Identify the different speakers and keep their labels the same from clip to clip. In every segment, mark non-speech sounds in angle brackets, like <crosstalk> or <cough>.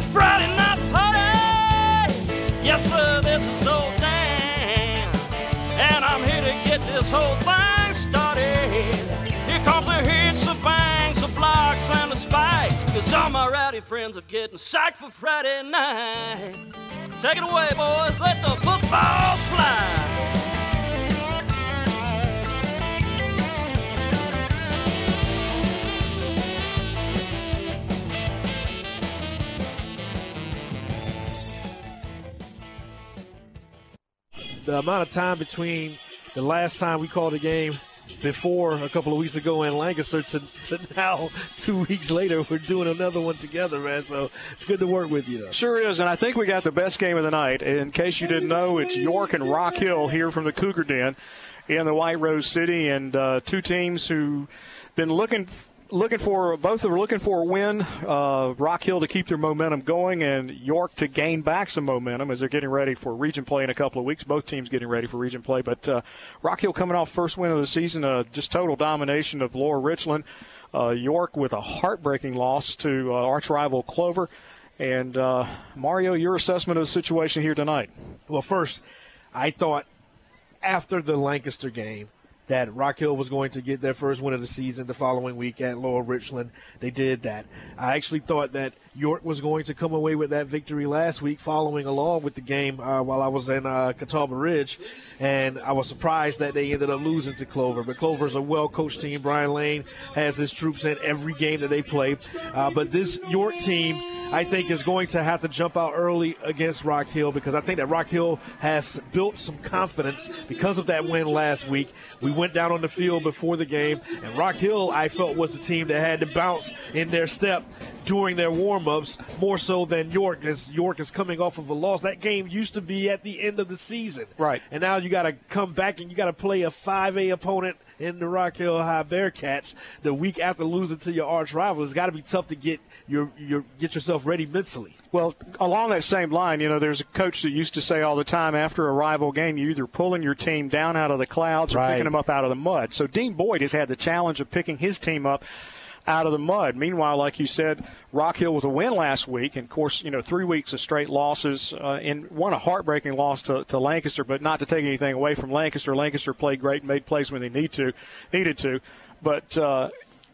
Speaker 1: a Friday night party. Yes, sir, this is so damn. And I'm here to get this whole thing started. Here comes the hits, the bangs, the blocks, and the spikes. Cause all my rowdy friends are getting psyched for Friday night. Take it away, boys. Let the football fly.
Speaker 2: The amount of time between the last time we called a game before a couple of weeks ago in Lancaster to, to now, <laughs> two weeks later, we're doing another one together, man. So it's good to work with you. Though.
Speaker 3: Sure is, and I think we got the best game of the night. In case you didn't know, it's York and Rock Hill here from the Cougar Den in the White Rose City, and uh, two teams who been looking looking for both are looking for a win. Uh, Rock Hill to keep their momentum going, and York to gain back some momentum as they're getting ready for region play in a couple of weeks. Both teams getting ready for region play, but uh, Rock Hill coming off first win of the season, uh, just total domination of Lower Richland. Uh, York with a heartbreaking loss to uh, arch rival Clover. And uh, Mario, your assessment of the situation here tonight?
Speaker 2: Well, first, I thought after the Lancaster game that Rock Hill was going to get their first win of the season the following week at Lower Richland. They did that. I actually thought that York was going to come away with that victory last week, following along with the game uh, while I was in uh, Catawba Ridge, and I was surprised that they ended up losing to Clover. But Clover's a well-coached team. Brian Lane has his troops in every game that they play. Uh, but this York team. I think is going to have to jump out early against Rock Hill because I think that Rock Hill has built some confidence because of that win last week. We went down on the field before the game, and Rock Hill, I felt, was the team that had to bounce in their step during their warm-ups more so than York as York is coming off of a loss. That game used to be at the end of the season.
Speaker 3: Right.
Speaker 2: And now you got to come back and you got to play a 5A opponent in the Rock Hill High Bearcats the week after losing to your arch rival. It's got to be tough to get your your get yourself ready mentally.
Speaker 3: Well, along that same line, you know, there's a coach that used to say all the time after a rival game, you're either pulling your team down out of the clouds or picking them up out of the mud. So Dean Boyd has had the challenge of picking his team up out of the mud. Meanwhile, like you said, Rock Hill with a win last week, and of course, you know, three weeks of straight losses, uh, and one a heartbreaking loss to, to Lancaster, but not to take anything away from Lancaster. Lancaster played great, and made plays when they need to, needed to, but. Uh,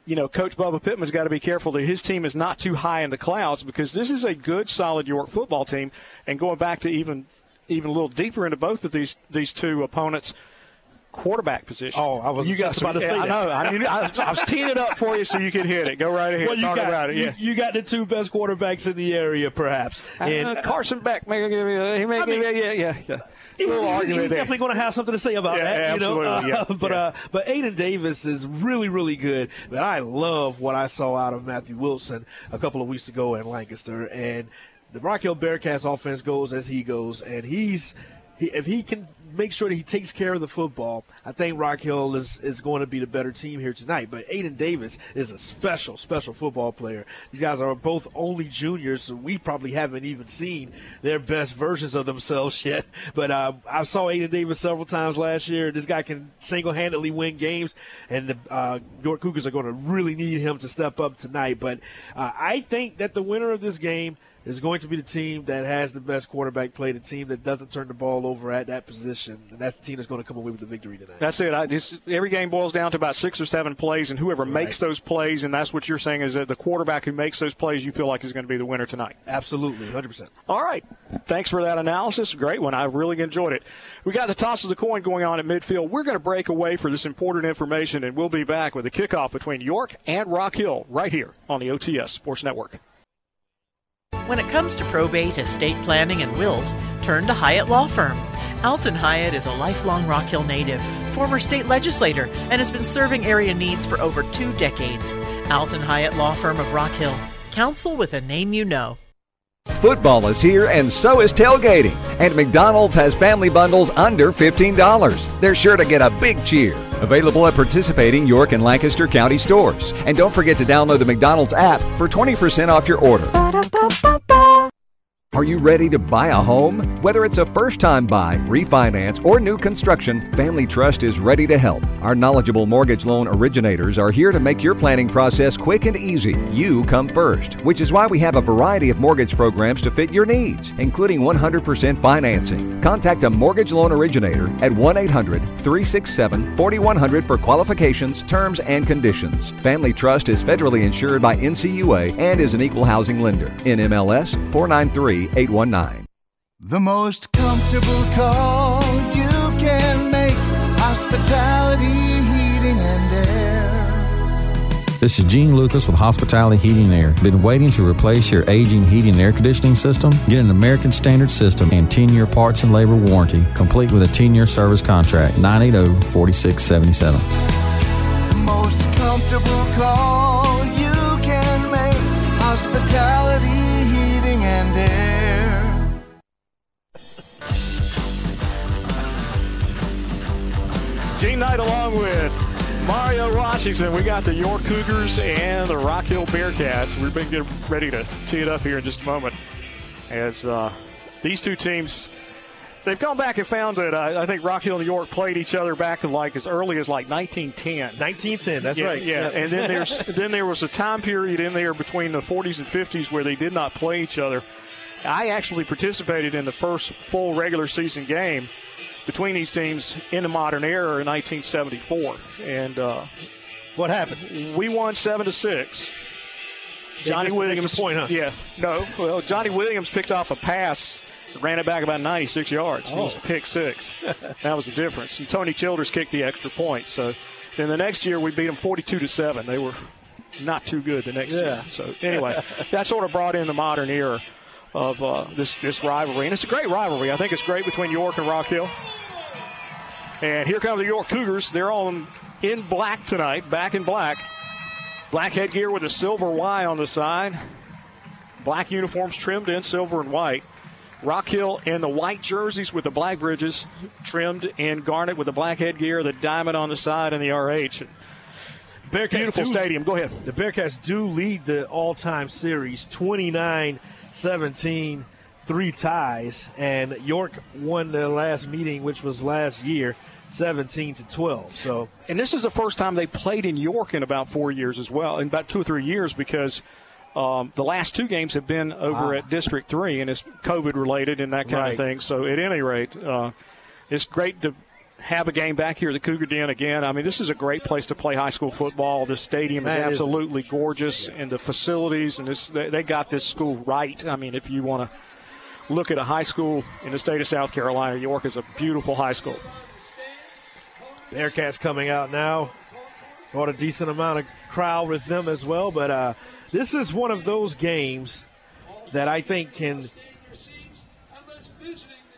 Speaker 3: you know, Coach Bubba Pittman's got to be careful that his team is not too high in the clouds because this is a good, solid York football team. And going back to even even a little deeper into both of these these two opponents, quarterback position.
Speaker 2: Oh, I was
Speaker 3: you got
Speaker 2: just about to
Speaker 3: yeah,
Speaker 2: say
Speaker 3: I know. I, mean, I, was- I was teeing it up for you so you could hit it. Go right ahead.
Speaker 2: Well, you
Speaker 3: Talk
Speaker 2: got
Speaker 3: about it. Yeah.
Speaker 2: you got the two best quarterbacks in the area, perhaps.
Speaker 3: Uh, Carson Beck, may give you, he may
Speaker 2: I
Speaker 3: give
Speaker 2: mean,
Speaker 3: you, yeah, yeah, yeah.
Speaker 2: He's,
Speaker 3: Little
Speaker 2: he's- he's definitely going to have something to say about
Speaker 3: Yeah,
Speaker 2: that, you know.
Speaker 3: absolutely, yeah,
Speaker 2: Uh, <laughs> but uh, but Aiden Davis is really really good. But I love what I saw out of Matthew Wilson a couple of weeks ago in Lancaster, and the Rock Hill Bearcats offense goes as he goes, and he's he, if he can make sure that he takes care of the football, I think Rock Hill is, is going to be the better team here tonight. But Aiden Davis is a special, special football player. These guys are both only juniors, so we probably haven't even seen their best versions of themselves <laughs> yet. But uh, I saw Aiden Davis several times last year. This guy can single handedly win games, and the uh, York Cougars are going to really need him to step up tonight. But uh, I think that the winner of this game is going to be the team that has the best quarterback play, the team that doesn't turn the ball over at that position, and that's the team that's going to come away with the victory tonight.
Speaker 3: That's it. I every game boils down to about six or seven plays, and whoever makes those plays, and that's what you're saying is that the quarterback who makes those plays, you feel like is going to be the winner tonight.
Speaker 2: Absolutely, 100%.
Speaker 3: All right. Thanks for that analysis. Great one. I really enjoyed it. We got the toss of the coin going on at midfield. We're going to break away for this important information, and we'll be back with the kickoff between York and Rock Hill right here on the OTS Sports Network.
Speaker 4: When it comes to probate, estate planning, and wills, turn to Hyatt Law Firm. Alton Hyatt is a lifelong Rock Hill native, former state legislator, and has been serving area needs for over two decades. Alton Hyatt Law Firm of Rock Hill. Counsel with a name you know.
Speaker 5: Football is here and so is tailgating. And McDonald's has family bundles under $15. They're sure to get a big cheer. Available at participating York and Lancaster County stores. And don't forget to download the McDonald's app for 20% off your order. Are you ready to buy a home? Whether it's a first time buy, refinance, or new construction, Family Trust is ready to help. Our knowledgeable mortgage loan originators are here to make your planning process quick and easy. You come first, which is why we have a variety of mortgage programs to fit your needs, including 100% financing. Contact a mortgage loan originator at 1 800 367 4100 for qualifications, terms, and conditions. Family Trust is federally insured by NCUA and is an equal housing lender. NMLS 493 819.
Speaker 6: The most comfortable call. Hospitality, heating, and air.
Speaker 7: This is Gene Lucas with Hospitality Heating and Air. Been waiting to replace your aging heating and air conditioning system? Get an American Standard system and 10 year parts and labor warranty, complete with a 10 year service contract. 980 4677.
Speaker 6: The most comfortable
Speaker 3: Gene Knight along with Mario Washington. We got the York Cougars and the Rock Hill Bearcats. We're going to get ready to tee it up here in just a moment. As uh, these two teams, they've gone back and found that uh, I think Rock Hill and York played each other back in like as early as like 1910.
Speaker 2: 1910, that's
Speaker 3: yeah,
Speaker 2: right.
Speaker 3: Yeah, and then <laughs> there's then there was a time period in there between the 40s and 50s where they did not play each other. I actually participated in the first full regular season game between these teams in the modern era in 1974, and uh,
Speaker 2: what happened?
Speaker 3: We won seven to six. Johnny Williams.
Speaker 2: point, huh?
Speaker 3: Yeah, no. Well, Johnny Williams picked off a pass, ran it back about 96 yards. It was a
Speaker 2: Oh.
Speaker 3: pick six. <laughs> that was the difference. And Tony Childers kicked the extra point. So then the next year we beat them 42 to seven. They were not too good the next
Speaker 2: Yeah.
Speaker 3: year. So anyway, <laughs> that sort of brought in the modern era of uh, this this rivalry, and it's a great rivalry. I think it's great between York and Rock Hill. And here come the York Cougars. They're on in black tonight, back in black. Black headgear with a silver Y on the side. Black uniforms trimmed in silver and white. Rock Hill in the white jerseys with the black bridges trimmed in garnet with the black headgear, the diamond on the side, and the RH.
Speaker 2: Bearcats
Speaker 3: Beautiful
Speaker 2: do-
Speaker 3: stadium. Go ahead.
Speaker 2: The Bearcats do lead the all-time series 29-17, three ties, and York won their last meeting, which was last year, 17 to 12. So
Speaker 3: And this is the first time they played in York in about four years as well, in about two or three years, because um, the last two games have been over
Speaker 2: Ah.
Speaker 3: at District 3, and it's COVID related and that kind
Speaker 2: Right.
Speaker 3: of thing. So, at any rate, uh, it's great to have a game back here at the Cougar Den again. I mean, this is a great place to play high school football. The stadium is
Speaker 2: Man, it is.
Speaker 3: absolutely gorgeous, and the facilities, and this, they, they got this school right. I mean, if you want to look at a high school in the state of South Carolina, York is a beautiful high school.
Speaker 2: Bearcats coming out now. Brought a decent amount of crowd with them as well. But uh, this is one of those games that I think can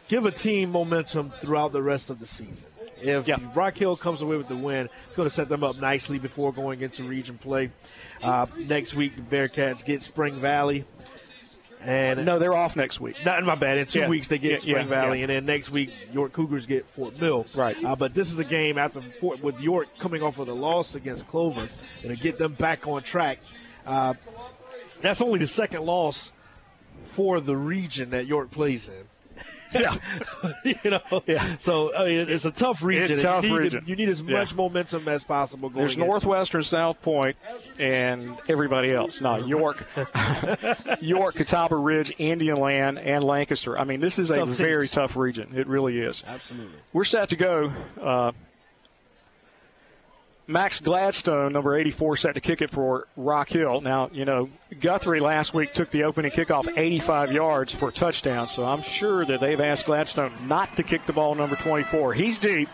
Speaker 2: give a team momentum throughout the rest of the season. If Rock Hill comes away with the win, it's going to set them up nicely before going into region play. Uh, next week, the Bearcats get Spring Valley. And
Speaker 3: No, they're off next week.
Speaker 2: not my bad. In two
Speaker 3: Yeah.
Speaker 2: weeks they get
Speaker 3: Yeah,
Speaker 2: Spring
Speaker 3: yeah,
Speaker 2: Valley, and then next week York Cougars get Fort Mill.
Speaker 3: Right.
Speaker 2: Uh, but this is a game after Fort, with York coming off of the loss against Clover, and to get them back on track. Uh, that's only the second loss for the region that York plays in.
Speaker 3: Yeah. <laughs>
Speaker 2: you know,
Speaker 3: Yeah.
Speaker 2: So I mean, it's a tough region.
Speaker 3: It's tough
Speaker 2: you need,
Speaker 3: region.
Speaker 2: You need as
Speaker 3: Yeah.
Speaker 2: much momentum as possible. Going
Speaker 3: There's. Northwestern, South Point, and everybody else. Not York, <laughs> York, Catawba Ridge, Indian Land, and Lancaster. I mean, this is a
Speaker 2: Tough
Speaker 3: very tough region. It really is.
Speaker 2: Absolutely.
Speaker 3: We're set to go. Uh, Max Gladstone, number 84, set to kick it for Rock Hill. Now, you know, Guthrie last week took the opening kickoff 85 yards for a touchdown, so I'm sure that they've asked Gladstone not to kick the ball number 24. He's deep,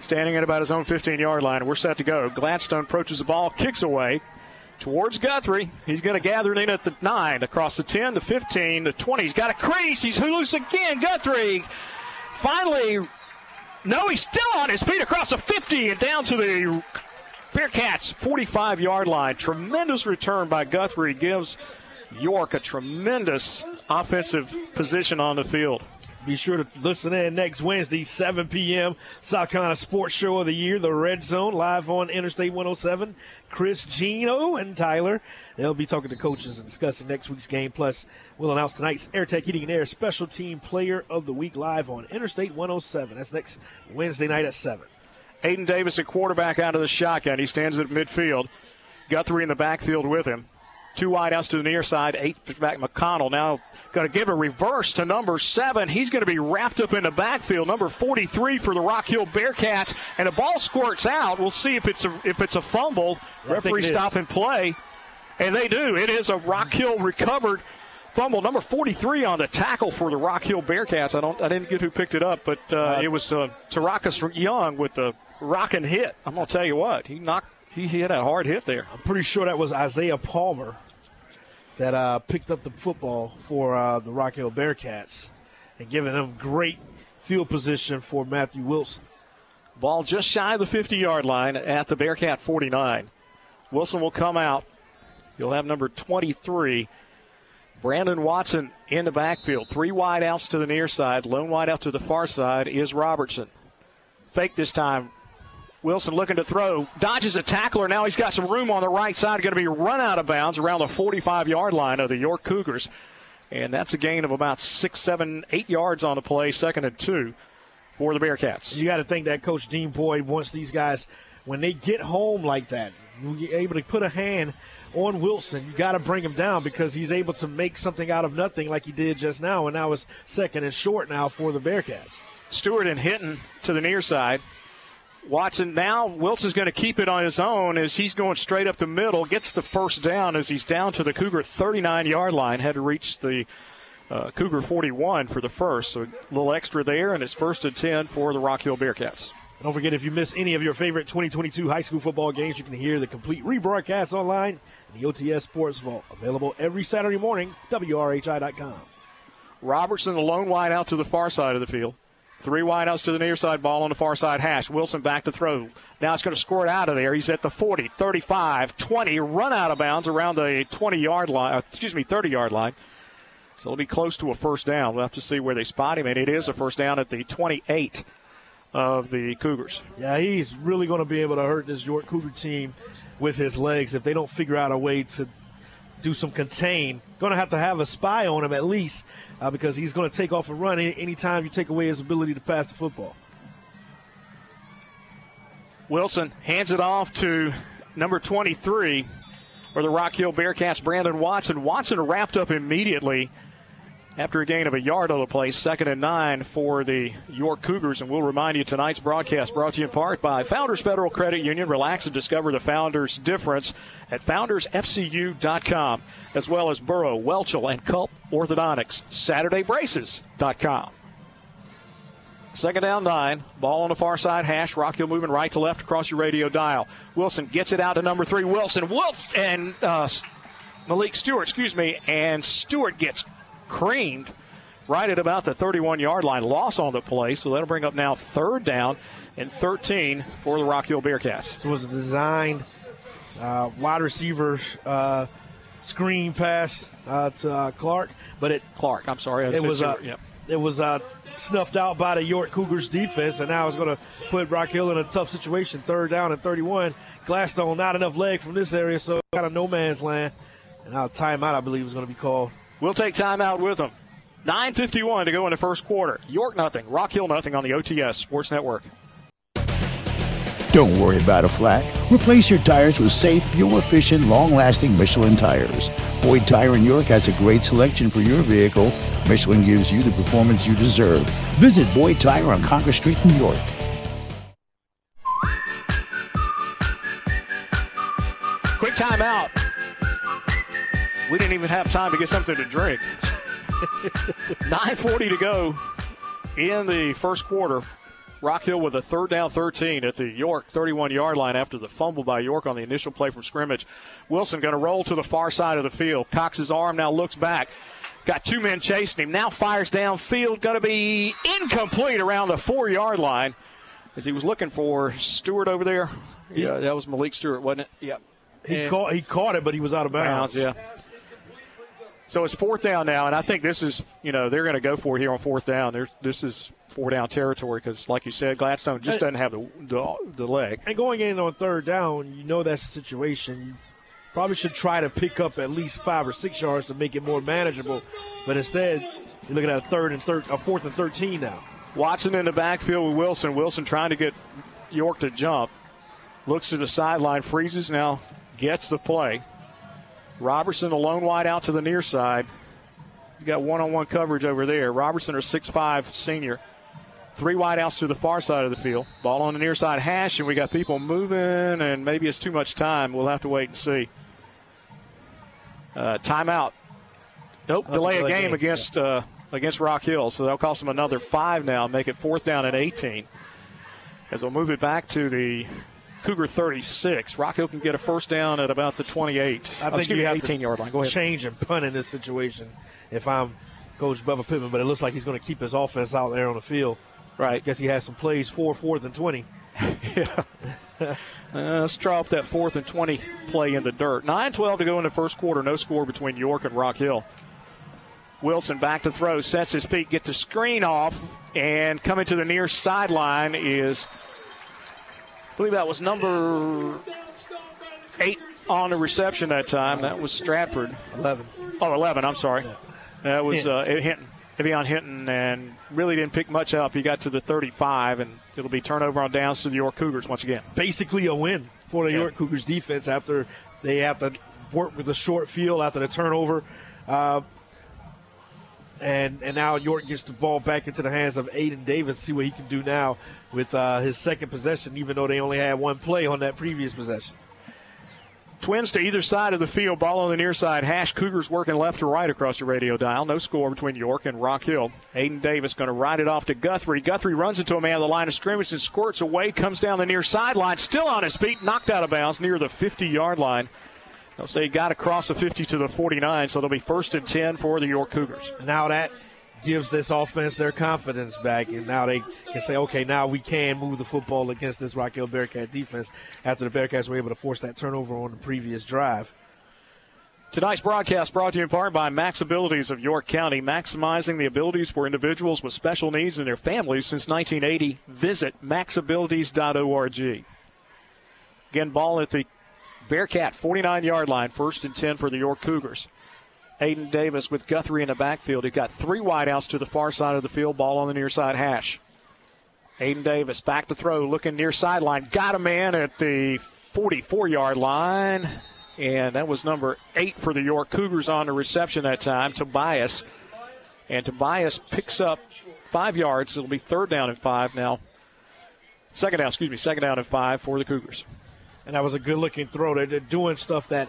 Speaker 3: standing at about his own 15 yard line, we're set to go. Gladstone approaches the ball, kicks away towards Guthrie. He's going to gather it in at the 9, across the 10, the 15, the 20. He's got a crease. He's loose again. Guthrie finally no, he's still on his feet across the 50 and down to the Bearcats 45 yard line. Tremendous return by Guthrie gives York a tremendous offensive position on the field.
Speaker 2: Be sure to listen in next Wednesday, 7 p.m. South Sports Show of the Year, the Red Zone, live on Interstate 107. Chris Gino and Tyler. They'll be talking to coaches and discussing next week's game. Plus, we'll announce tonight's AirTech Heating and Air Special Team Player of the Week live on Interstate 107. That's next Wednesday night at 7.
Speaker 3: Aiden Davis at quarterback out of the shotgun. He stands at midfield. Guthrie in the backfield with him. Two wide wideouts to the near side. H back McConnell now going to give a reverse to number seven. He's going to be wrapped up in the backfield. Number 43 for the Rock Hill Bearcats, and the ball squirts out. We'll see if it's a if it's a fumble. Referee stop and play, and they do. It is a Rock Hill recovered fumble. Number 43 on the tackle for the Rock Hill Bearcats. I don't I didn't get who picked it up, but uh, uh, it was uh, Tarakas Young with the rocking hit. I'm going to tell you what he knocked. He hit a hard hit there.
Speaker 2: I'm pretty sure that was Isaiah Palmer that uh, picked up the football for uh, the Rock Hill Bearcats and giving them great field position for Matthew Wilson.
Speaker 3: Ball just shy of the 50 yard line at the Bearcat 49. Wilson will come out. You'll have number 23, Brandon Watson, in the backfield. Three wide outs to the near side. Lone wide out to the far side is Robertson. Fake this time. Wilson looking to throw, dodges a tackler. Now he's got some room on the right side. Going to be run out of bounds around the 45 yard line of the York Cougars. And that's a gain of about six, seven, eight yards on the play, second and two for the Bearcats.
Speaker 2: You got to think that Coach Dean Boyd wants these guys, when they get home like that, you're able to put a hand on Wilson, you got to bring him down because he's able to make something out of nothing like he did just now. And now it's second and short now for the Bearcats.
Speaker 3: Stewart and Hinton to the near side. Watson now, Wilson's going to keep it on his own as he's going straight up the middle, gets the first down as he's down to the Cougar 39 yard line, had to reach the uh, Cougar 41 for the first. So a little extra there, and it's first and 10 for the Rock Hill Bearcats.
Speaker 2: Don't forget, if you miss any of your favorite 2022 high school football games, you can hear the complete rebroadcast online in the OTS Sports Vault. Available every Saturday morning, WRHI.com.
Speaker 3: Robertson, the lone wide out to the far side of the field. Three wideouts to the near side, ball on the far side hash. Wilson back to throw. Now it's going to score it out of there. He's at the 40, 35, 20, run out of bounds around the 20 yard line, uh, excuse me, 30 yard line. So it'll be close to a first down. We'll have to see where they spot him, and it is a first down at the 28 of the Cougars.
Speaker 2: Yeah, he's really going to be able to hurt this York Cougar team with his legs if they don't figure out a way to do some contain. Going to have to have a spy on him at least uh, because he's going to take off and run any, anytime you take away his ability to pass the football.
Speaker 3: Wilson hands it off to number 23 for the Rock Hill Bearcats, Brandon Watson. Watson wrapped up immediately after a gain of a yard on the play. Second and nine for the York Cougars. And we'll remind you tonight's broadcast brought to you in part by Founders Federal Credit Union. Relax and discover the Founders difference at foundersfcu.com, as well as Burrow, Welchel, and Culp Orthodontics. SaturdayBraces.com. Second down nine. Ball on the far side hash. Rock Hill moving right to left across your radio dial. Wilson gets it out to number three. Wilson. Wilson and uh, Malik Stewart, excuse me. And Stewart gets creamed right at about the 31 yard line. Loss on the play, so that'll bring up now third down and 13 for the Rock Hill Bearcats.
Speaker 2: It was a designed uh, wide receiver uh, screen pass uh, to uh, Clark, but it
Speaker 3: Clark. I'm sorry,
Speaker 2: it was uh, yep. it was uh, snuffed out by the York Cougars defense, and now it's going to put Rock Hill in a tough situation. Third down and 31. Gladstone not enough leg from this area, so kind of no man's land. And now timeout, I believe, is going to be called.
Speaker 3: We'll take time out with them. 9.51 to go in the first quarter. York nothing, Rock Hill nothing on the OTS Sports Network.
Speaker 8: Don't worry about a flat. Replace your tires with safe, fuel efficient, long lasting Michelin tires. Boyd Tire in York has a great selection for your vehicle. Michelin gives you the performance you deserve. Visit Boyd Tire on Congress Street, New York.
Speaker 3: Quick timeout. We didn't even have time to get something to drink. <laughs> 9.40 to go in the first quarter. Rock Hill with a third down 13 at the York 31 yard line after the fumble by York on the initial play from scrimmage. Wilson going to roll to the far side of the field. Cox's arm now looks back. Got two men chasing him. Now fires downfield. Going to be incomplete around the four yard line as he was looking for Stewart over there. Yeah, that was Malik Stewart, wasn't it? Yeah.
Speaker 2: He caught he caught it, but he was out of bounds.
Speaker 3: bounds yeah. So it's fourth down now, and I think this is, you know, they're going to go for it here on fourth down. There's, this is four down territory because, like you said, Gladstone just uh, doesn't have the, the, the leg.
Speaker 2: And going in on third down, you know that's the situation. You probably should try to pick up at least five or six yards to make it more manageable. But instead, you're looking at a third and third, a fourth and thirteen now.
Speaker 3: Watson in the backfield with Wilson. Wilson trying to get York to jump. Looks to the sideline, freezes now, gets the play. Robertson, a lone wide out to the near side. You got one on one coverage over there. Robertson, a six-five senior. Three wide outs to the far side of the field. Ball on the near side hash, and we got people moving, and maybe it's too much time. We'll have to wait and see. Uh, timeout. Nope,
Speaker 2: That's
Speaker 3: delay a game,
Speaker 2: game,
Speaker 3: against uh, against Rock Hill, so that'll cost them another five now, make it fourth down at 18. As they'll move it back to the Cougar 36. Rock Hill can get a first down at about the 28.
Speaker 2: I
Speaker 3: Oh,
Speaker 2: think
Speaker 3: excuse
Speaker 2: you have
Speaker 3: 18
Speaker 2: to
Speaker 3: yard line. Go ahead.
Speaker 2: change and punt in this situation. If I'm Coach Bubba Pittman, but it looks like he's going to keep his offense out there on the field.
Speaker 3: Right.
Speaker 2: Guess he has some plays for fourth and twenty. <laughs>
Speaker 3: Uh, let's draw up that fourth and 20 play in the dirt. 9 12 to go in the first quarter. No score between York and Rock Hill. Wilson back to throw, sets his feet, gets the screen off, and coming to the near sideline is, believe that was number eight on the reception that time. That was Stratford.
Speaker 2: Eleven.
Speaker 3: Oh, 11, I'm sorry. That was
Speaker 2: Hinton.
Speaker 3: uh, Hinton. Evion Hinton, and really didn't pick much up. He got to the 35, and it'll be turnover on downs to the York Cougars once again.
Speaker 2: Basically a win for the
Speaker 3: Yeah.
Speaker 2: York Cougars defense after they have to work with a short field after the turnover. Uh, and and now York gets the ball back into the hands of Aiden Davis. See what he can do now with uh, his second possession, even though they only had one play on that previous possession.
Speaker 3: Twins to either side of the field, ball on the near side. Hash Cougars working left to right across the radio dial. No score between York and Rock Hill. Aiden Davis going to ride it off to Guthrie. Guthrie runs into a man on the line of scrimmage and squirts away, comes down the near sideline, still on his feet, knocked out of bounds near the 50 yard line. They'll say he got across the 50 to the 49, so it'll be first and 10 for the York Cougars.
Speaker 2: Now that gives this offense their confidence back, and now they can say, okay, now we can move the football against this Rock Hill Bearcat defense after the Bearcats were able to force that turnover on the previous drive.
Speaker 3: Tonight's broadcast brought to you in part by Max Abilities of York County, maximizing the abilities for individuals with special needs and their families since 1980. Visit maxabilities.org. Again, ball at the Bearcat 49 yard line, first and 10 for the York Cougars. Aiden Davis with Guthrie in the backfield. He got three wideouts to the far side of the field, ball on the near side hash. Aiden Davis back to throw, looking near sideline. Got a man at the 44 yard line. And that was number eight for the York Cougars on the reception that time, Tobias. And Tobias picks up five yards. It'll be third down and five now. Second down, excuse me, second down and five for the Cougars.
Speaker 2: And that was a good looking throw. They're, doing stuff that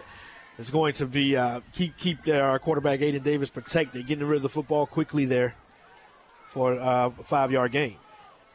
Speaker 2: is going to be uh, keep keep their quarterback Aiden Davis protected, getting rid of the football quickly there for uh, a five yard gain.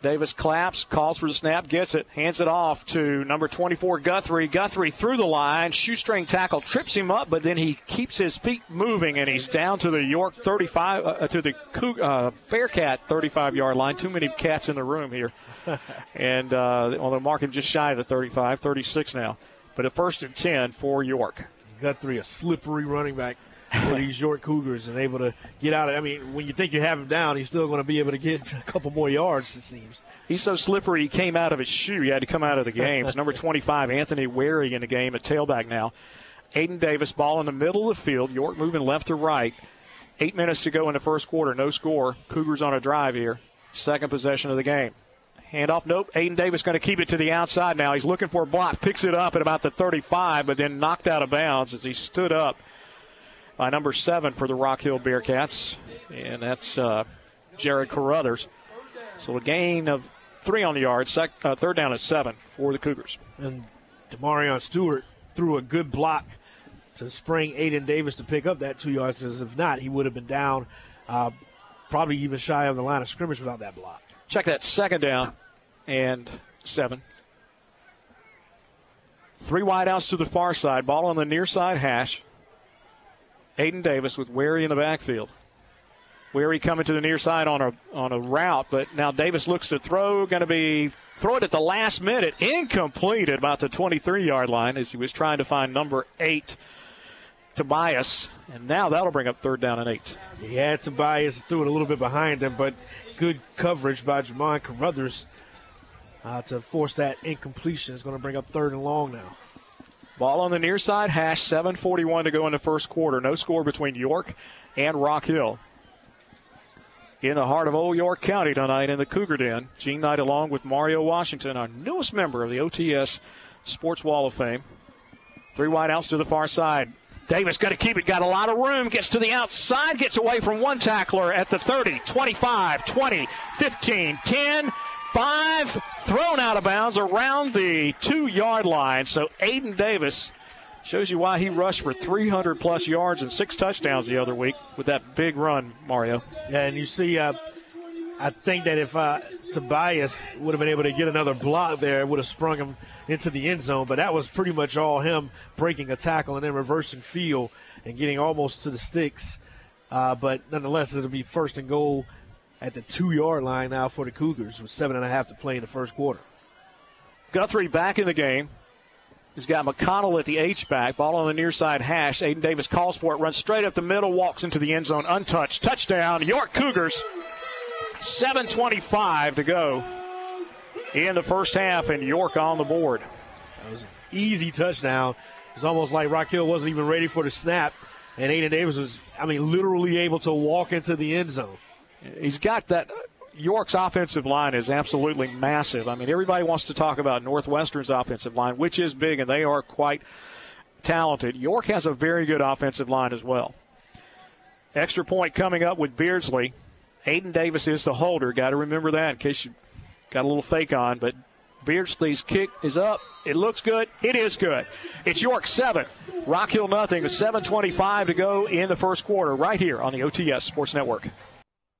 Speaker 3: Davis claps, calls for the snap, gets it, hands it off to number 24, Guthrie. Guthrie through the line, shoestring tackle, trips him up, but then he keeps his feet moving, and he's down to the York 35, uh, to the Coug- uh, Bearcat 35 yard line. Too many cats in the room here. <laughs> and uh, although mark him just shy of the 35, 36 now. But a first and 10 for York.
Speaker 2: Guthrie, a slippery running back for these York Cougars, and able to get out. Of, I mean, when you think you have him down, he's still going to be able to get a couple more yards. It seems.
Speaker 3: He's so slippery he came out of his shoe. He had to come out of the game. It's number 25, Anthony Wary in the game at tailback now. Aiden Davis, ball in the middle of the field. York moving left to right. Eight minutes to go in the first quarter. No score. Cougars on a drive here. Second possession of the game. Handoff, nope. Aiden Davis going to keep it to the outside now. He's looking for a block. Picks it up at about the 35, but then knocked out of bounds as he stood up by number seven for the Rock Hill Bearcats. And that's uh, Jared Carruthers. So a gain of three on the yard. Sec, uh, third down at seven for the Cougars.
Speaker 2: And Demarion Stewart threw a good block to spring Aiden Davis to pick up that two yards. As if not, he would have been down, uh, probably even shy of the line of scrimmage without that block.
Speaker 3: Check that second down and seven. Three wideouts to the far side. Ball on the near side hash. Aiden Davis with Wary in the backfield. Wary coming to the near side on a on a route, but now Davis looks to throw. Going to be throw it at the last minute, incomplete at about the 23 yard line as he was trying to find number eight, Tobias, and now that'll bring up third down and eight.
Speaker 2: Had Tobias threw it a little bit behind him, but good coverage by Jamon Carruthers uh, to force that incompletion. is going to bring up third and long now.
Speaker 3: Ball on the near side hash, 7:41 to go in the first quarter. No score between York and Rock Hill. in the heart of Old York County tonight in the Cougar Den. Gene Knight along with Mario Washington, our newest member of the OTS Sports Wall of Fame. Three wide outs to the far side. Davis got to keep it, got a lot of room, gets to the outside, gets away from one tackler at the 30, 25, 20, 15, 10, 5, thrown out of bounds around the two yard line. So Aiden Davis shows you why he rushed for 300 plus yards and six touchdowns the other week with that big run, Mario.
Speaker 2: Yeah, and you see, uh, I think that if uh, Tobias would have been able to get another block there, it would have sprung him into the end zone. But that was pretty much all him breaking a tackle and then reversing field and getting almost to the sticks. Uh, but nonetheless, it'll be first and goal at the two yard line now for the Cougars with seven and a half to play in the first quarter.
Speaker 3: Guthrie back in the game. He's got McConnell at the H back. Ball on the near side hash. Aiden Davis calls for it, runs straight up the middle, walks into the end zone untouched. Touchdown, York Cougars. 7.25 to go in the first half, and York on the board.
Speaker 2: That was an easy touchdown. It's almost like Rock Hill wasn't even ready for the snap, and Aiden Davis was, I mean, literally able to walk into the end zone.
Speaker 3: He's got that. York's offensive line is absolutely massive. I mean, everybody wants to talk about Northwestern's offensive line, which is big, and they are quite talented. York has a very good offensive line as well. Extra point coming up with Beardsley. Aiden Davis is the holder. Got to remember that in case you got a little fake on. But Beardsley's kick is up. It looks good. It is good. It's York 7, Rock Hill nothing. With 7.25 to go in the first quarter right here on the OTS Sports Network.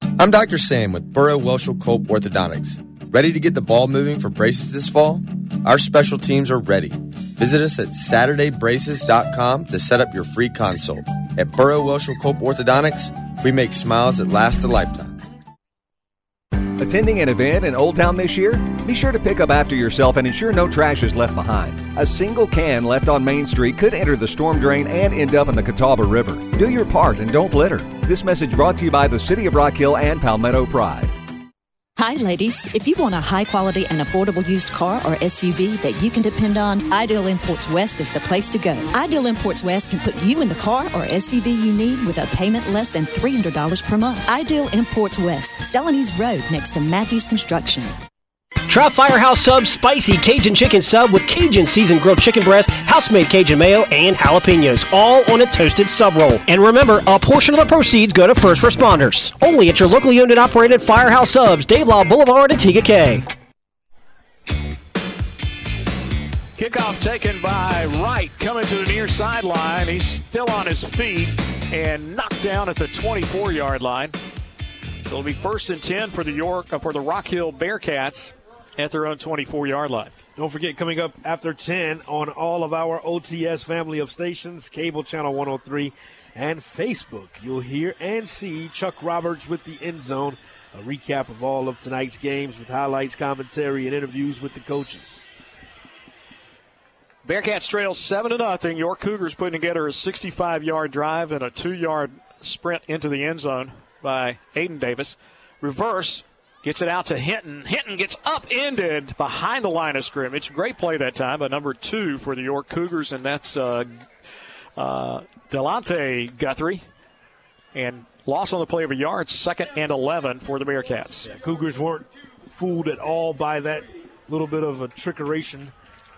Speaker 9: I'm Dr. Sam with Burrow Welchel Cope Orthodontics. Ready to get the ball moving for braces this fall? Our special teams are ready. Visit us at SaturdayBraces.com to set up your free consult. At Burrow Welchel Cope Orthodontics, we make smiles that last a lifetime.
Speaker 10: Attending an event in Old Town this year? Be sure to pick up after yourself and ensure no trash is left behind. A single can left on Main Street could enter the storm drain and end up in the Catawba River. Do your part and don't litter. This message brought to you by the City of Rock Hill and Palmetto Pride.
Speaker 11: Hi, ladies. If you want a high quality and affordable used car or SUV that you can depend on, Ideal Imports West is the place to go. Ideal Imports West can put you in the car or SUV you need with a payment less than $300 per month. Ideal Imports West, Celanese Road next to Matthews Construction.
Speaker 12: Try Firehouse Sub's spicy Cajun chicken sub with Cajun seasoned grilled chicken breast, house made Cajun mayo, and jalapenos, all on a toasted sub roll. And remember, a portion of the proceeds go to first responders. Only at your locally owned and operated Firehouse Subs, Dave Lyle Boulevard, Antigua K.
Speaker 3: Kickoff taken by Wright coming to the near sideline. He's still on his feet and knocked down at the 24 yard line. So it'll be first and 10 for the York uh, for the Rock Hill Bearcats at their own 24 yard line.
Speaker 2: Don't forget, coming up after 10 on all of our OTS family of stations, cable channel 103 and Facebook, you'll hear and see Chuck Roberts with the end zone. A recap of all of tonight's games with highlights, commentary, and interviews with the coaches.
Speaker 3: Bearcats trail 7 to nothing. York Cougars putting together a 65 yard drive and a two yard sprint into the end zone by Aiden Davis. Reverse Gets it out to Hinton. Hinton gets upended behind the line of scrimmage. Great play that time by number two for the York Cougars, and that's uh, uh, Delante Guthrie. And loss on the play of a yard, second and 11 for the Bearcats.
Speaker 2: Yeah, Cougars weren't fooled at all by that little bit of a trickeration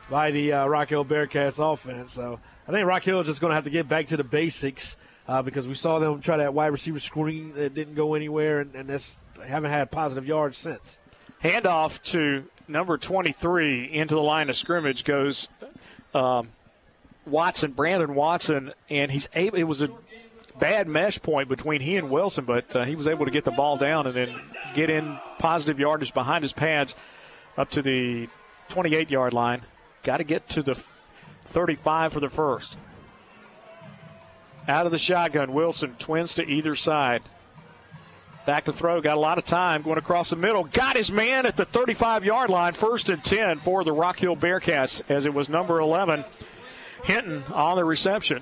Speaker 2: by the uh, Rock Hill Bearcats offense. So I think Rock Hill is just going to have to get back to the basics uh, because we saw them try that wide receiver screen that didn't go anywhere, and, and that's haven't had positive yards since.
Speaker 3: Handoff to number 23 into the line of scrimmage goes um, Watson, Brandon Watson, and he's able. It was a bad mesh point between he and Wilson, but uh, he was able to get the ball down and then get in positive yardage behind his pads up to the 28 yard line. Got to get to the 35 for the first. Out of the shotgun, Wilson twins to either side. Back to throw, got a lot of time going across the middle. Got his man at the 35 yard line. First and 10 for the Rock Hill Bearcats as it was number 11, Hinton on the reception.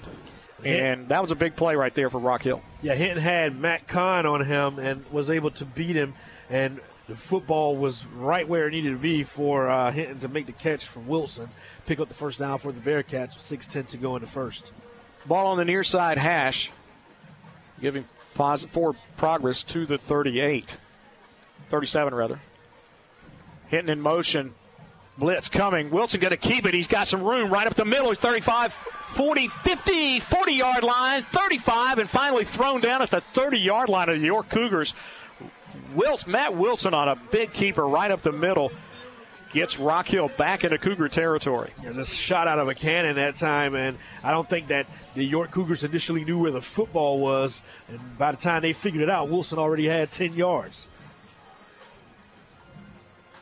Speaker 3: And that was a big play right there for Rock Hill.
Speaker 2: Yeah, Hinton had Matt Kahn on him and was able to beat him. And the football was right where it needed to be for uh, Hinton to make the catch from Wilson, pick up the first down for the Bearcats with 6:10 to go in the first.
Speaker 3: Ball on the near side hash, giving forward progress to the 38. 37, rather. Hinton in motion. Blitz coming. Wilson going to keep it. He's got some room right up the middle. He's 35, 40, 50, 40 yard line, 35, and finally thrown down at the 30 yard line of the York Cougars. Wilson, Matt Wilson on a big keeper right up the middle gets Rock Hill back into Cougar territory.
Speaker 2: Yeah, just shot out of a cannon that time, and I don't think that the York Cougars initially knew where the football was, and by the time they figured it out, Wilson already had 10 yards.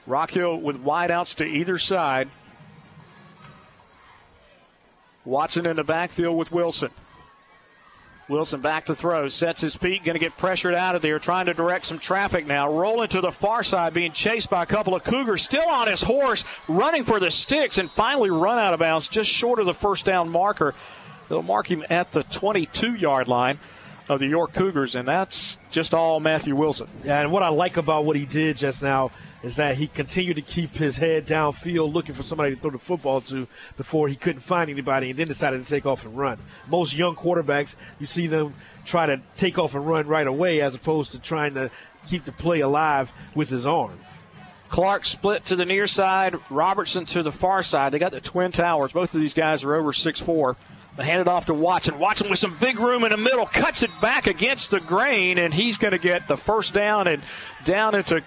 Speaker 3: Rock Hill with wideouts to either side. Watson in the backfield with Wilson. Wilson back to throw, sets his feet, going to get pressured out of there, trying to direct some traffic now. Rolling to the far side, being chased by a couple of Cougars, still on his horse, running for the sticks, and finally run out of bounds just short of the first down marker. They'll mark him at the 22 yard line of the York Cougars, and that's just all Matthew Wilson.
Speaker 2: Yeah, and what I like about what he did just now is that he continued to keep his head downfield looking for somebody to throw the football to before he couldn't find anybody and then decided to take off and run. Most young quarterbacks, you see them try to take off and run right away as opposed to trying to keep the play alive with his arm.
Speaker 3: Clark split to the near side, Robertson to the far side. They got the Twin Towers. Both of these guys are over 6'4. They hand it off to Watson. Watson with some big room in the middle, cuts it back against the grain, and he's going to get the first down and down into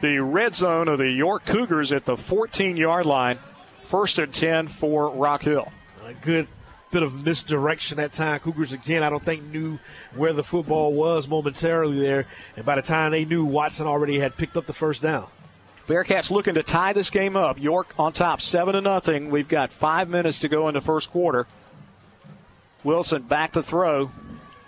Speaker 3: the red zone of the York Cougars at the 14 yard line. First and 10 for Rock Hill.
Speaker 2: A good bit of misdirection that time. Cougars again, I don't think knew where the football was momentarily there, and by the time they knew, Watson already had picked up the first down.
Speaker 3: Bearcats looking to tie this game up. York on top, seven to nothing. We've got five minutes to go in the first quarter. Wilson back to throw,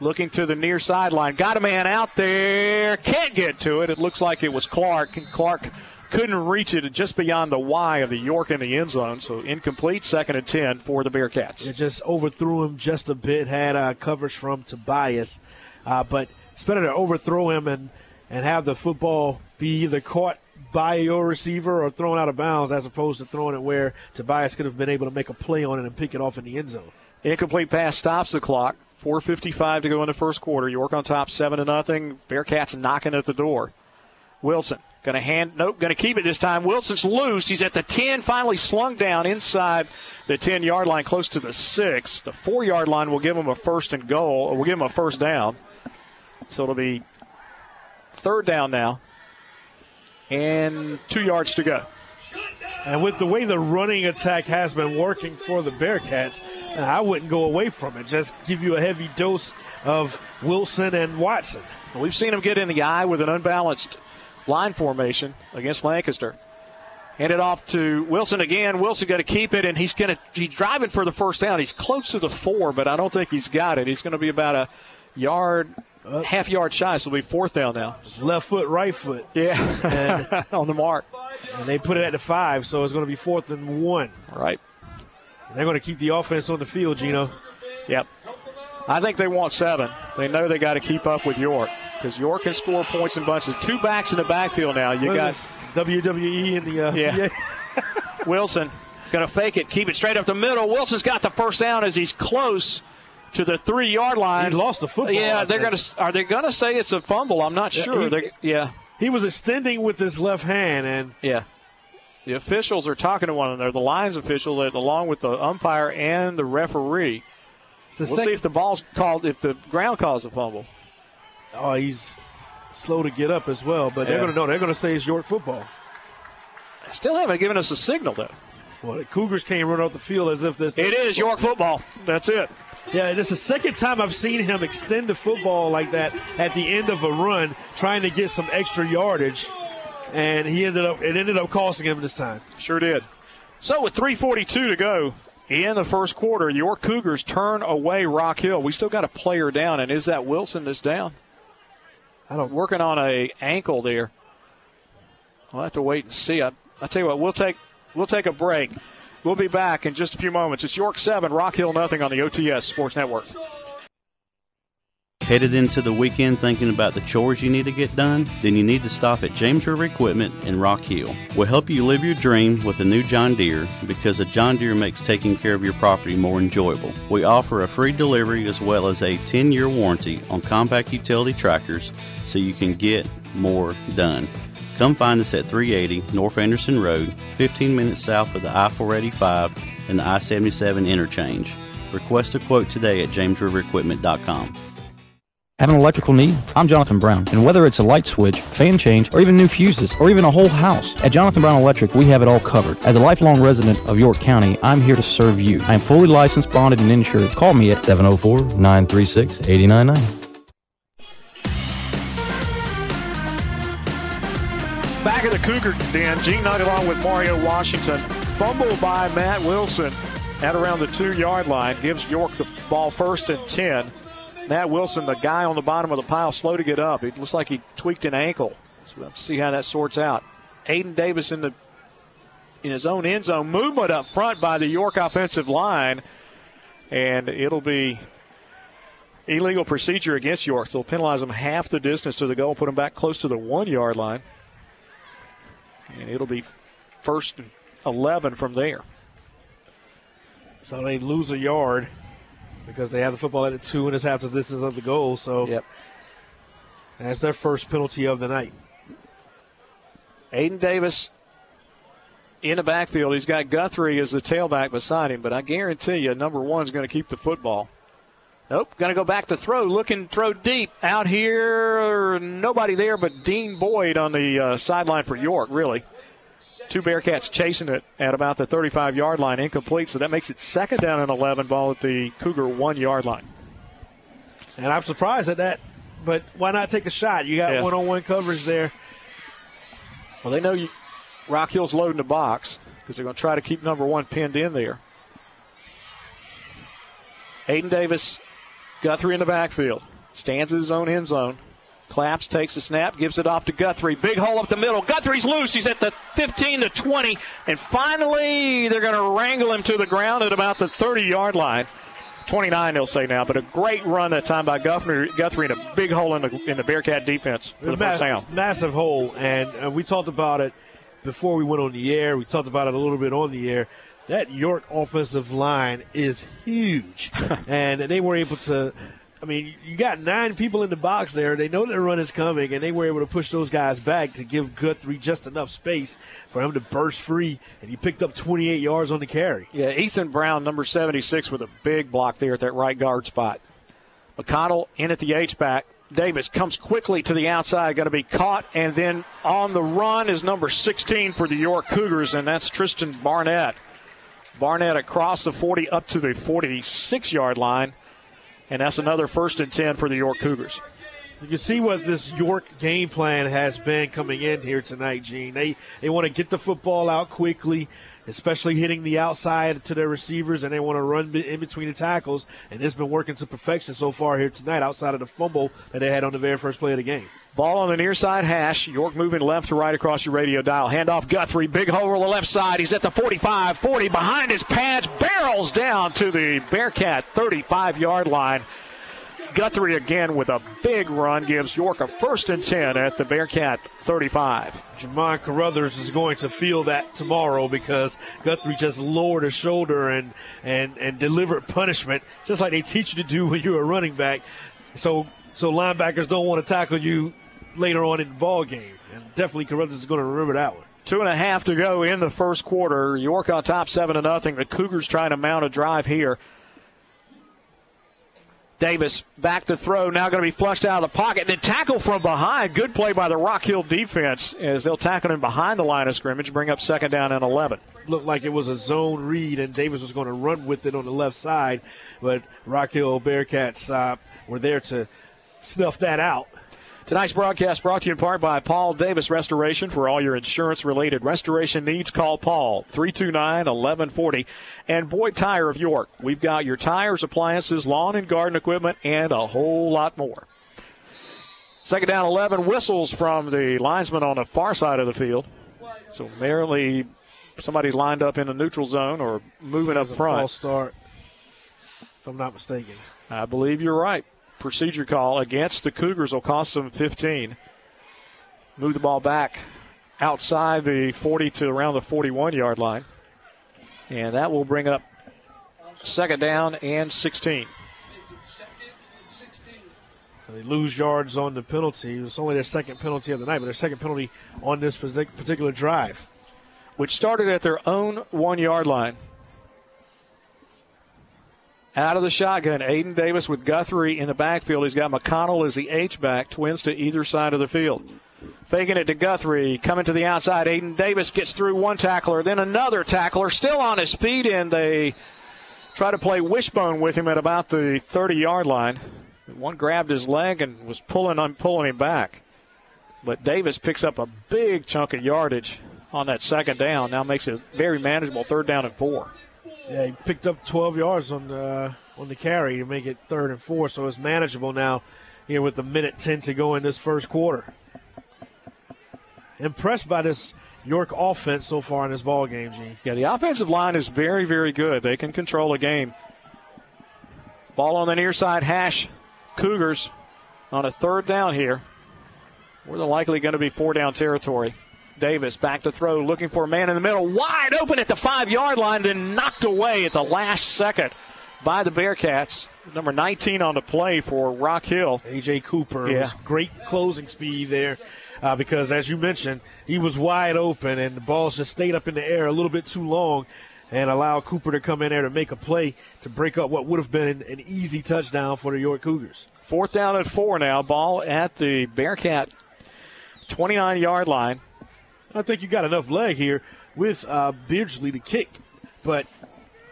Speaker 3: looking to the near sideline. Got a man out there, can't get to it. It looks like it was Clark, and Clark couldn't reach it just beyond the Y of the York in the end zone. So incomplete, second and ten for the Bearcats.
Speaker 2: It just overthrew him just a bit. Had uh, coverage from Tobias, uh, but it's better to overthrow him and and have the football be either caught by your receiver or thrown out of bounds as opposed to throwing it where Tobias could have been able to make a play on it and pick it off in the end zone.
Speaker 3: Incomplete pass stops the clock. 4:55 to go in the first quarter. York on top, seven to nothing. Bearcats knocking at the door. Wilson going to hand, nope, going to keep it this time. Wilson's loose. He's at the 10, finally slung down inside the 10 yard line, close to the six. The four yard line will give him a first and goal, or will give him a first down. So it'll be third down now, and two yards to go.
Speaker 2: And with the way the running attack has been working for the Bearcats, I wouldn't go away from it. Just give you a heavy dose of Wilson and Watson.
Speaker 3: We've seen him get in the eye with an unbalanced line formation against Lancaster. Hand it off to Wilson again. Wilson going to keep it, and he's going to he's driving for the first down. He's close to the four, but I don't think he's got it. He's going to be about a yard, uh, half yard shy. So it'll be fourth down now.
Speaker 2: Just left foot, right foot.
Speaker 3: Yeah, <laughs> on the mark.
Speaker 2: And they put it at the five, so it's going to be fourth and one.
Speaker 3: Right.
Speaker 2: And they're going to keep the offense on the field, Gino.
Speaker 3: Yep. I think they want seven. They know they got to keep up with York because York can score points in bunches. Two backs in the backfield now. You got
Speaker 2: WWE in the uh,
Speaker 3: yeah. <laughs> Wilson going to fake it, keep it straight up the middle. Wilson's got the first down as he's close to the three yard line.
Speaker 2: He lost the football.
Speaker 3: Yeah, they're going to. Are they going to say it's a fumble? I'm not sure.
Speaker 2: Yeah,
Speaker 3: he, yeah.
Speaker 2: He was extending with his left hand, and
Speaker 3: yeah. The officials are talking to one another. The Lions official, along with the umpire and the referee. we'll sec- see if the ball's called, if the ground calls a fumble.
Speaker 2: Oh, he's slow to get up as well, but yeah. they're going to know. They're going to say it's York football.
Speaker 3: Still haven't given us a signal, though.
Speaker 2: Well, the Cougars can't run off the field as if this.
Speaker 3: It is York football. That's it.
Speaker 2: Yeah, this is the second time I've seen him extend the football like that at the end of a run, trying to get some extra yardage, and he ended up. It ended up costing him this time.
Speaker 3: Sure did. So with 3:42 to go in the first quarter, your Cougars turn away Rock Hill. We still got a player down, and is that Wilson that's down?
Speaker 2: I don't.
Speaker 3: Working on a ankle there. We'll have to wait and see. I, I tell you what, we'll take we'll take a break. We'll be back in just a few moments. It's York 7, Rock Hill nothing on the OTS Sports Network.
Speaker 13: Headed into the weekend thinking about the chores you need to get done? Then you need to stop at James River Equipment in Rock Hill. We'll help you live your dream with a new John Deere because a John Deere makes taking care of your property more enjoyable. We offer a free delivery as well as a 10 year warranty on compact utility tractors so you can get more done. Come find us at 380 North Anderson Road, 15 minutes south of the I 485 and the I 77 interchange. Request a quote today at jamesriverequipment.com.
Speaker 14: Have an electrical need? I'm Jonathan Brown, and whether it's a light switch, fan change, or even new fuses, or even a whole house, at Jonathan Brown Electric, we have it all covered. As a lifelong resident of York County, I'm here to serve you. I am fully licensed, bonded, and insured. Call me at 704 936 8099.
Speaker 3: Back at the Cougar den, Gene Knight along with Mario Washington. Fumble by Matt Wilson at around the two yard line gives York the ball first and 10. Matt Wilson, the guy on the bottom of the pile, slow to get up. It looks like he tweaked an ankle. So let's see how that sorts out. Aiden Davis in the in his own end zone. Movement up front by the York offensive line. And it'll be illegal procedure against York. So they'll penalize them half the distance to the goal, put them back close to the one yard line. And it'll be first and 11 from there.
Speaker 2: So they lose a yard because they have the football at the two and it's half distance of the goal. So
Speaker 3: yep.
Speaker 2: that's their first penalty of the night.
Speaker 3: Aiden Davis in the backfield. He's got Guthrie as the tailback beside him, but I guarantee you, number one's going to keep the football. Nope, going to go back to throw, looking throw deep out here. Nobody there but Dean Boyd on the uh, sideline for York. Really, two Bearcats chasing it at about the 35 yard line, incomplete. So that makes it second down and 11 ball at the Cougar one yard line.
Speaker 2: And I'm surprised at that, but why not take a shot? You got one on one coverage there.
Speaker 3: Well, they know you, Rock Hill's loading the box because they're going to try to keep number one pinned in there. Aiden Davis Guthrie in the backfield. Stands in his own end zone. Claps, takes the snap, gives it off to Guthrie. Big hole up the middle. Guthrie's loose. He's at the 15 to 20. And finally, they're going to wrangle him to the ground at about the 30 yard line. 29, they'll say now, but a great run that time by Guthrie, Guthrie in a big hole in the in the Bearcat defense for the
Speaker 2: Ma-
Speaker 3: first down.
Speaker 2: Massive hole, and uh, we talked about it before we went on the air. We talked about it a little bit on the air. That York offensive line is huge, <laughs> and they were able to. I mean, you got nine people in the box there. They know their run is coming, and they were able to push those guys back to give Guthrie just enough space for him to burst free. And he picked up 28 yards on the carry.
Speaker 3: Yeah, Ethan Brown, number 76, with a big block there at that right guard spot. McConnell in at the H back. Davis comes quickly to the outside, going to be caught, and then on the run is number 16 for the York Cougars, and that's Tristan Barnett. Barnett across the 40 up to the 46 yard line, and that's another first and 10 for the York Cougars.
Speaker 2: You can see what this York game plan has been coming in here tonight, Gene. They they want to get the football out quickly, especially hitting the outside to their receivers, and they want to run in between the tackles. And it's been working to perfection so far here tonight, outside of the fumble that they had on the very first play of the game.
Speaker 3: Ball on the near side hash. York moving left to right across your radio dial. Handoff Guthrie. Big hole on the left side. He's at the 45, 40 behind his pads. Barrels down to the Bearcat 35 yard line. Guthrie again with a big run gives York a first and 10 at the Bearcat 35.
Speaker 2: Jamon Carruthers is going to feel that tomorrow because Guthrie just lowered his shoulder and, and, and delivered punishment, just like they teach you to do when you're a running back. So so linebackers don't want to tackle you later on in the ball game. And definitely Carruthers is going to remember that one.
Speaker 3: Two and a half to go in the first quarter. York on top, seven to nothing. The Cougars trying to mount a drive here. Davis back to throw, now going to be flushed out of the pocket. And then tackle from behind. Good play by the Rock Hill defense as they'll tackle him behind the line of scrimmage, bring up second down and 11.
Speaker 2: Looked like it was a zone read, and Davis was going to run with it on the left side, but Rock Hill Bearcats uh, were there to snuff that out.
Speaker 3: Tonight's broadcast brought to you in part by Paul Davis Restoration. For all your insurance related restoration needs, call Paul 329 1140. And Boyd Tire of York. We've got your tires, appliances, lawn and garden equipment, and a whole lot more. Second down 11 whistles from the linesman on the far side of the field. So merely somebody's lined up in the neutral zone or moving up front.
Speaker 2: false start, if I'm not mistaken.
Speaker 3: I believe you're right. Procedure call against the Cougars will cost them 15. Move the ball back outside the 40 to around the 41 yard line. And that will bring up second down and 16.
Speaker 2: So they lose yards on the penalty. It was only their second penalty of the night, but their second penalty on this particular drive.
Speaker 3: Which started at their own one yard line. Out of the shotgun, Aiden Davis with Guthrie in the backfield. He's got McConnell as the H back, twins to either side of the field. Faking it to Guthrie, coming to the outside. Aiden Davis gets through one tackler, then another tackler, still on his feet, and they try to play wishbone with him at about the 30 yard line. One grabbed his leg and was pulling on pulling him back. But Davis picks up a big chunk of yardage on that second down. Now makes it very manageable third down and four.
Speaker 2: Yeah, he picked up 12 yards on the on the carry to make it third and four, so it's manageable now. Here with the minute 10 to go in this first quarter. Impressed by this York offense so far in this ball game, G.
Speaker 3: Yeah, the offensive line is very, very good. They can control a game. Ball on the near side hash. Cougars on a third down here. More than likely going to be four down territory. Davis back to throw, looking for a man in the middle, wide open at the five yard line, then knocked away at the last second by the Bearcats. Number 19 on the play for Rock Hill.
Speaker 2: AJ Cooper.
Speaker 3: Yeah.
Speaker 2: Was great closing speed there. Uh, because as you mentioned, he was wide open and the balls just stayed up in the air a little bit too long and allowed Cooper to come in there to make a play to break up what would have been an easy touchdown for the York Cougars.
Speaker 3: Fourth down at four now. Ball at the Bearcat 29 yard line.
Speaker 2: I think you got enough leg here with uh, Beardsley to kick, but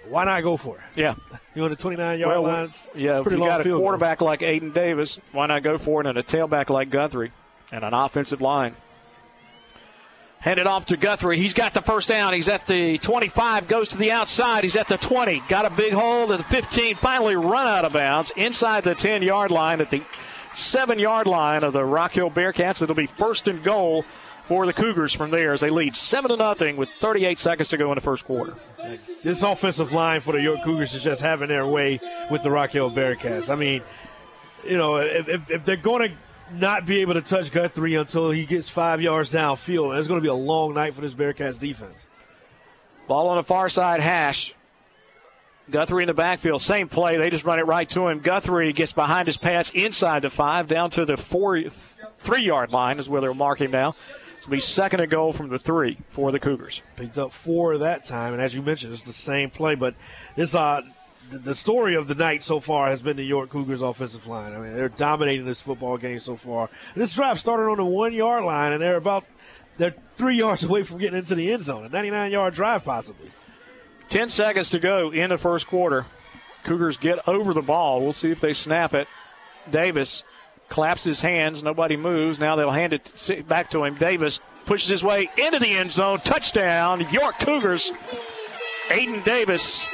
Speaker 2: why not go for it?
Speaker 3: Yeah.
Speaker 2: You know, the 29 yard
Speaker 3: well,
Speaker 2: line.
Speaker 3: Yeah, if
Speaker 2: pretty
Speaker 3: you
Speaker 2: long
Speaker 3: got a
Speaker 2: field goal.
Speaker 3: quarterback like Aiden Davis, why not go for it? And a tailback like Guthrie and an offensive line. Handed off to Guthrie. He's got the first down. He's at the 25, goes to the outside. He's at the 20. Got a big hole at the 15. Finally run out of bounds inside the 10 yard line at the seven yard line of the Rock Hill Bearcats. It'll be first and goal for the Cougars from there as they lead 7 to nothing with 38 seconds to go in the first quarter.
Speaker 2: This offensive line for the York Cougars is just having their way with the Rock Hill Bearcats. I mean, you know, if, if, if they're going to not be able to touch Guthrie until he gets five yards downfield, it's going to be a long night for this Bearcats defense.
Speaker 3: Ball on the far side hash. Guthrie in the backfield, same play. They just run it right to him. Guthrie gets behind his pass inside the five, down to the four, three yard line is where they'll mark him now. It'll be second and goal from the three for the Cougars.
Speaker 2: Picked up four that time, and as you mentioned, it's the same play. But this, uh, the, the story of the night so far has been the York Cougars offensive line. I mean, they're dominating this football game so far. This drive started on the one yard line, and they're about they're three <laughs> yards away from getting into the end zone. A 99 yard drive, possibly.
Speaker 3: 10 seconds to go in the first quarter. Cougars get over the ball. We'll see if they snap it. Davis claps his hands. Nobody moves. Now they'll hand it back to him. Davis pushes his way into the end zone. Touchdown, York Cougars. Aiden Davis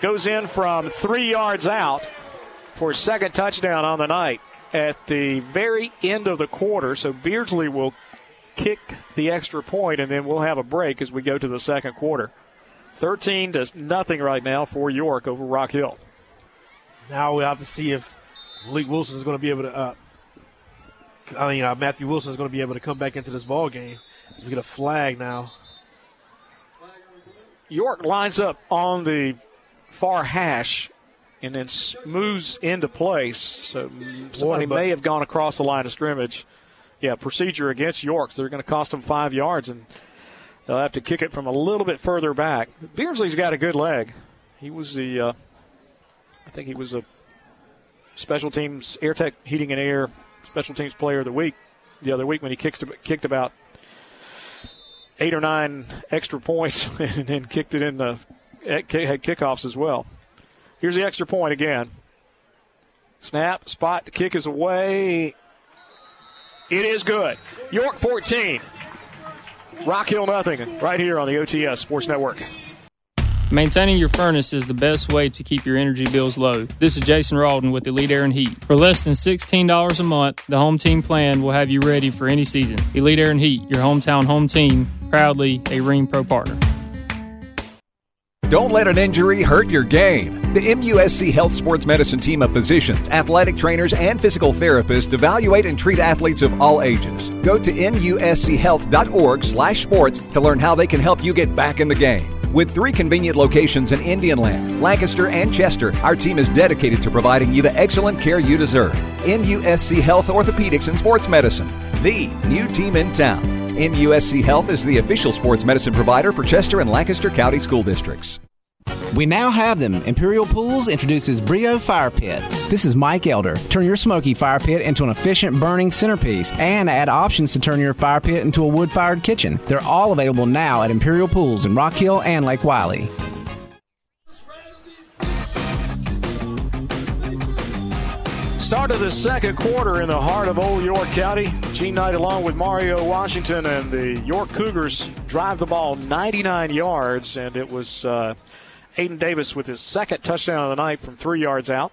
Speaker 3: goes in from three yards out for his second touchdown on the night at the very end of the quarter. So Beardsley will kick the extra point, and then we'll have a break as we go to the second quarter. 13 to nothing right now for York over Rock Hill.
Speaker 2: Now we have to see if Malik Wilson is going to be able to. Uh, I mean, uh, Matthew Wilson is going to be able to come back into this ball game. So we get a flag now.
Speaker 3: York lines up on the far hash and then moves into place. So somebody
Speaker 2: Boy,
Speaker 3: may have gone across the line of scrimmage. Yeah, procedure against York. So they're going to cost them five yards, and they'll have to kick it from a little bit further back. Beardsley's got a good leg. He was the, uh, I think he was a special teams air tech heating and air special teams player of the week the other week when he kicked kicked about eight or nine extra points <laughs> and then kicked it in the had kickoffs as well. Here's the extra point again. Snap, spot, the kick is away. It is good. York 14. Rock Hill nothing. Right here on the OTS Sports Network.
Speaker 15: Maintaining your furnace is the best way to keep your energy bills low. This is Jason Rawdon with Elite Air and Heat. For less than $16 a month, the home team plan will have you ready for any season. Elite Air and Heat, your hometown home team, proudly a Rheem Pro partner.
Speaker 5: Don't let an injury hurt your game. The MUSC Health Sports Medicine team of physicians, athletic trainers, and physical therapists evaluate and treat athletes of all ages. Go to muschealth.org/sports to learn how they can help you get back in the game. With three convenient locations in Indian Land, Lancaster, and Chester, our team is dedicated to providing you the excellent care you deserve. MUSC Health Orthopedics and Sports Medicine, the new team in town. MUSC Health is the official sports medicine provider for Chester and Lancaster County School Districts.
Speaker 16: We now have them. Imperial Pools introduces Breeo Fire Pits. This is Mike Elder. Turn your smoky fire pit into an efficient burning centerpiece and add options to turn your fire pit into a wood fired kitchen. They're all available now at Imperial Pools in Rock Hill and Lake Wylie.
Speaker 3: Start of the second quarter in the heart of Old York County. Gene Knight, along with Mario Washington and the York Cougars, drive the ball 99 yards, and it was uh, Aiden Davis with his second touchdown of the night from three yards out.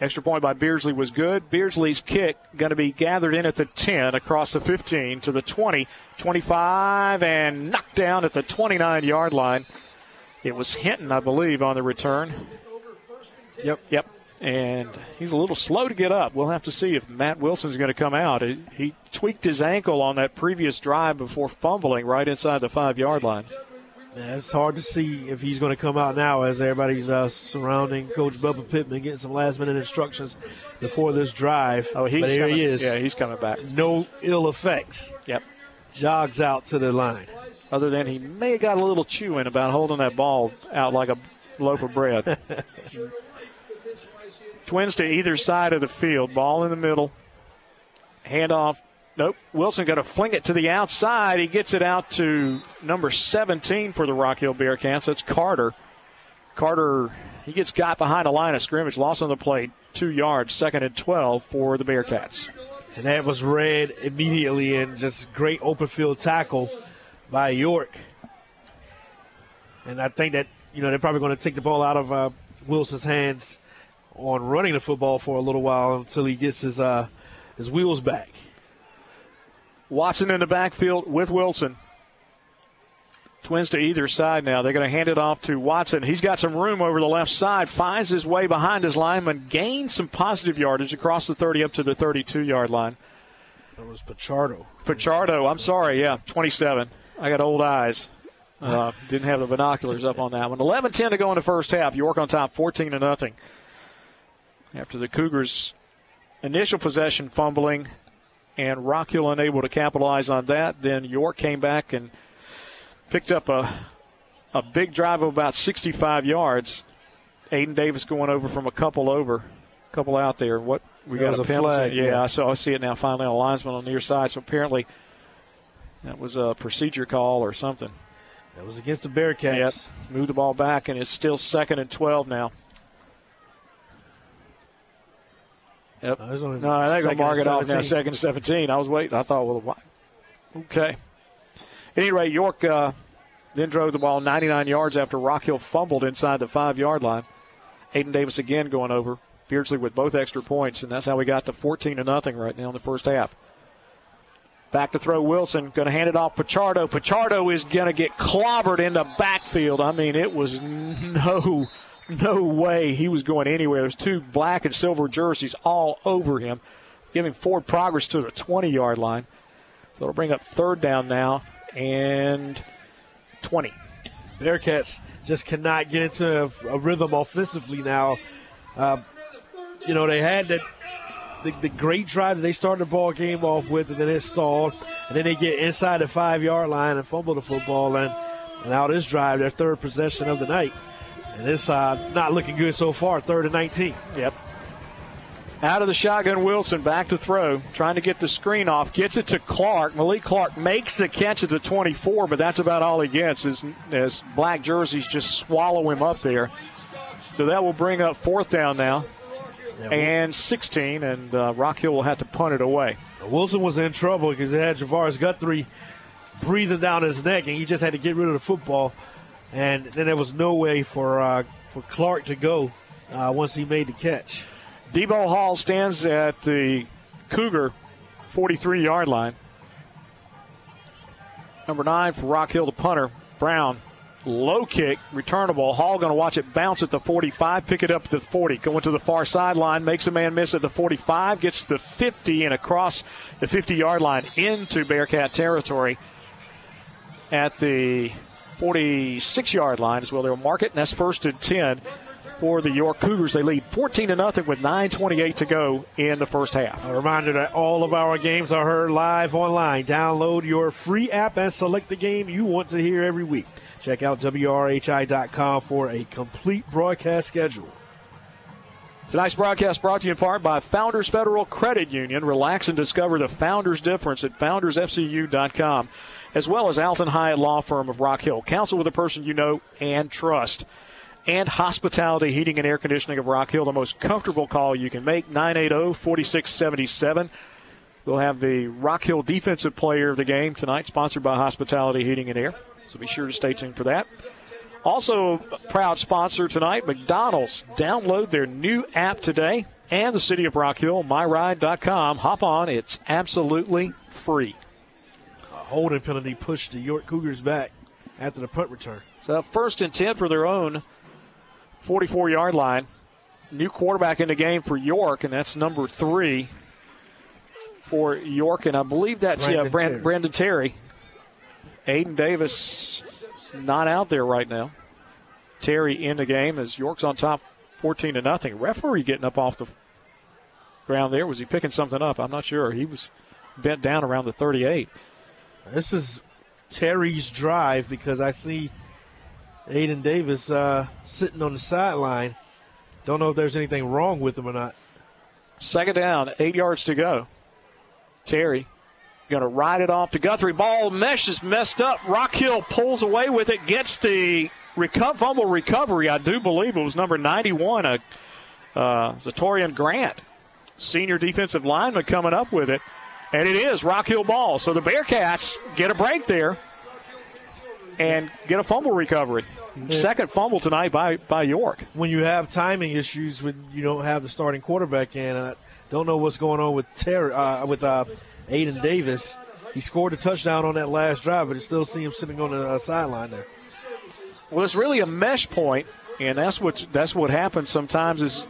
Speaker 3: Extra point by Beardsley was good. Beardsley's kick going to be gathered in at the 10, across the 15 to the 20, 25, and knocked down at the 29 yard line. It was Hinton, I believe, on the return.
Speaker 2: Yep.
Speaker 3: Yep. And he's a little slow to get up. We'll have to see if Matt Wilson's going to come out. He, he tweaked his ankle on that previous drive before fumbling right inside the five yard line.
Speaker 2: Yeah, it's hard to see if he's going to come out now as everybody's uh, surrounding Coach Bubba Pittman, getting some last minute instructions before this drive.
Speaker 3: Oh, he's
Speaker 2: but here
Speaker 3: coming,
Speaker 2: he is.
Speaker 3: Yeah, he's coming back.
Speaker 2: No ill effects.
Speaker 3: Yep.
Speaker 2: Jogs out to the line.
Speaker 3: Other than he may have got a little chewing about holding that ball out like a loaf of bread. <laughs> Twins to either side of the field. Ball in the middle. Handoff. Nope. Wilson going to fling it to the outside. He gets it out to number 17 for the Rock Hill Bearcats. That's Carter. Carter, he gets got behind a line of scrimmage. Loss on the plate. Two yards. Second and 12 for the Bearcats.
Speaker 2: And that was read immediately and just great open field tackle by York. And I think that, you know, they're probably going to take the ball out of uh, Wilson's hands on running the football for a little while until he gets his uh, his wheels back.
Speaker 3: Watson in the backfield with Wilson. Twins to either side now. They're going to hand it off to Watson. He's got some room over the left side, finds his way behind his lineman, gains some positive yardage across the 30 up to the 32 yard line.
Speaker 2: That was Pichardo.
Speaker 3: Pichardo, I'm sorry, yeah, 27. I got old eyes. Uh, <laughs> didn't have the binoculars up on that one. 11 10 to go in the first half. York on top, 14 to nothing. After the Cougars' initial possession fumbling and Rock Hill unable to capitalize on that, then York came back and picked up a, a big drive of about 65 yards. Aiden Davis going over from a couple over, a couple out there. What we
Speaker 2: That
Speaker 3: got a
Speaker 2: a
Speaker 3: penalty? yeah,
Speaker 2: yeah.
Speaker 3: I saw. I see it now. Finally, on a linesman on the near side. So apparently, that was a procedure call or something.
Speaker 2: That was against the Bearcats.
Speaker 3: Yep. Move the ball back, and it's still second and 12 now. Yep.
Speaker 2: No, it's only
Speaker 3: No, I think I'll mark it off now. Second and 17. I was waiting. I thought, well, why? Okay. At any rate, York uh, then drove the ball 99 yards after Rock Hill fumbled inside the five yard line. Aiden Davis again going over. Beardsley with both extra points, and that's how we got to 14 to nothing right now in the first half. Back to throw Wilson. Going to hand it off Pichardo. Pichardo is going to get clobbered in the backfield. I mean, it was <laughs> no, no way he was going anywhere. There's two black and silver jerseys all over him, giving forward progress to the 20 yard line. So it'll bring up third down now and 20.
Speaker 2: Bearcats just cannot get into a, a rhythm offensively now. Uh, you know, they had that the, the great drive that they started the ball game off with, and then it stalled, and then they get inside the five yard line and fumble the football, and, and now this drive, their third possession of the night. And this uh, not looking good so far, third and 19.
Speaker 3: Yep. Out of the shotgun, Wilson back to throw, trying to get the screen off. Gets it to Clark. Malik Clark makes the catch at the 24, but that's about all he gets as, as black jerseys just swallow him up there. So that will bring up fourth down now and 16, and uh, Rock Hill will have to punt it away.
Speaker 2: Wilson was in trouble because he had Javaris Guthrie breathing down his neck, and he just had to get rid of the football. And then there was no way for uh, for Clark to go uh, once he made the catch.
Speaker 3: Debo Hall stands at the Cougar 43 yard line. Number nine for Rock Hill, the punter, Brown. low kick, returnable. Hall going to watch it bounce at the 45, pick it up at the 40, going to the far sideline, makes a man miss at the 45, gets the 50 and across the 50 yard line into Bearcat territory at the 46 yard line as well. They'll mark it, and that's first and 10 for the York Cougars. They lead 14 to nothing with 9:28 to go in the first half.
Speaker 2: A reminder that all of our games are heard live online. Download your free app and select the game you want to hear every week. Check out WRHI.com for a complete broadcast schedule.
Speaker 3: Tonight's broadcast brought to you in part by Founders Federal Credit Union. Relax and discover the Founders difference at foundersfcu.com, as well as Alton Hyatt Law Firm of Rock Hill. Counsel with a person you know and trust. And Hospitality Heating and Air Conditioning of Rock Hill, the most comfortable call you can make, 980 4677. We'll have the Rock Hill Defensive Player of the Game tonight, sponsored by Hospitality Heating and Air. So be sure to stay tuned for that. Also, a proud sponsor tonight, McDonald's. Download their new app today and the City of Rock Hill, myride.com. Hop on, it's absolutely free.
Speaker 2: Holding penalty pushed the York Cougars back after the punt return.
Speaker 3: So, first and 10 for their own 44 yard line. New quarterback in the game for York, and that's number three for York. And I believe that's
Speaker 2: Brandon
Speaker 3: yeah, Brand,
Speaker 2: Terry.
Speaker 3: Brandon Terry. Aiden Davis not out there right now. Terry in the game as York's on top 14 to nothing. Referee getting up off the ground there. Was he picking something up? I'm not sure. He was bent down around the 38.
Speaker 2: This is Terry's drive because I see Aiden Davis uh, sitting on the sideline. Don't know if there's anything wrong with him or not.
Speaker 3: Second down, eight yards to go. Terry going to ride it off to Guthrie. Ball mesh is messed up. Rock Hill pulls away with it, gets the reco- fumble recovery. I do believe it was number 91, a uh, Zatorian Grant, senior defensive lineman, coming up with it. And it is Rock Hill ball. So the Bearcats get a break there and get a fumble recovery. Second fumble tonight by, by York.
Speaker 2: When you have timing issues when you don't have the starting quarterback in, and I don't know what's going on with Terry, uh, with uh, Aiden Davis. He scored a touchdown on that last drive, but you still see him sitting on the uh, sideline there.
Speaker 3: Well, it's really a mesh point, and that's what that's what happens sometimes is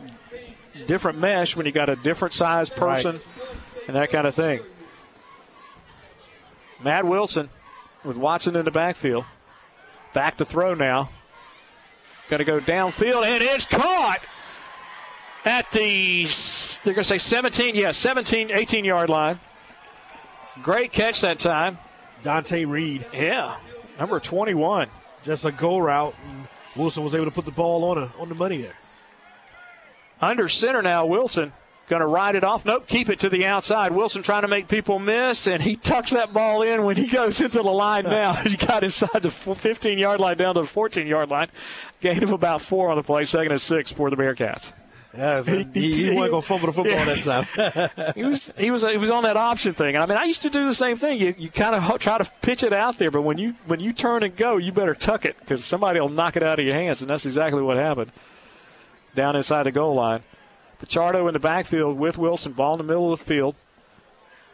Speaker 3: different mesh when you got a different size person and that kind of thing. Matt Wilson with Watson in the backfield. Back to throw now. Got to go downfield, and it's caught at the, they're going to say 17, yeah, 17, 18 yard line. Great catch that time.
Speaker 2: Dante Reed.
Speaker 3: Yeah, number 21.
Speaker 2: Just a go route, and Wilson was able to put the ball on a, on the money there.
Speaker 3: Under center now, Wilson going to ride it off. Nope, keep it to the outside. Wilson trying to make people miss, and he tucks that ball in when he goes into the line <laughs> now. <laughs> he got inside the 15 yard line down to the 14 yard line. Gain of about four on the play, second and six for the Bearcats.
Speaker 2: Yeah, so <laughs> he, he, wasn't going to fumble the football
Speaker 3: Yeah.
Speaker 2: that time.
Speaker 3: he was he was he was on that option thing. And I mean, I used to do the same thing. You you kind of try to pitch it out there, but when you when you turn and go, you better tuck it because somebody will knock it out of your hands, and that's exactly what happened. Down inside the goal line, Pichardo in the backfield with Wilson, ball in the middle of the field.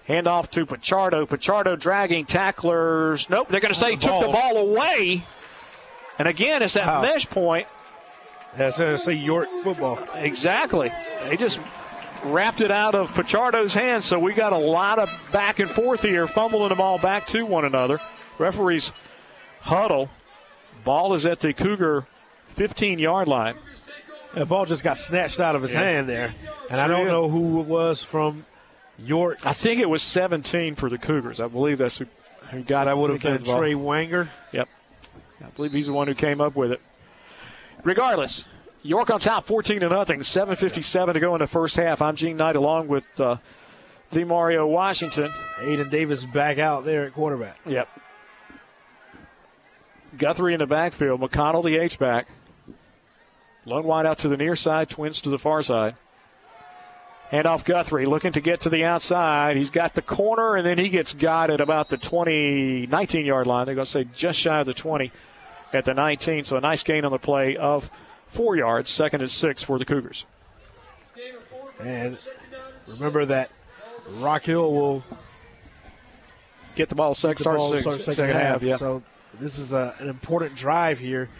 Speaker 3: Hand off to Pichardo. Pichardo dragging tacklers. Nope, they're going to say he took the ball away. And again, it's that
Speaker 2: Wow.
Speaker 3: mesh point.
Speaker 2: That's going to say York football.
Speaker 3: Exactly. They just wrapped it out of Pichardo's hands, so we got a lot of back and forth here, fumbling the ball back to one another. Referees huddle. Ball is at the Cougar 15 yard line.
Speaker 2: The ball just got snatched out of his
Speaker 3: Yeah.
Speaker 2: hand there. And I don't
Speaker 3: did.
Speaker 2: know who it was from York.
Speaker 3: I think it was 17 for the Cougars. I believe that's who, who got
Speaker 2: That would have
Speaker 3: got
Speaker 2: been
Speaker 3: the.
Speaker 2: Trey Wanger.
Speaker 3: Yep. I believe he's the one who came up with it. Regardless, York on top 14 to nothing. 7.57 to go in the first half. I'm Gene Knight along with uh, the Mario Washington.
Speaker 2: Aiden Davis back out there at quarterback.
Speaker 3: Yep. Guthrie in the backfield. McConnell the H back. Lone wide out to the near side. Twins to the far side. Hand off Guthrie, looking to get to the outside. He's got the corner, and then he gets got at about the 20, 19 yard line. They're going to say just shy of the 20 at the 19. So a nice gain on the play of four yards. Second and six for the Cougars.
Speaker 2: And remember that Rock Hill will
Speaker 3: Get the ball second,
Speaker 2: the
Speaker 3: start,
Speaker 2: ball
Speaker 3: six,
Speaker 2: start
Speaker 3: second, half. Yeah.
Speaker 2: So This is a, an important drive here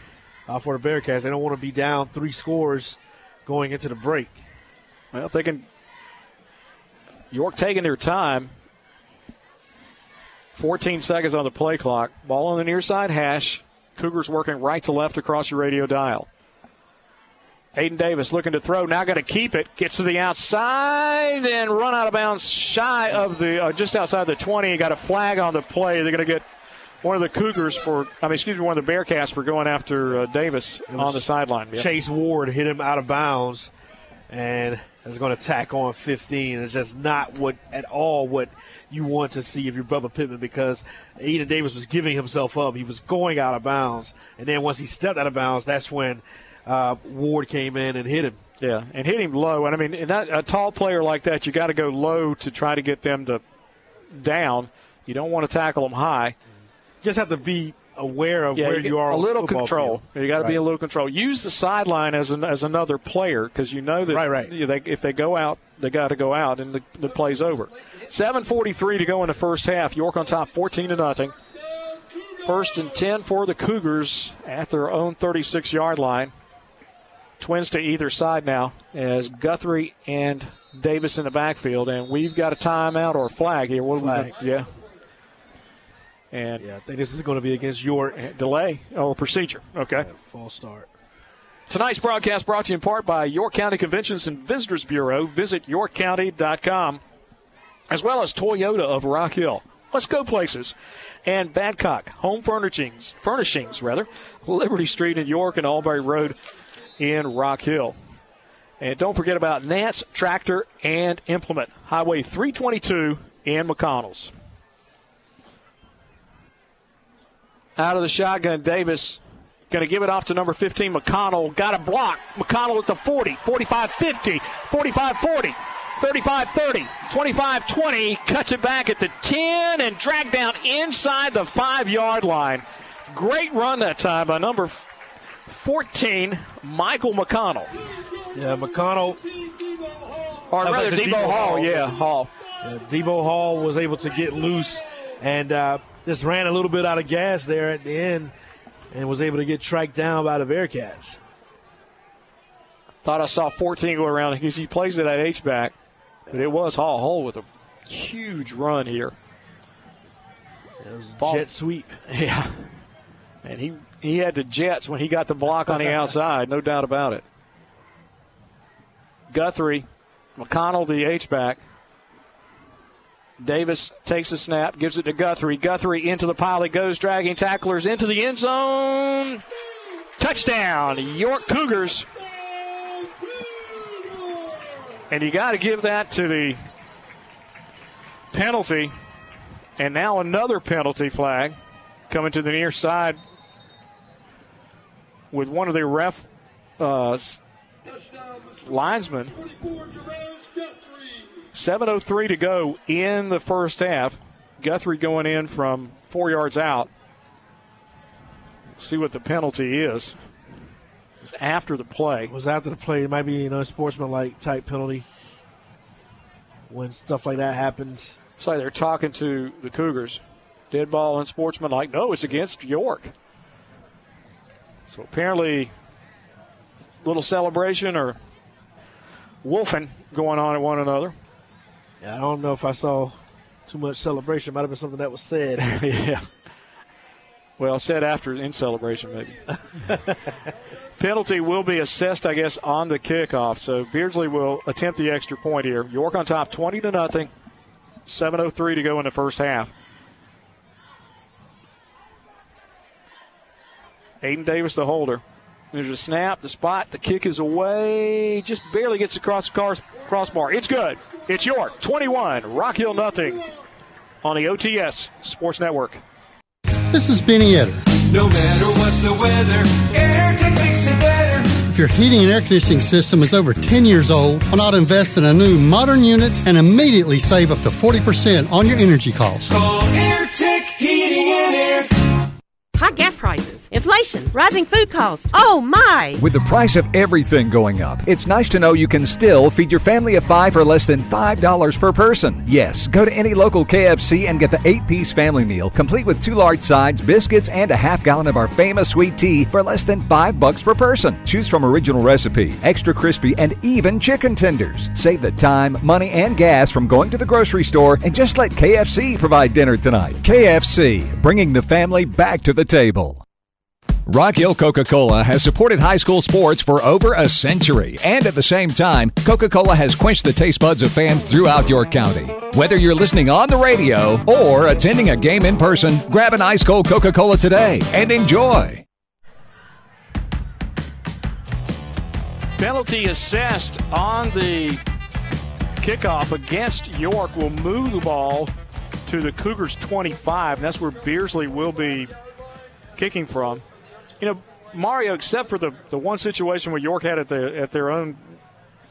Speaker 2: uh, for the Bearcats. They don't want to be down three scores going into the break.
Speaker 3: Well, if they can. York taking their time. 14 seconds on the play clock. Ball on the near side hash. Cougars working right to left across your radio dial. Aiden Davis looking to throw. Now got to keep it. Gets to the outside and run out of bounds shy of the, uh, just outside the 20. Got a flag on the play. They're going to get one of the Cougars for, I mean, excuse me, one of the Bearcats for going after uh, Davis on the sideline. Yep.
Speaker 2: Chase Ward hit him out of bounds and is going to tack on 15. It's just not what at all what you want to see if you're Bubba Pittman because Aiden Davis was giving himself up. He was going out of bounds, and then once he stepped out of bounds, that's when uh, Ward came in and hit him.
Speaker 3: Yeah, and hit him low. And I mean, that, a tall player like that, you got to go low to try to get them to down. You don't want to tackle them high.
Speaker 2: Just have to be aware of
Speaker 3: yeah,
Speaker 2: where
Speaker 3: you,
Speaker 2: you are.
Speaker 3: A little
Speaker 2: control.
Speaker 3: control.
Speaker 2: Field.
Speaker 3: You got to
Speaker 2: right.
Speaker 3: be a little control. Use the sideline as an, as another player because you know that
Speaker 2: right, right.
Speaker 3: They, if they go out, they got to go out, and the, the play's over. 7:43 to go in the first half. York on top, 14 to nothing. First and 10 for the Cougars at their own 36 yard line. Twins to either side now as Guthrie and Davis in the backfield, and we've got a timeout or a flag here. What
Speaker 2: flag.
Speaker 3: We, yeah. And
Speaker 2: yeah, I think this is going to be against York.
Speaker 3: Delay or procedure. Okay.
Speaker 2: Yeah, false start.
Speaker 3: Tonight's broadcast brought to you in part by York County Conventions and Visitors Bureau. Visit yorkcounty.com, as well as Toyota of Rock Hill. Let's go places. And Badcock Home Furnishings, furnishings rather, Liberty Street in York and Albury Road in Rock Hill. And don't forget about Nance Tractor and Implement, Highway 322 in McConnell's. Out of the shotgun, Davis going to give it off to number 15, McConnell. Got a block. McConnell at the 40, 45 50, 45 40. 35 30, 25 20, cuts it back at the 10 and dragged down inside the five yard line. Great run that time by number 14, Michael McConnell.
Speaker 2: Yeah, McConnell.
Speaker 3: Or rather,
Speaker 2: like
Speaker 3: Debo, Hall,
Speaker 2: Hall.
Speaker 3: yeah, Hall.
Speaker 2: Yeah, Debo Hall was able to get loose and uh, just ran a little bit out of gas there at the end and was able to get tracked down by the Bearcats.
Speaker 3: Thought I saw 14 go around because he plays it at H back, but it was Hall. Hall with a huge run here.
Speaker 2: It was
Speaker 3: Ball.
Speaker 2: jet sweep. <laughs>
Speaker 3: Yeah. And he, he had the Jets when he got the block on the outside, no doubt about it. Guthrie, McConnell, the H back. Davis takes the snap, gives it to Guthrie. Guthrie into the pile He goes, dragging tacklers into the end zone. Touchdown, York Cougars. And you got to give that to the penalty. And now another penalty flag coming to the near side with one of the ref uh, linesmen. 7.03 to go in the first half. Guthrie going in from four yards out. See what the penalty is. It's after the play.
Speaker 2: Was after the play. It might be you know sportsmanlike type penalty when stuff like that happens.
Speaker 3: It's like they're talking to the Cougars. Dead ball and sportsman like, no, it's against York. So apparently, little celebration or wolfing going on at one another.
Speaker 2: Yeah, I don't know if I saw too much celebration. Might have been something that was said. <laughs>
Speaker 3: yeah. Well, said after in celebration, maybe. <laughs> Penalty will be assessed, I guess, on the kickoff. So Beardsley will attempt the extra point here. York on top, 20 to nothing. 7.03 to go in the first half. Aiden Davis, the holder. There's a snap, the spot, the kick is away, just barely gets across the crossbar. It's good. It's York, 21, Rock Hill nothing on the OTS Sports Network.
Speaker 17: This is Benny Etter.
Speaker 18: No matter what the weather, AirTech makes it better.
Speaker 17: If your heating and air conditioning system is over 10 years old, why not invest in a new modern unit and immediately save up to 40% on your energy costs?
Speaker 18: Call AirTech Heating and Air.
Speaker 19: High gas prices, inflation, rising food costs. Oh my!
Speaker 5: With the price of everything going up, it's nice to know you can still feed your family of five for less than $5 per person. Yes, go to any local KFC and get the eight piece family meal, complete with two large sides, biscuits, and a half gallon of our famous sweet tea for less than five bucks per person. Choose from original recipe, extra crispy, and even chicken tenders. Save the time, money, and gas from going to the grocery store and just let KFC provide dinner tonight. KFC, bringing the family back to the table.
Speaker 10: Rock Hill Coca Cola has supported high school sports for over a century. And at the same time, Coca Cola has quenched the taste buds of fans throughout York County. Whether you're listening on the radio or attending a game in person, grab an ice cold Coca Cola today and enjoy.
Speaker 3: Penalty assessed on the kickoff against York will move the ball to the Cougars 25, and that's where Beardsley will be kicking from. You know, Mario, except for the, the one situation where York had at the at their own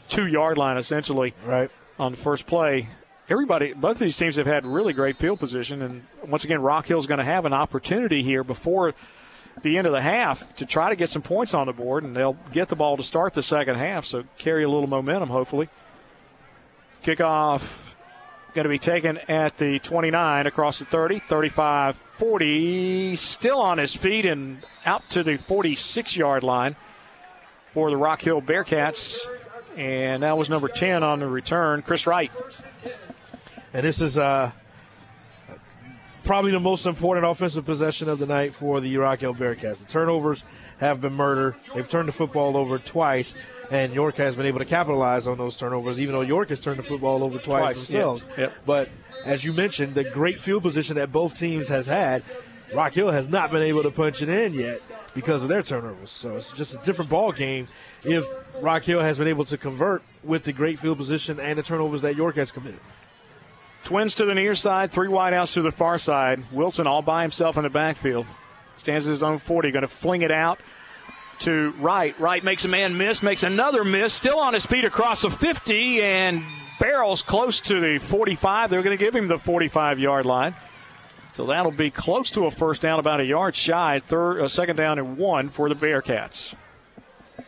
Speaker 3: two yard line essentially
Speaker 2: right
Speaker 3: on the first play. Everybody, both of these teams have had really great field position, and once again, Rock Hill's going to have an opportunity here before the end of the half to try to get some points on the board, and they'll get the ball to start the second half, so carry a little momentum, hopefully. Kickoff going to be taken at the 29 across the 30, 35 40. Still on his feet and out to the 46 yard line for the Rock Hill Bearcats. And that was number 10 on the return, Chris Wright.
Speaker 2: And this is uh, probably the most important offensive possession of the night for the Rock Hill Bearcats. The turnovers have been murder. They've turned the football over twice, and York has been able to capitalize on those turnovers, even though York has turned the football over twice,
Speaker 3: Twice,
Speaker 2: themselves.
Speaker 3: yeah. Yep.
Speaker 2: But as you mentioned, the great field position that both teams has had, Rock Hill has not been able to punch it in yet because of their turnovers. So it's just a different ball game if Rock Hill has been able to convert with the great field position and the turnovers that York has committed.
Speaker 3: Twins to the near side, three wideouts to the far side. Wilson all by himself in the backfield. Stands at his own 40, going to fling it out to Wright. Wright makes a man miss, makes another miss, still on his feet across the 50, and barrels close to the 45. They're going to give him the 45 yard line. So that'll be close to a first down, about a yard shy. Third, a second down and one for the Bearcats.
Speaker 2: So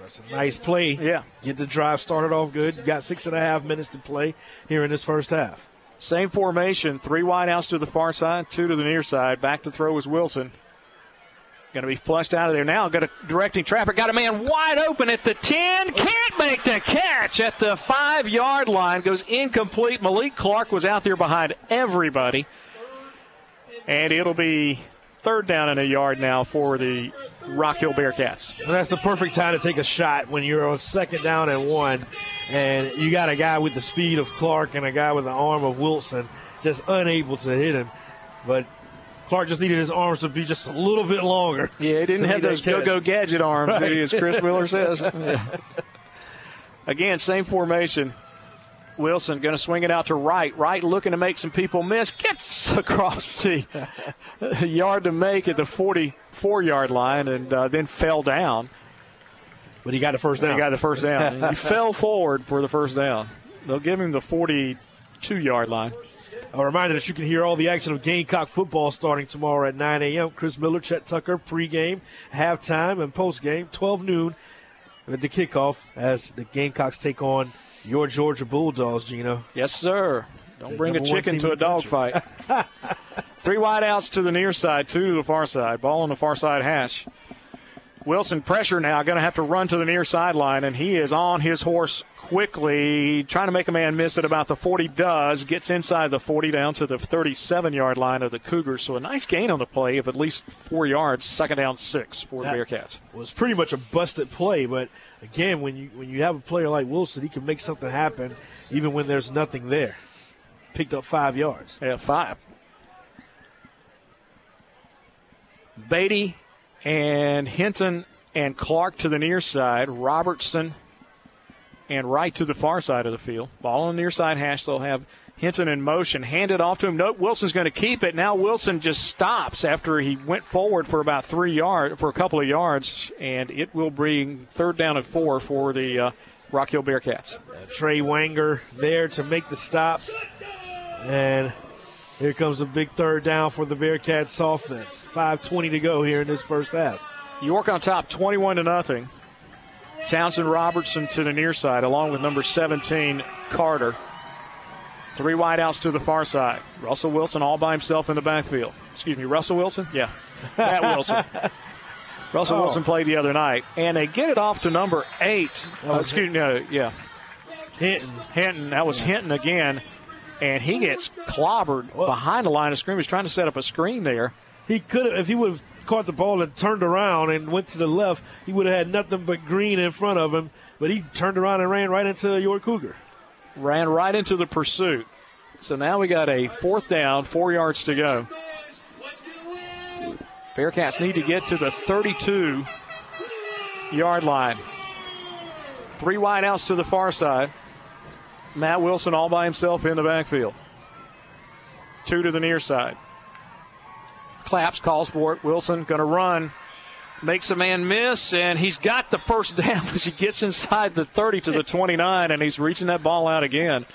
Speaker 2: that's a nice play.
Speaker 3: Yeah.
Speaker 2: Get the drive started off good. You got six and a half minutes to play here in this first half.
Speaker 3: Same formation, three wideouts to the far side, two to the near side. Back to throw is Wilson. Going to be flushed out of there now. Got a directing traffic. Got a man wide open at the 10. Can't make the catch at the five yard line. Goes incomplete. Malik Clark was out there behind everybody. And it'll be third down and a yard now for the Rock Hill Bearcats.
Speaker 2: And that's the perfect time to take a shot when you're on second down and one, and you got a guy with the speed of Clark and a guy with the arm of Wilson, just unable to hit him. But Clark just needed his arms to be just a little bit longer.
Speaker 3: Yeah, he didn't
Speaker 2: to
Speaker 3: have those go go gadget arms,
Speaker 2: Wright.
Speaker 3: as Chris <laughs> Miller says. Yeah. Again, same formation. Wilson going to swing it out to Wright. Right looking to make some people miss. Gets across the <laughs> yard to make at the 44 yard line and uh, then fell down.
Speaker 2: But he got the first down.
Speaker 3: He got the first down. <laughs> he fell forward for the first down. They'll give him the 42 yard line.
Speaker 2: A reminder that you can hear all the action of Gamecock football starting tomorrow at 9 a.m. Chris Miller, Chet Tucker, pregame, halftime, and postgame, 12 noon at the kickoff as the Gamecocks take on your Georgia Bulldogs, Gino.
Speaker 3: Yes, sir. Don't
Speaker 2: The
Speaker 3: bring a chicken to a dog fight. <laughs> Three wideouts to the near side, two to the far side. Ball on the far side hash. Wilson pressure now, going to have to run to the near sideline, and he is on his horse quickly, trying to make a man miss at about the 40. Does gets inside the 40 down to the 37 yard line of the Cougars. So a nice gain on the play of at least four yards. Second down six for the
Speaker 2: That
Speaker 3: Bearcats.
Speaker 2: was pretty much a busted play, but again, when you when you have a player like Wilson, he can make something happen even when there's nothing there. Picked up five yards.
Speaker 3: Yeah, five. Beatty and Hinton and Clark to the near side. Robertson and Wright to the far side of the field. Ball on the near side hash. They'll have Hinton in motion. Hand it off to him. Nope, Wilson's going to keep it. Now Wilson just stops after he went forward for about three yards, for a couple of yards, and it will bring third down and four for the uh, Rock Hill Bearcats.
Speaker 2: Trey Wanger there to make the stop. And Here comes a big third down for the Bearcats offense. 5.20 to go here in this first half.
Speaker 3: York on top, 21 to nothing. Townsend Robertson to the near side, along with number 17, Carter. Three wideouts to the far side. Russell Wilson all by himself in the backfield. Excuse me, Russell Wilson? Yeah. Matt Wilson. <laughs> Russell
Speaker 2: Oh.
Speaker 3: Wilson played the other night. And they get it off to number eight. Uh, excuse me, no, yeah.
Speaker 2: Hinton.
Speaker 3: Hinton. That was Hinton again. And he gets clobbered behind the line of scrimmage, trying to set up a screen there.
Speaker 2: He could have, if he would have caught the ball and turned around and went to the left, he would have had nothing but green in front of him. But he turned around and ran right into York Cougar.
Speaker 3: ran right into the pursuit. So now we got a fourth down, four yards to go. Bearcats need to get to the 32 yard line. Three wideouts to the far side. Matt Wilson all by himself in the backfield. Two to the near side. Claps calls for it. Wilson going to run. Makes a man miss, and he's got the first down <laughs> as he gets inside the 30 to the <laughs> 29, and he's reaching that ball out again.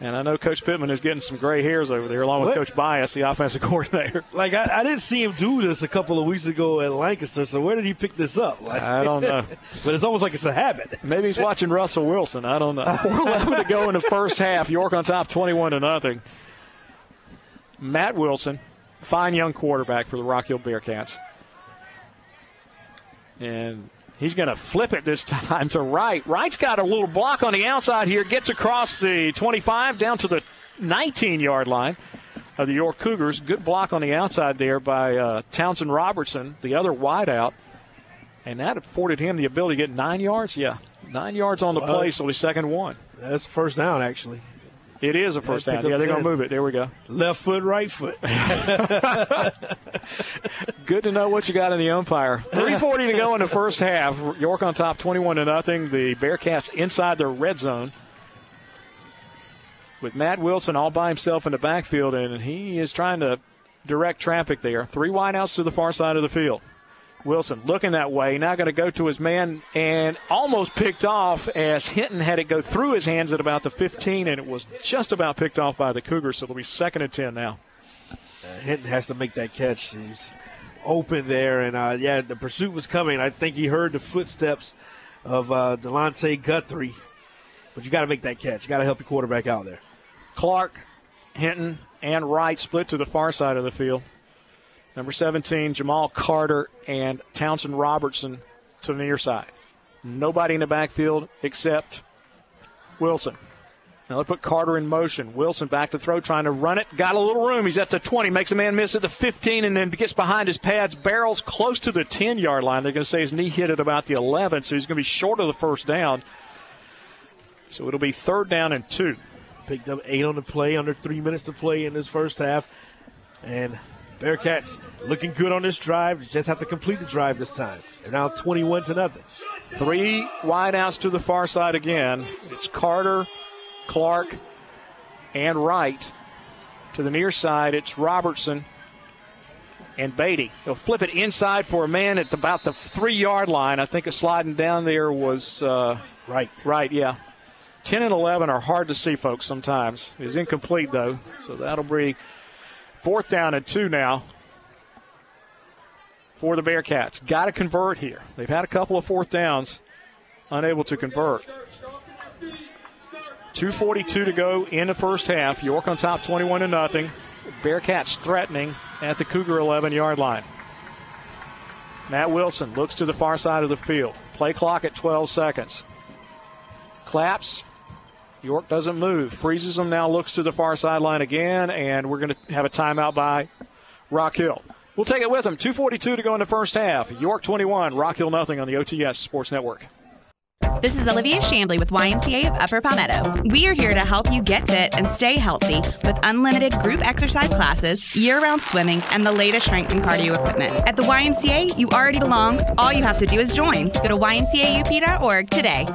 Speaker 3: And I know Coach Pittman is getting some gray hairs over there, along with
Speaker 2: What?
Speaker 3: Coach Bias, the offensive <laughs> coordinator.
Speaker 2: Like, I, I didn't see him do this a couple of weeks ago at Lancaster, so where did he pick this up? Like,
Speaker 3: I don't know.
Speaker 2: but it's almost like it's a habit.
Speaker 3: Maybe he's watching Russell Wilson. I don't know. 4:11 to go in the first half. York on top, 21 to nothing. Matt Wilson, fine young quarterback for the Rock Hill Bearcats, and he's going to flip it this <laughs> time to right. Right's got a little block on the outside here. Gets across the 25 down to the 19-yard line of the York Cougars. Good block on the outside there by uh, Townsend Robertson, the other wideout. And that afforded him the ability to get nine yards. Yeah, nine yards on the
Speaker 2: Well,
Speaker 3: play, so he's second one.
Speaker 2: That's first down, actually.
Speaker 3: It is a first down. Yeah, they're going to move it. There we go.
Speaker 2: Left foot, right foot. <laughs>
Speaker 3: Good to know what you got in the umpire. 340 to go in the first half. York on top, 21 to nothing. The Bearcats inside their red zone. With Matt Wilson all by himself in the backfield, and he is trying to direct traffic there. Three wideouts to the far side of the field. Wilson looking that way, now going to go to his man and almost picked off as Hinton had it go through his hands at about the 15, and it was just about picked off by the Cougars, so it'll be second and 10 now.
Speaker 2: Uh, Hinton has to make that catch. He's open there, and uh, yeah, the pursuit was coming. I think he heard the footsteps of uh, Delonte Guthrie, but you got to make that catch. You got to help your quarterback out there.
Speaker 3: Clark, Hinton, and Wright split to the far side of the field. Number 17, Jamal Carter and Townsend Robertson to the near side. Nobody in the backfield except Wilson. Now they put Carter in motion. Wilson back to throw, trying to run it. Got a little room. He's at the 20. Makes a man miss at the 15 and then gets behind his pads. Barrels close to the 10 yard line. They're going to say his knee hit at about the 11, so he's going to be short of the first down. So it'll be third down and two.
Speaker 2: Picked up eight on the play, under three minutes to play in this first half. And Bearcats looking good on this drive. Just have to complete the drive this time. They're now 21 to nothing.
Speaker 3: Three wideouts to the far side again. It's Carter, Clark, and Wright. To the near side, it's Robertson and Beatty. He'll flip it inside for a man at about the three yard line. I think a sliding down there was uh,
Speaker 2: right.
Speaker 3: Right, yeah. 10 and 11 are hard to see, folks, sometimes. It's incomplete, though. So that'll be fourth down and two now for the Bearcats. Got to convert here. They've had a couple of fourth downs, unable to convert. 242 to go in the first half. York on top 21 to nothing. Bearcats threatening at the Cougar 11 yard line. Matt Wilson looks to the far side of the field. Play clock at 12 seconds. Claps. York doesn't move. Freezes them now, looks to the far sideline again, and we're going to have a timeout by Rock Hill. We'll take it with them. 2.42 to go in the first half. York 21, Rock Hill nothing on the OTS Sports Network.
Speaker 20: This is Olivia Shambly with YMCA of Upper Palmetto. We are here to help you get fit and stay healthy with unlimited group exercise classes, year round swimming, and the latest strength and cardio equipment. At the YMCA, you already belong. All you have to do is join. Go to ymcaup.org today.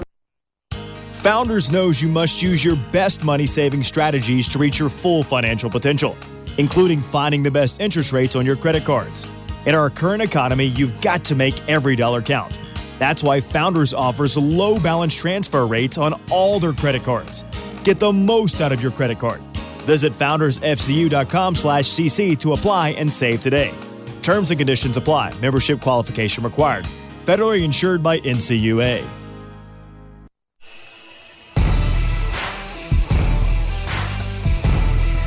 Speaker 21: Founders knows you must use your best money saving strategies to reach your full financial potential, including finding the best interest rates on your credit cards. In our current economy, you've got to make every dollar count. That's why Founders offers low balance transfer rates on all their credit cards. Get the most out of your credit card. Visit foundersfcu.com/cc to apply and save today. Terms and conditions apply. Membership qualification required. Federally insured by NCUA.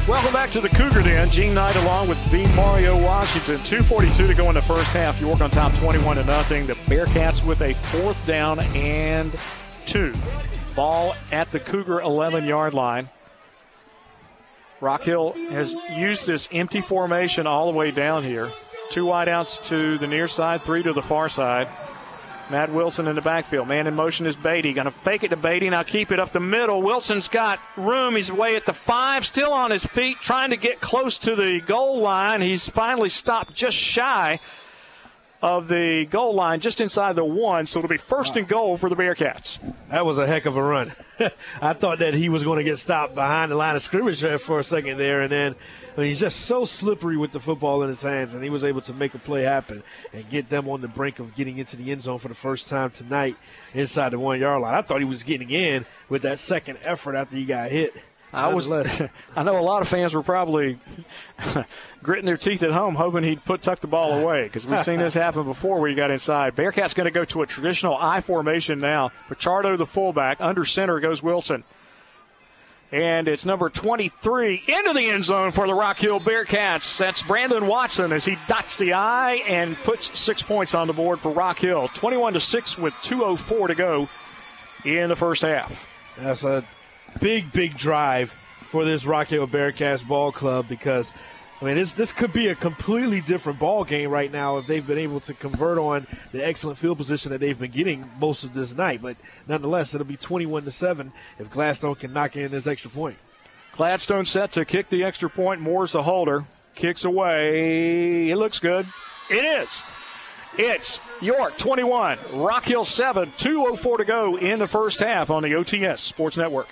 Speaker 3: Welcome back to the Cougar Den. Gene Knight along with D. Mario Washington. 242 to go in the first half. York on top 21 to nothing. The Bearcats with a fourth down and two. Ball at the Cougar 11 yard line. Rock Hill has used this empty formation all the way down here. Two wideouts to the near side, three to the far side. Matt Wilson in the backfield. Man in motion is Beatty. Going to fake it to Beatty. Now keep it up the middle. Wilson's got room. He's away at the five, still on his feet, trying to get close to the goal line. He's finally stopped just shy of the goal line, just inside the one. So it'll be first and goal for the Bearcats.
Speaker 2: That was a heck of a run. <laughs> I thought that he was going to get stopped behind the line of scrimmage there for a second there, and then I mean, he's just so slippery with the football in his hands, and he was able to make a play happen and get them on the brink of getting into the end zone for the first time tonight inside the one yard line. I thought he was getting in with that second effort after he got hit.
Speaker 3: I was. <laughs> I know a lot of fans were probably <laughs> gritting their teeth at home, hoping he'd put tuck the ball away because we've seen this happen before where you got inside. Bearcats going to go to a traditional I formation now. Pichardo, the fullback, under center goes Wilson. And it's number 23 into the end zone for the Rock Hill Bearcats. That's Brandon Watson as he dots the I and puts six points on the board for Rock Hill. 21 to 6 with 2.04 to go in the first half.
Speaker 2: That's a big, big drive for this Rock Hill Bearcats ball club because I mean, this this could be a completely different ball game right now if they've been able to convert on the excellent field position that they've been getting most of this night. But nonetheless, it'll be 21 to seven if Gladstone can knock in this extra point.
Speaker 3: Gladstone set to kick the extra point. Moore's the holder. Kicks away. It looks good. It is. It's York 21, Rock Hill 7, 2.04 to go in the first half on the OTS Sports Network.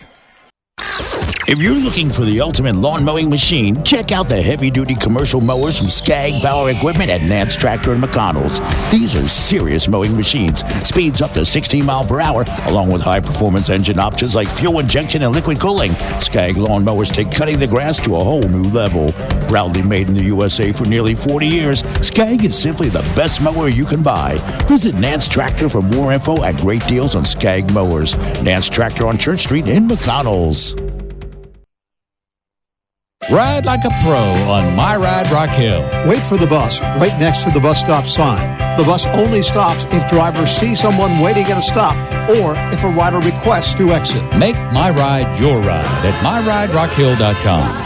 Speaker 22: If you're looking for the ultimate lawn mowing machine, check out the heavy duty commercial mowers from Skag Power Equipment at Nance Tractor and McConnell's. These are serious mowing machines, speeds up to 16 mile per hour, along with high performance engine options like fuel injection and liquid cooling. Skag lawn mowers take cutting the grass to a whole new level. Proudly made in the USA for nearly 40 years, Skag is simply the best mower you can buy. Visit Nance Tractor for more info and great deals on Skag mowers. Nance Tractor on Church Street in McConnell's.
Speaker 23: Ride like a pro on My Ride Rock Hill.
Speaker 24: Wait for the bus right next to the bus stop sign. The bus only stops if drivers see someone waiting at a stop or if a rider requests to exit.
Speaker 23: Make My Ride your ride at myriderockhill.com.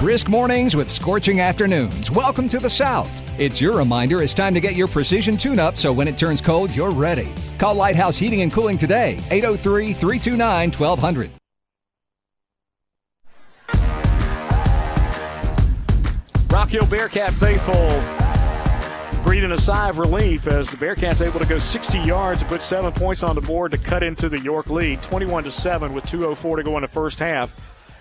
Speaker 10: Brisk mornings with scorching afternoons. Welcome to the South. It's your reminder it's time to get your precision tune up so when it turns cold, you're ready. Call Lighthouse Heating and Cooling today, 803 329 1200.
Speaker 3: Rock Hill Bearcat faithful breathing a sigh of relief as the Bearcats able to go 60 yards and put seven points on the board to cut into the York lead, 21 to seven with 2:04 to go in the first half.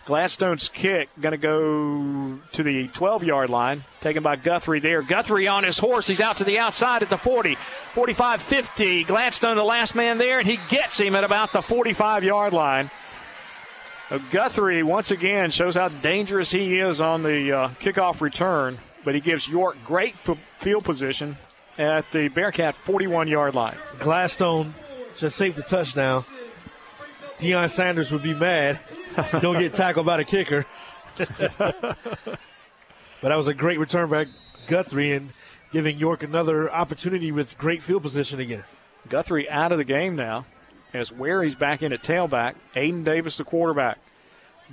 Speaker 3: Gladstone's kick going to go to the 12 yard line, taken by Guthrie there. Guthrie on his horse. He's out to the outside at the 40, 45 50. Gladstone, the last man there, and he gets him at about the 45 yard line. Uh, Guthrie, once again, shows how dangerous he is on the uh, kickoff return, but he gives York great f- field position at the Bearcat 41 yard line.
Speaker 2: Gladstone just saved the touchdown. Deion Sanders would be mad. <laughs> Don't get tackled by the kicker. <laughs> but that was a great return by Guthrie and giving York another opportunity with great field position again.
Speaker 3: Guthrie out of the game now as Ware's back in at tailback. Aiden Davis, the quarterback.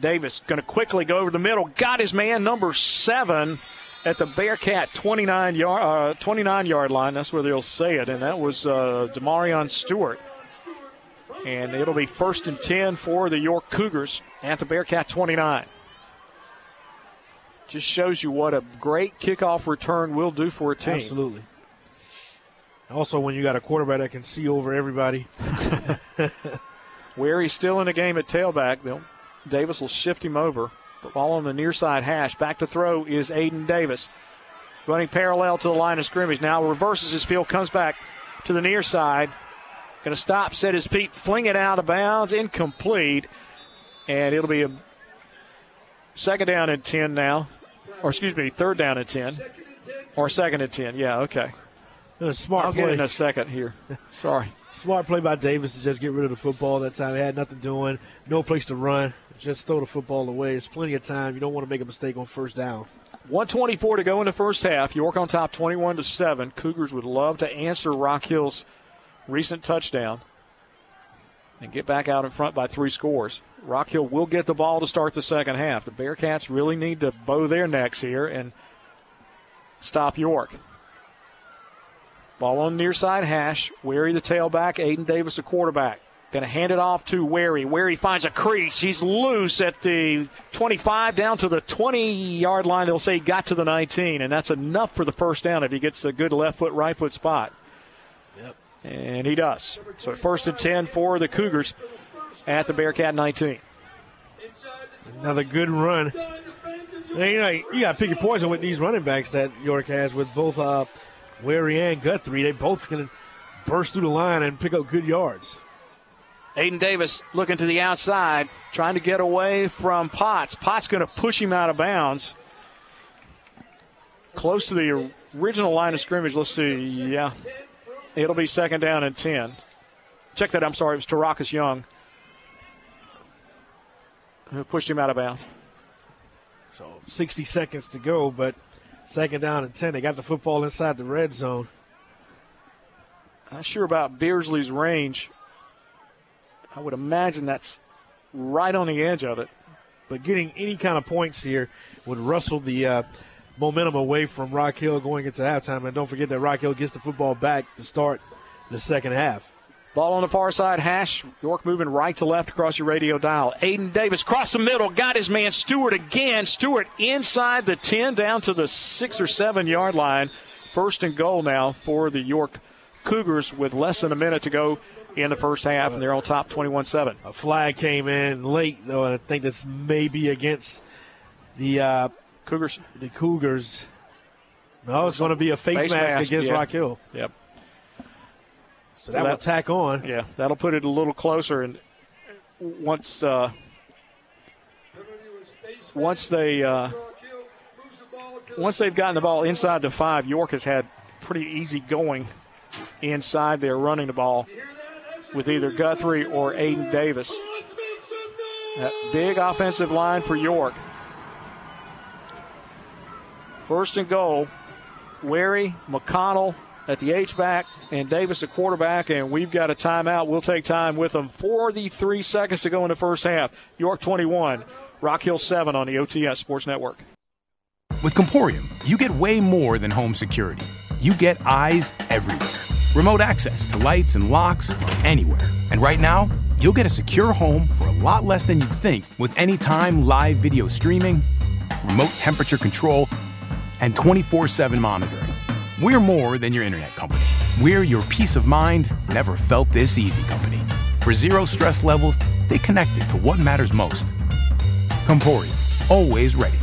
Speaker 3: Davis going to quickly go over the middle. Got his man, number seven, at the Bearcat 29 yard, uh, 29 yard line. That's where they'll say it. And that was uh, Demarion Stewart. And it'll be first and 10 for the York Cougars at the Bearcat 29. Just shows you what a great kickoff return will do for a team.
Speaker 2: Absolutely. Also, when you got a quarterback that can see over everybody. <laughs>
Speaker 3: Where he's still in the game at tailback, they'll, Davis will shift him over. The ball on the near side hash. Back to throw is Aiden Davis. Running parallel to the line of scrimmage. Now reverses his field, comes back to the near side. Going to stop, set his feet, fling it out of bounds, incomplete, and it'll be a second down and 10 now. Or, excuse me, third down and 10. Or second and 10. Yeah, okay.
Speaker 2: A smart
Speaker 3: I'll
Speaker 2: play.
Speaker 3: get in a second here. <laughs> Sorry.
Speaker 2: Smart play by Davis to just get rid of the football that time. He had nothing doing, no place to run. Just throw the football away. There's plenty of time. You don't want to make a mistake on first down.
Speaker 3: 124 to go in the first half. York on top 21 to 7. Cougars would love to answer Rock Hill's recent touchdown and get back out in front by three scores. Rock Hill will get the ball to start the second half. The Bearcats really need to bow their necks here and stop York. Ball on near side hash. Wary the tailback. Aiden Davis the quarterback. Going to hand it off to Wary. Wary finds a crease. He's loose at the 25 down to the 20 yard line. They'll say he got to the 19, and that's enough for the first down if he gets a good left foot, right foot spot. And he does. So first and 10 for the Cougars at the Bearcat 19.
Speaker 2: Another good run. And, you know, you got to pick your poison with these running backs that York has with both uh, Wary and Guthrie. They both can burst through the line and pick up good yards.
Speaker 3: Aiden Davis looking to the outside, trying to get away from Potts. Potts going to push him out of bounds. Close to the original line of scrimmage. Let's see. Yeah. It'll be second down and 10. Check that. I'm sorry. It was Tarakas Young who pushed him out of bounds.
Speaker 2: So 60 seconds to go, but second down and 10. They got the football inside the red zone.
Speaker 3: Not sure about Beardsley's range. I would imagine that's right on the edge of it.
Speaker 2: But getting any kind of points here would rustle the uh, momentum away from Rock Hill going into halftime. And don't forget that Rock Hill gets the football back to start the second half.
Speaker 3: Ball on the far side, hash. York moving right to left across your radio dial. Aiden Davis cross the middle, got his man Stewart again. Stewart inside the 10 down to the six or seven yard line. First and goal now for the York Cougars with less than a minute to go in the first half, and they're on top 21 7.
Speaker 2: A flag came in late, though, and I think this may be against the uh,
Speaker 3: Cougars.
Speaker 2: The Cougars. No, it's going to be a face,
Speaker 3: Face
Speaker 2: mask,
Speaker 3: mask,
Speaker 2: against
Speaker 3: yeah.
Speaker 2: Rock Hill.
Speaker 3: Yep.
Speaker 2: So that will tack on.
Speaker 3: Yeah, that'll put it a little closer. And once uh, once they uh, once they've gotten the ball inside the five, York has had pretty easy going inside there, running the ball with either Guthrie or Aiden Davis. That big offensive line for York. First and goal. Wary, McConnell at the H back, and Davis the quarterback, and we've got a timeout. We'll take time with them. 43 seconds to go in the first half. York 21, Rock Hill 7 on the OTS Sports Network.
Speaker 25: With Comporium, you get way more than home security. You get eyes everywhere. Remote access to lights and locks from anywhere. And right now, you'll get a secure home for a lot less than you think with anytime live video streaming, remote temperature control, and 24 7 monitoring. We're more than your internet company. We're your peace of mind, never felt this easy company. For zero stress levels, they connected to what matters most. Comporium, always ready.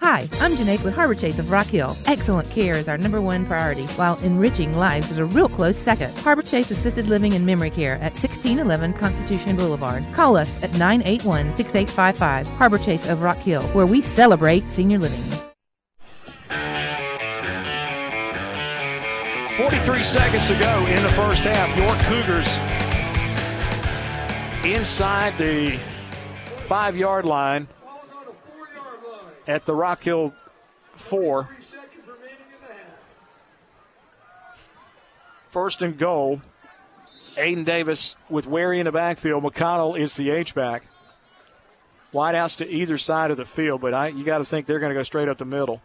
Speaker 26: Hi, I'm Janae with Harbor Chase of Rock Hill. Excellent care is our number one priority, while enriching lives is a real close second. Harbor Chase Assisted Living and Memory Care at 1611 Constitution Boulevard. Call us at 981 6855. Harbor Chase of Rock Hill, where we celebrate senior living.
Speaker 3: 43 seconds to go in the first half. York Cougars inside the five yard line at the Rock Hill four. First and goal. Aiden Davis with Wary in the backfield. McConnell is the H back. Wideouts to either side of the field, but I, you got to think they're going to go straight up the middle.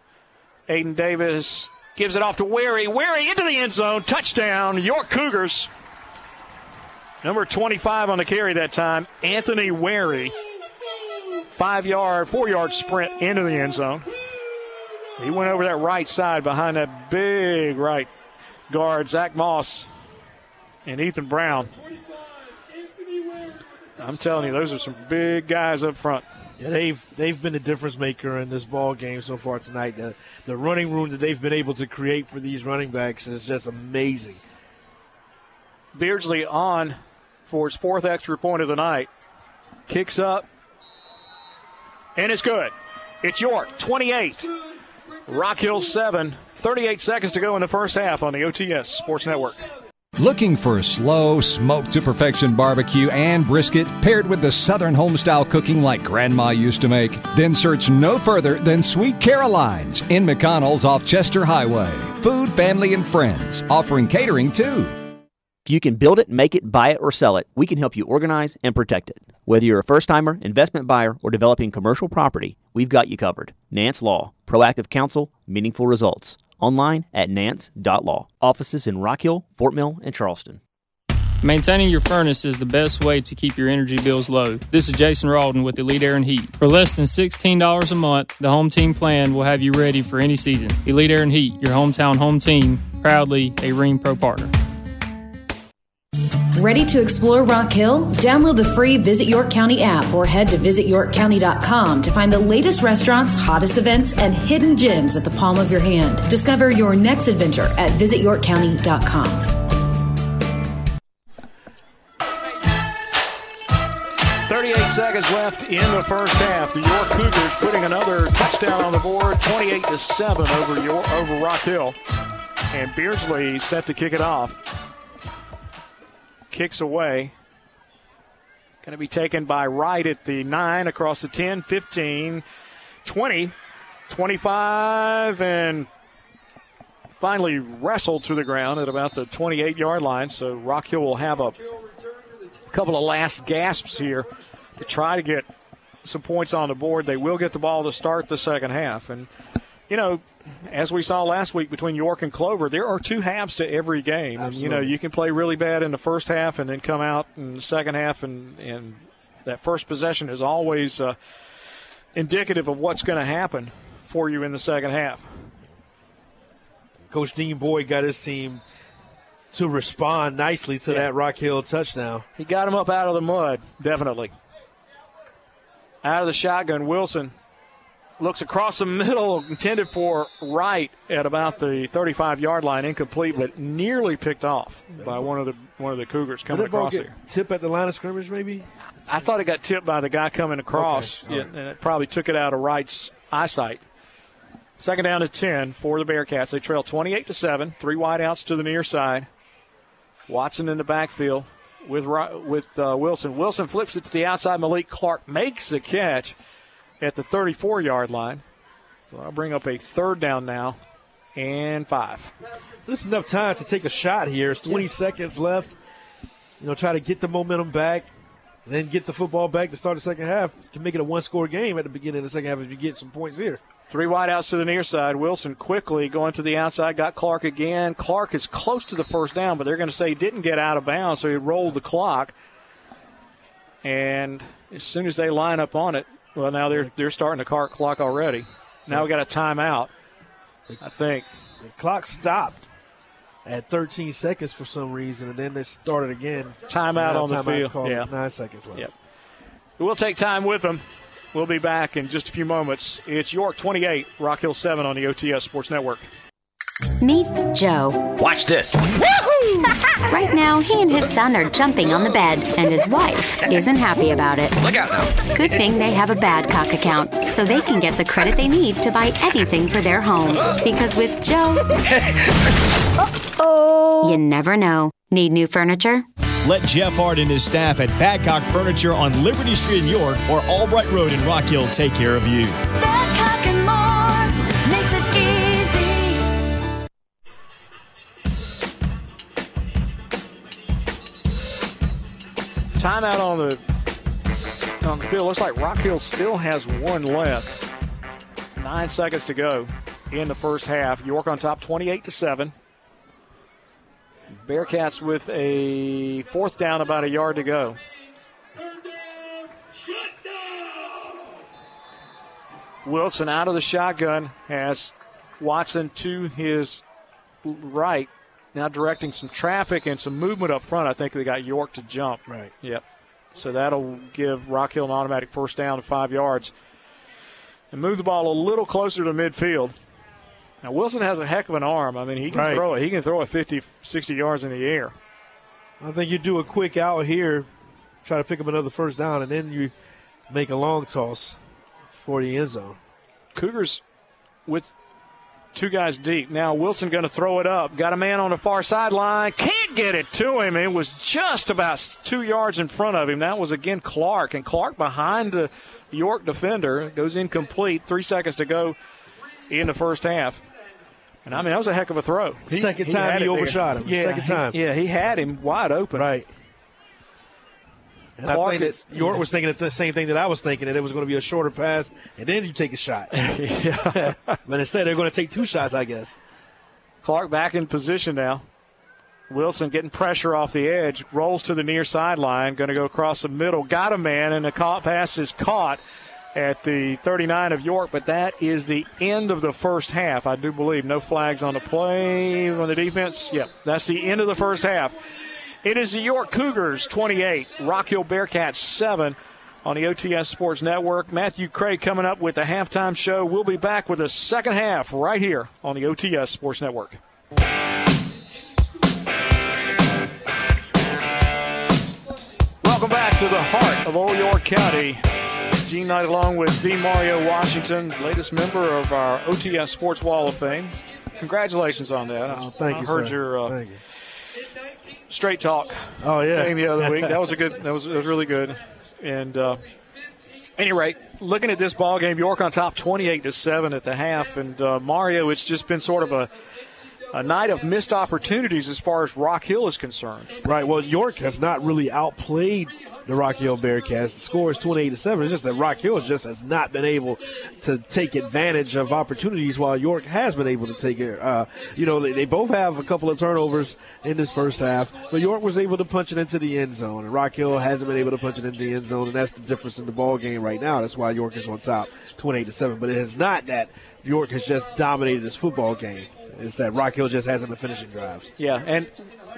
Speaker 3: Aiden Davis gives it off to Wary. Wary into the end zone. Touchdown, York Cougars. Number 25 on the carry that time, Anthony Wary. Five yard, four yard sprint into the end zone. He went over that right side behind that big right guard, Zach Moss and Ethan Brown. I'm telling you, those are some big guys up front.
Speaker 2: Yeah, they've they've been the difference maker in this ball game so far tonight. The the running room that they've been able to create for these running backs is just amazing.
Speaker 3: Beardsley on for his fourth extra point of the night. Kicks up, and it's good. It's York, 28. Rock Hill 7. 38 seconds to go in the first half on the OTS Sports Network.
Speaker 10: Looking for a slow, smoke to perfection barbecue and brisket paired with the Southern homestyle cooking like Grandma used to make? Then search no further than Sweet Caroline's in McConnell's off Chester Highway. Food, family, and friends, offering catering too.
Speaker 27: If you can build it, make it, buy it, or sell it, we can help you organize and protect it. Whether you're a first timer, investment buyer, or developing commercial property, we've got you covered. Nance Law, proactive counsel, meaningful results. Online at nance.law. Offices in Rock Hill, Fort Mill, and Charleston.
Speaker 15: Maintaining your furnace is the best way to keep your energy bills low. This is Jason Rawdon with Elite Air and Heat. For less than $16 a month, the home team plan will have you ready for any season. Elite Air and Heat, your hometown home team, proudly a Rheem Pro partner.
Speaker 28: Ready to explore Rock Hill? Download the free Visit York County app or head to visityorkcounty.com to find the latest restaurants, hottest events, and hidden gems at the palm of your hand. Discover your next adventure at visityorkcounty.com.
Speaker 3: 38 seconds left in the first half. The York Cougars putting another touchdown on the board, 28 to 7 over York, over Rock Hill. And Beardsley set to kick it off. Kicks away. Going to be taken by Wright at the 9 across the 10, 15, 20, 25, and finally wrestled to the ground at about the 28 yard line. So Rock Hill will have a couple of last gasps here to try to get some points on the board. They will get the ball to start the second half. And, you know, as we saw last week between York and Clover, there are two halves to every game. And, you know, you can play really bad in the first half and then come out in the second half, and, and that first possession is always uh, indicative of what's going to happen for you in the second half.
Speaker 2: Coach Dean Boyd got his team to respond nicely to
Speaker 3: Yeah.
Speaker 2: that Rock Hill touchdown.
Speaker 3: He got him up out of the mud, definitely. Out of the shotgun, Wilson looks across the middle, intended for right at about the 35 yard line, incomplete, but nearly picked off by one of the one of the Cougars coming across
Speaker 2: get
Speaker 3: there.
Speaker 2: tip at the line of scrimmage, maybe?
Speaker 3: I thought it got tipped by the guy coming across,
Speaker 2: Okay,
Speaker 3: yeah, and it probably took it out of Wright's eyesight. Second down to 10 for the Bearcats. They trail 28 to 7. Three wideouts to the near side. Watson in the backfield with with uh, Wilson. Wilson flips it to the outside. Malik Clark makes the catch at the 34 yard line. So I'll bring up a third down now and five.
Speaker 2: This is enough time to take a shot here. It's 20 seconds left. You know, try to get the momentum back, then get the football back to start the second half. You can make it a one score game at the beginning of the second half if you get some points here.
Speaker 3: Three wideouts to the near side. Wilson quickly going to the outside, got Clark again. Clark is close to the first down, but they're going to say he didn't get out of bounds, so he rolled the clock. And as soon as they line up on it, well, now they're they're starting to cart clock already. Now we got a timeout. I think
Speaker 2: The clock stopped at 13 seconds for some reason, and then they started again.
Speaker 3: Timeout on the field.
Speaker 2: called.
Speaker 3: Yeah.
Speaker 2: Nine seconds left.
Speaker 3: Yep. We'll take time with them. We'll be back in just a few moments. It's York 28, Rock Hill 7 on the OTS Sports Network.
Speaker 29: Meet Joe.
Speaker 30: Watch this. <laughs>
Speaker 29: Right now, he and his son are jumping on the bed, and his wife isn't happy about it.
Speaker 30: Look out now.
Speaker 29: Good thing they have a Badcock account, so they can get the credit they need to buy anything for their home. Because with Joe, <laughs> you never know. Need new furniture?
Speaker 21: Let Jeff Hart and his staff at Badcock Furniture on Liberty Street in York or Albright Road in Rock Hill take care of you.
Speaker 3: Timeout on the on the field. Looks like Rock Hill still has one left. Nine seconds to go in the first half. York on top, twenty-eight to seven. Bearcats with a fourth down, about a yard to go. Wilson out of the shotgun has Watson to his right, now directing some traffic and some movement up front. I think they got York to jump.
Speaker 2: Right.
Speaker 3: Yep. So that'll give Rock Hill an automatic first down to five yards. And move the ball a little closer to midfield. Now, Wilson has a heck of an arm. I mean, he can
Speaker 2: Right.
Speaker 3: throw it. He can throw it 50, 60 yards in the air.
Speaker 2: I think you do a quick out here, try to pick up another first down, and then you make a long toss for the end zone.
Speaker 3: Cougars with two guys deep. Now Wilson going to throw it up. Got a man on the far sideline. Can't get it to him. It was just about two yards in front of him. That was again Clark. And Clark behind the York defender goes incomplete. Three seconds to go in the first half. And I mean, that was a heck of a throw.
Speaker 2: Second time
Speaker 3: had
Speaker 2: he
Speaker 3: it there.
Speaker 2: overshot him.
Speaker 3: Yeah,
Speaker 2: Second
Speaker 3: he-
Speaker 2: time.
Speaker 3: yeah, he had him wide open.
Speaker 2: Right. And
Speaker 3: Clark
Speaker 2: I think
Speaker 3: is-
Speaker 2: that York was thinking the same thing that I was thinking, that it was going to be a shorter pass, and then you take a shot. <laughs> but instead, they're going to take two shots, I guess.
Speaker 3: Clark back in position now. Wilson getting pressure off the edge, rolls to the near sideline, going to go across the middle. Got a man, and the caught pass is caught at the 39 of York, but that is the end of the first half, I do believe. No flags on the play on the defense. Yep, that's the end of the first half. It is the York Cougars 28, Rock Hill Bearcats 7 on the OTS Sports Network. Matthew Craig coming up with the halftime show. We'll be back with the second half right here on the OTS Sports Network. Welcome back to the heart of Old York County. Gene Knight along with D. Mario Washington, latest member of our OTS Sports Wall of Fame. Congratulations on that.
Speaker 2: Oh, thank
Speaker 3: I
Speaker 2: you,
Speaker 3: heard
Speaker 2: sir.
Speaker 3: your uh,
Speaker 2: Thank you.
Speaker 3: Straight talk.
Speaker 2: Oh, yeah.
Speaker 3: the other week. That was a good. That was that was really good. And uh, any rate, looking at this ball game, York on top, twenty-eight to seven at the half, and uh, Mario. It's just been sort of a a night of missed opportunities as far as Rock Hill is concerned.
Speaker 2: Right. Well, York has not really outplayed the Rock Hill Bearcats. The score is 28 to 7. It's just that Rock Hill just has not been able to take advantage of opportunities while York has been able to take it. Uh, you know, they, they both have a couple of turnovers in this first half, but York was able to punch it into the end zone, and Rock Hill hasn't been able to punch it into the end zone, and that's the difference in the ball game right now. That's why York is on top 28 to 7. But it is not that York has just dominated this football game. It's that Rock Hill just hasn't been finishing drives.
Speaker 3: Yeah, and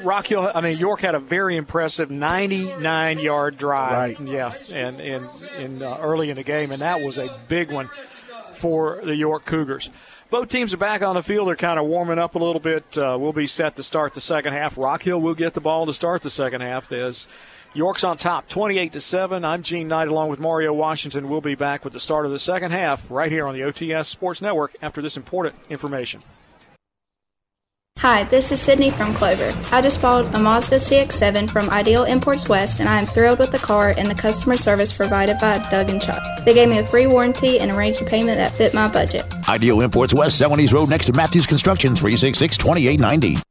Speaker 3: Rock Hill. I mean, York had a very impressive 99-yard drive.
Speaker 2: Right.
Speaker 3: Yeah, and in in uh, early in the game, and that was a big one for the York Cougars. Both teams are back on the field. They're kind of warming up a little bit. Uh, we'll be set to start the second half. Rock Hill will get the ball to start the second half. As York's on top, 28 to seven. I'm Gene Knight along with Mario Washington. We'll be back with the start of the second half right here on the OTS Sports Network after this important information.
Speaker 31: Hi, this is Sydney from Clover. I just bought a Mazda CX-7 from Ideal Imports West, and I am thrilled with the car and the customer service provided by Doug and Chuck. They gave me a free warranty and arranged a payment that fit my budget.
Speaker 22: Ideal Imports West, Celanese Road next to Matthews Construction, 366 2890.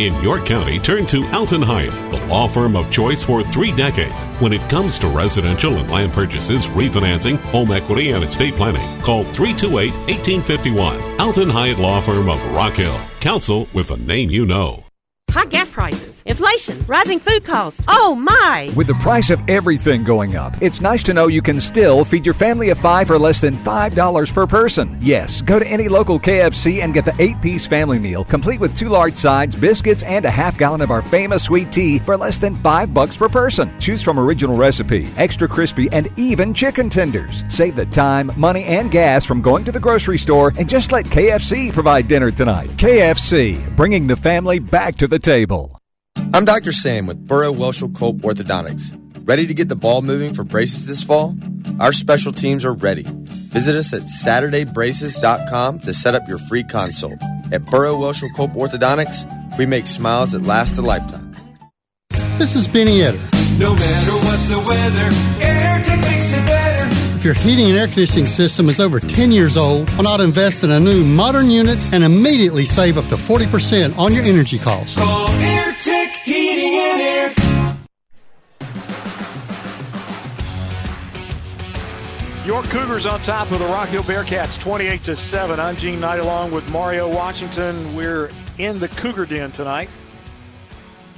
Speaker 32: In York County, turn to Alton Hyatt, the law firm of choice for three decades. When it comes to residential and land purchases, refinancing, home equity, and estate planning, call 328 1851. Alton Hyatt Law Firm of Rock Hill. Counsel with a name you know.
Speaker 19: High gas prices, inflation, rising food costs. Oh my!
Speaker 10: With the price of everything going up, it's nice to know you can still feed your family of five for less than $5 per person. Yes, go to any local KFC and get the eight piece family meal, complete with two large sides, biscuits, and a half gallon of our famous sweet tea for less than five bucks per person. Choose from original recipe, extra crispy, and even chicken tenders. Save the time, money, and gas from going to the grocery store and just let KFC provide dinner tonight. KFC, bringing the family back to the table.
Speaker 9: I'm Dr. Sam with Burrow Welchel Cope Orthodontics. Ready to get the ball moving for braces this fall? Our special teams are ready. Visit us at SaturdayBraces.com to set up your free consult. At Burrow Welchel Cope Orthodontics, we make smiles that last a lifetime.
Speaker 17: This is Benny Etter.
Speaker 18: No matter what the weather, AirTech makes it better.
Speaker 17: If your heating and air conditioning system is over 10 years old, why not invest in a new modern unit and immediately save up to 40% on your energy costs?
Speaker 18: Call AirTech Heating and Air.
Speaker 3: York Cougars on top of the Rock Hill Bearcats, 28 to seven. I'm Gene Knight along with Mario Washington. We're in the Cougar Den tonight,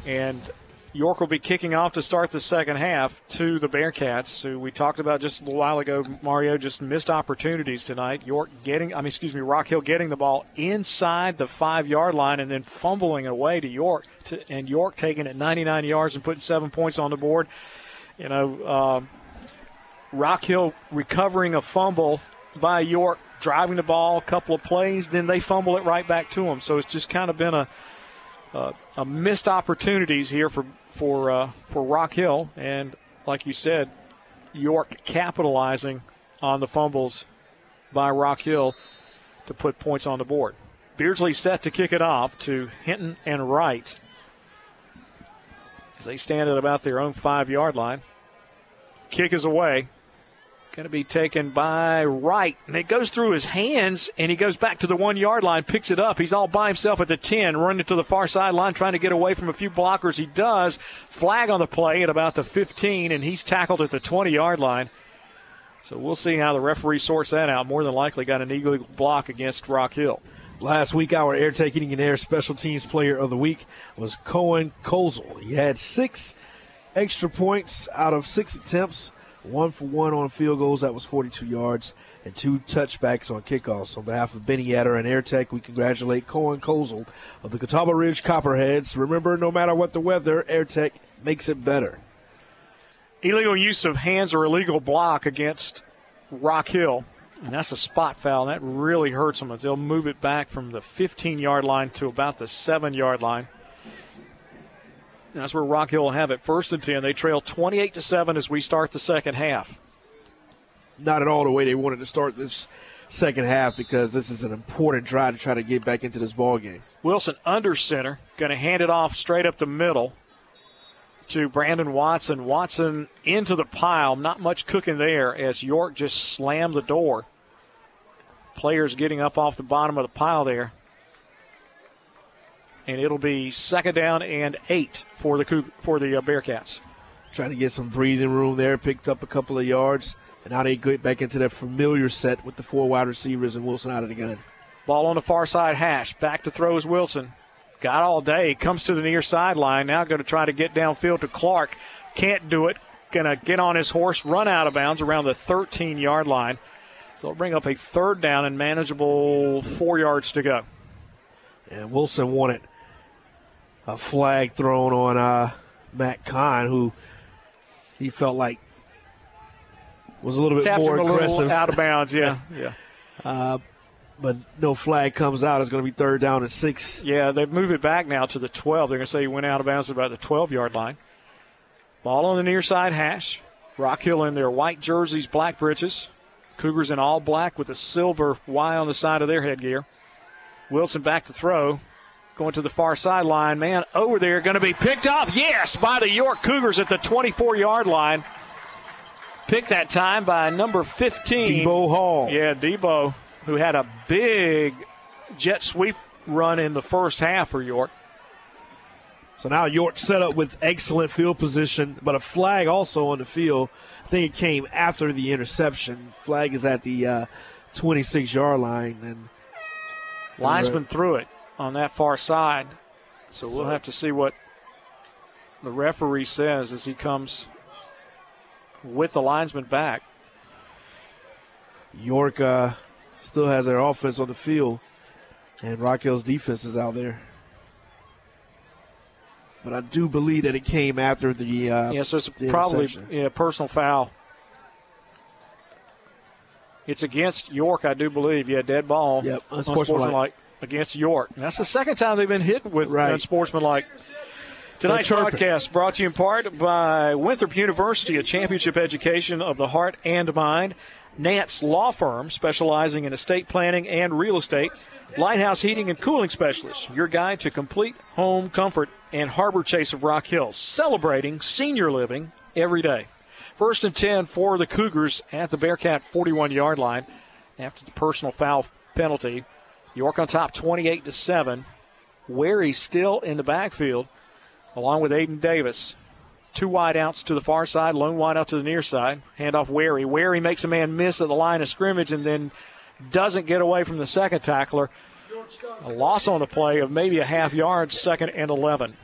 Speaker 3: and York will be kicking off to start the second half to the Bearcats, who we talked about just a little while ago. Mario just missed opportunities tonight. York getting, I mean, excuse me, Rock Hill getting the ball inside the five yard line and then fumbling it away to York, to, and York taking it 99 yards and putting seven points on the board. You know, um, Rock Hill recovering a fumble by York, driving the ball a couple of plays, then they fumble it right back to them. So it's just kind of been a uh, a missed opportunities here for for uh, for Rock Hill, and like you said, York capitalizing on the fumbles by Rock Hill to put points on the board. Beardsley set to kick it off to Hinton and Wright as they stand at about their own five yard line. Kick is away. Going to be taken by Wright. And it goes through his hands, and he goes back to the one yard line, picks it up. He's all by himself at the 10, running to the far sideline, trying to get away from a few blockers. He does. Flag on the play at about the 15, and he's tackled at the 20 yard line. So we'll see how the referee sorts that out. More than likely, got an illegal block against Rock Hill.
Speaker 2: Last week, our air taking and air special teams player of the week was Cohen Kozel. He had six extra points out of six attempts one for one on field goals. That was 42 yards and two touchbacks on kickoffs. On behalf of Benny Etter and AirTech, we congratulate Cohen Kozel of the Catawba Ridge Copperheads. Remember, no matter what the weather, AirTech makes it better.
Speaker 3: Illegal use of hands or illegal block against Rock Hill. And that's a spot foul. That really hurts them as they'll move it back from the 15 yard line to about the 7 yard line. That's where Rock Hill will have it. First and 10. They trail 28 to 7 as we start the second half.
Speaker 2: Not at all the way they wanted to start this second half because this is an important drive to try to get back into this ball game.
Speaker 3: Wilson under center, going to hand it off straight up the middle to Brandon Watson. Watson into the pile, not much cooking there as York just slammed the door. Players getting up off the bottom of the pile there and it'll be second down and eight for the for the uh, Bearcats.
Speaker 2: Trying to get some breathing room there, picked up a couple of yards, and now they get back into that familiar set with the four wide receivers and Wilson out of the gun.
Speaker 3: Ball on the far side hash. Back to throws Wilson. Got all day. Comes to the near sideline. Now going to try to get downfield to Clark. Can't do it. Going to get on his horse, run out of bounds around the 13 yard line. So it'll bring up a third down and manageable four yards to go.
Speaker 2: And Wilson wanted a flag thrown on uh, Matt Kahn, who he felt like was a little bit
Speaker 3: Tapped
Speaker 2: more aggressive,
Speaker 3: out of bounds. Yeah, <laughs> yeah.
Speaker 2: Uh, but no flag comes out. It's going to be third down and six.
Speaker 3: Yeah, they move it back now to the 12. They're going to say he went out of bounds at about the 12 yard line. Ball on the near side hash. Rock Hill in their white jerseys, black breeches. Cougars in all black with a silver Y on the side of their headgear. Wilson back to throw going to the far sideline. Man, over there, going to be picked up. Yes, by the York Cougars at the 24 yard line. Picked that time by number 15.
Speaker 2: Debo Hall.
Speaker 3: Yeah, Debo, who had a big jet sweep run in the first half for York.
Speaker 2: So now York set up with excellent field position, but a flag also on the field. I think it came after the interception. Flag is at the uh, 26 yard line, and
Speaker 3: linesman threw it on that far side. So we'll have to see what the referee says as he comes with the linesman back.
Speaker 2: York uh, still has their offense on the field, and Rock Hill's defense is out there. But I do believe that it came after the. Uh,
Speaker 3: yeah, so it's probably yeah personal foul. It's against York, I do believe. Yeah, dead ball.
Speaker 2: Yep, unsportsmanlike
Speaker 3: against York. And that's the second time they've been hit with right. unsportsmanlike. Tonight's broadcast brought to you in part by Winthrop University, a championship education of the heart and mind. Nance Law Firm, specializing in estate planning and real estate. Lighthouse Heating and Cooling Specialist, your guide to complete home comfort. And Harbor Chase of Rock Hill, celebrating senior living every day. First and 10 for the Cougars at the Bearcat 41 yard line after the personal foul penalty. York on top 28 to 7. Wary still in the backfield, along with Aiden Davis. Two wide outs to the far side, lone wide out to the near side. Handoff Wary. Wary makes a man miss at the line of scrimmage and then doesn't get away from the second tackler. A loss on the play of maybe a half yard, second and 11.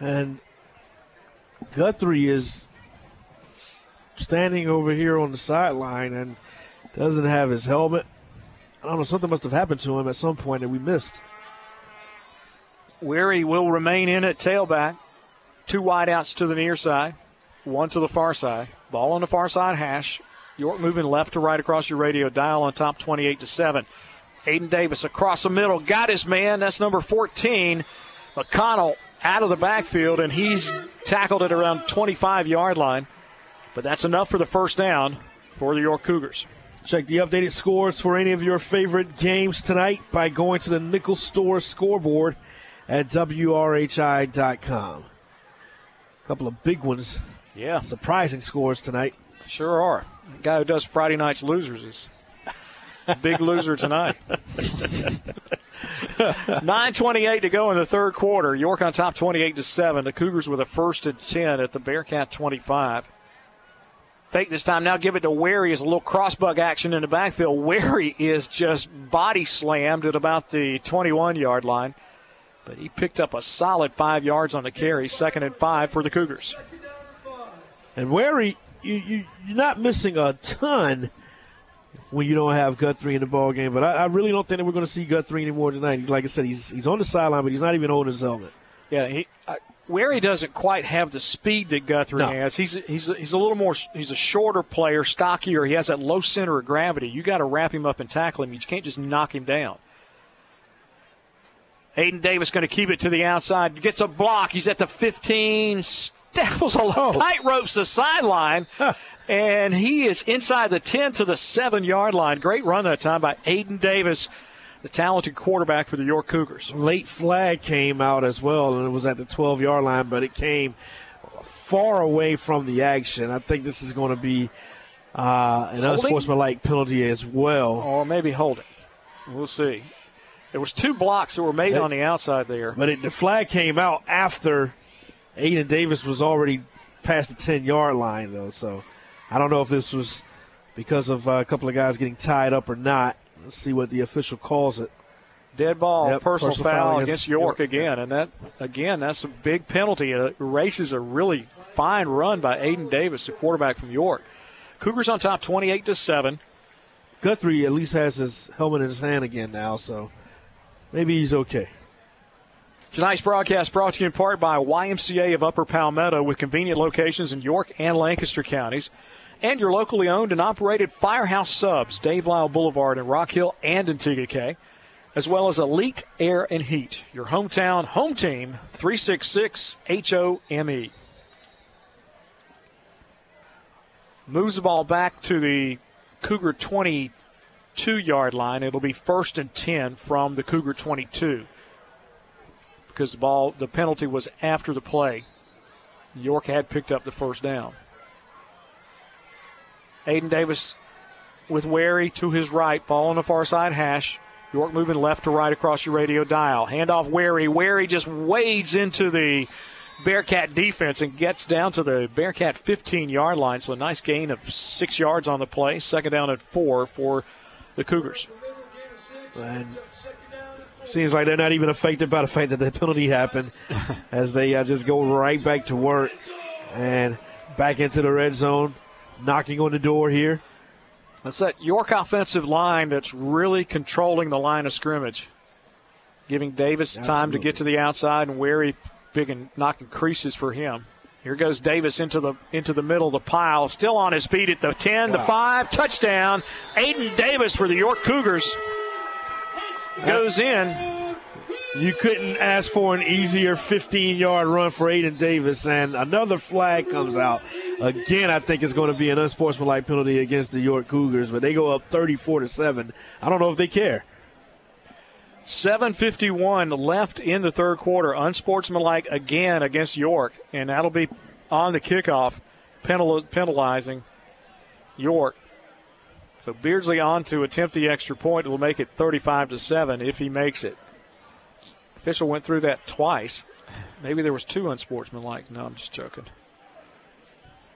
Speaker 2: And Guthrie is standing over here on the sideline and doesn't have his helmet I don't know, something must have happened to him at some point that we missed.
Speaker 3: Wary will remain in at tailback. Two wideouts to the near side, one to the far side. Ball on the far side hash. York moving left to right across your radio dial on top 28 to 7. Aiden Davis across the middle, got his man. That's number 14. McConnell out of the backfield, and he's tackled at around 25 yard line. But that's enough for the first down for the York Cougars.
Speaker 2: Check the updated scores for any of your favorite games tonight by going to the Nickel Store scoreboard at WRHI.com. A couple of big ones.
Speaker 3: Yeah.
Speaker 2: Surprising scores tonight.
Speaker 3: Sure are. The guy who does Friday night's losers is a big loser tonight. <laughs> 9.28 to go in the third quarter. York on top 28 to 7. The Cougars with a first and 10 at the Bearcat 25. Fake this time. Now give it to Wary as a little crossbuck action in the backfield. Wary is just body slammed at about the 21 yard line. But he picked up a solid five yards on the carry, second and five for the Cougars.
Speaker 2: And Wary, you, you, you're not missing a ton when you don't have Guthrie in the ball game. But I, I really don't think that we're going to see Guthrie anymore tonight. Like I said, he's he's on the sideline, but he's not even holding his helmet.
Speaker 3: Yeah, he, uh, where he doesn't quite have the speed that Guthrie
Speaker 2: No.
Speaker 3: has. He's he's he's a little more. He's a shorter player, stockier. He has that low center of gravity. You got to wrap him up and tackle him. You can't just knock him down. Aiden Davis going to keep it to the outside. Gets a block. He's at the 15. Steps along oh. tight ropes the sideline. And he is inside the 10 to the 7 yard line. Great run that time by Aiden Davis, the talented quarterback for the York Cougars.
Speaker 2: Late flag came out as well, and it was at the 12 yard line, but it came far away from the action. I think this is going to be uh, an
Speaker 3: Holding?
Speaker 2: unsportsmanlike penalty as well.
Speaker 3: Or maybe hold it. We'll see. There was two blocks that were made on the outside there.
Speaker 2: But it, the flag came out after Aiden Davis was already past the 10 yard line, though. So I don't know if this was because of uh, a couple of guys getting tied up or not. Let's see what the official calls it.
Speaker 3: Dead ball,
Speaker 2: Yep,
Speaker 3: personal,
Speaker 2: personal
Speaker 3: foul,
Speaker 2: foul
Speaker 3: against
Speaker 2: against
Speaker 3: York
Speaker 2: York.
Speaker 3: again, and that again, that's a big penalty. Uh, it erases a really fine run by Aiden Davis, the quarterback from York. Cougars on top, twenty-eight to seven.
Speaker 2: Guthrie at least has his helmet in his hand again now, so maybe he's okay.
Speaker 3: Tonight's broadcast brought to you in part by YMCA of Upper Palmetto with convenient locations in York and Lancaster counties. And your locally owned and operated Firehouse Subs, Dave Lyle Boulevard in Rock Hill and Antigua K, as well as Elite Air and Heat, your hometown home team, 366 HOME. Moves the ball back to the Cougar 22 yard line. It'll be first and 10 from the Cougar 22 because the ball, the penalty was after the play. York had picked up the first down. Aiden Davis with Wary to his right, ball on the far side hash. York moving left to right across your radio dial. Handoff Wary. Wary just wades into the Bearcat defense and gets down to the Bearcat 15 yard line. So a nice gain of six yards on the play. Second down at four for the Cougars.
Speaker 2: And seems like they're not even affected by the fact that the penalty happened <laughs> as they uh, just go right back to work and back into the red zone, knocking on the door here.
Speaker 3: That's that York offensive line that's really controlling the line of scrimmage, giving Davis time to get to the outside and Wary big and knocking creases for him. Here goes Davis into the into the middle of the pile, still on his feet at the 10, the 5, touchdown. Aiden Davis for the York Cougars goes in.
Speaker 2: You couldn't ask for an easier 15 yard run for Aiden Davis, and another flag comes out. Again, I think it's going to be an unsportsmanlike penalty against the York Cougars, but they go up 34 to 7. I don't know if they care.
Speaker 3: 7.51 left in the third quarter. Unsportsmanlike again against York, and that'll be on the kickoff, penal- penalizing York. So Beardsley on to attempt the extra point. Will make it 35 to 7 if he makes it. Official went through that twice. Maybe there was two unsportsmanlike. No, I'm just joking.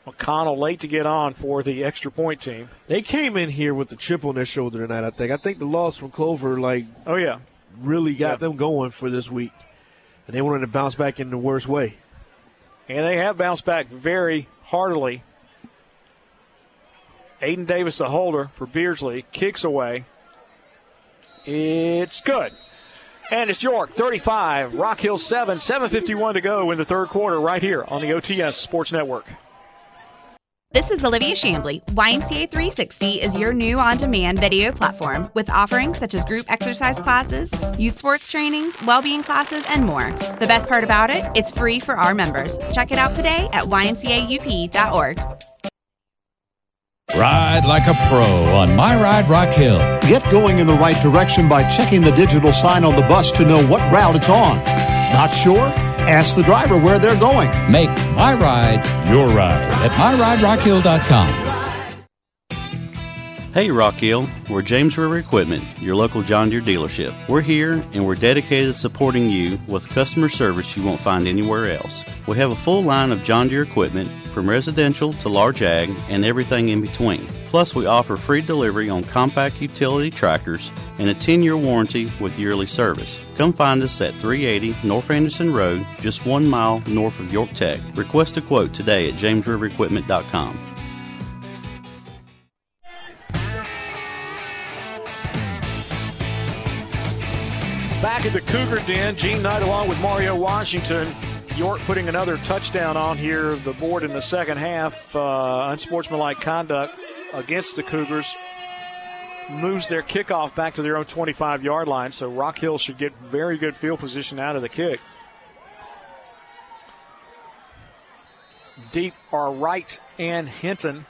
Speaker 3: McConnell late to get on for the extra point team.
Speaker 2: They came in here with the chip on their shoulder tonight, I think. I think the loss from Clover, like,
Speaker 3: oh, yeah,
Speaker 2: really got them going for this week. And they wanted to bounce back in the worst way.
Speaker 3: And they have bounced back very heartily. Aiden Davis, the holder for Beardsley, kicks away. It's good. And it's York 35, Rock Hill 7, 7.51 to go in the third quarter right here on the OTS Sports Network.
Speaker 33: This is Olivia Shambly. YMCA 360 is your new on demand video platform with offerings such as group exercise classes, youth sports trainings, well being classes, and more. The best part about it, it's free for our members. Check it out today at ymcaup.org.
Speaker 23: Ride like a pro on My Ride Rock Hill.
Speaker 24: Get going in the right direction by checking the digital sign on the bus to know what route it's on. Not sure? Ask the driver where they're going.
Speaker 23: Make My Ride your ride at MyRideRockHill.com.
Speaker 34: Hey Rock Hill, we're James River Equipment, your local John Deere dealership. We're here and we're dedicated to supporting you with customer service you won't find anywhere else. We have a full line of John Deere equipment from residential to large ag and everything in between. Plus, we offer free delivery on compact utility tractors and a 10 year warranty with yearly service. Come find us at 380 North Anderson Road, just one mile north of York Tech. Request a quote today at jamesriverequipment.com.
Speaker 3: Back at the Cougar Den, Gene Knight along with Mario Washington. York putting another touchdown on here, the board in the second half. Uh, unsportsmanlike conduct against the Cougars moves their kickoff back to their own 25 yard line, so Rock Hill should get very good field position out of the kick. Deep are Wright and Hinton.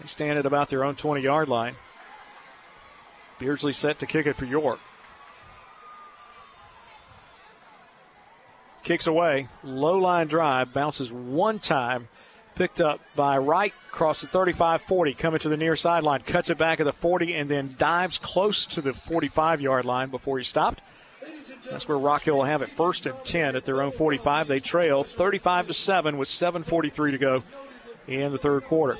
Speaker 3: They stand at about their own 20 yard line. Beardsley set to kick it for York. Kicks away. Low line drive. Bounces one time. Picked up by Wright. Across the 35 40. Coming to the near sideline. Cuts it back at the 40 and then dives close to the 45 yard line before he stopped. That's where Rock Hill will have it first and 10 at their own 45. They trail 35 to 7 with 7.43 to go in the third quarter.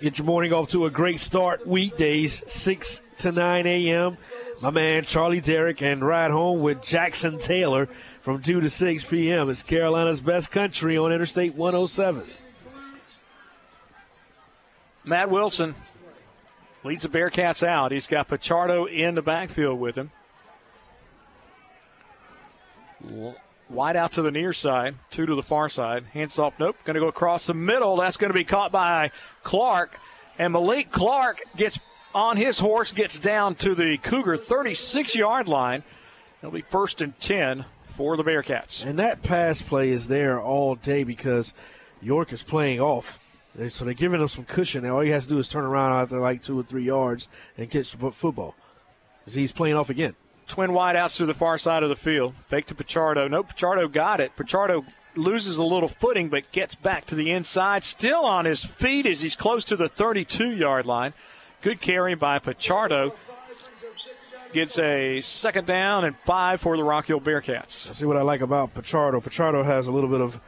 Speaker 2: Get your morning off to a great start weekdays, 6 to 9 a.m. My man Charlie Derrick and ride home with Jackson Taylor from 2 to 6 p.m. It's Carolina's best country on Interstate 107.
Speaker 3: Matt Wilson leads the Bearcats out. He's got Pichardo in the backfield with him. Wide out to the near side, two to the far side. Hands off, nope. Going to go across the middle. That's going to be caught by Clark. And Malik Clark gets on his horse, gets down to the Cougar 36 yard line. It'll be first and 10 for the Bearcats.
Speaker 2: And that pass play is there all day because York is playing off. So they're giving him some cushion. Now all he has to do is turn around after like two or three yards and catch the football. He's playing off again.
Speaker 3: Twin wideouts to the far side of the field. Fake to Pichardo. No, Pichardo got it. Pichardo loses a little footing but gets back to the inside. Still on his feet as he's close to the 32 yard line. Good carry by Pichardo. Gets a second down and five for the Rock Hill Bearcats.
Speaker 2: See what I like about Pichardo. Pichardo has a little bit of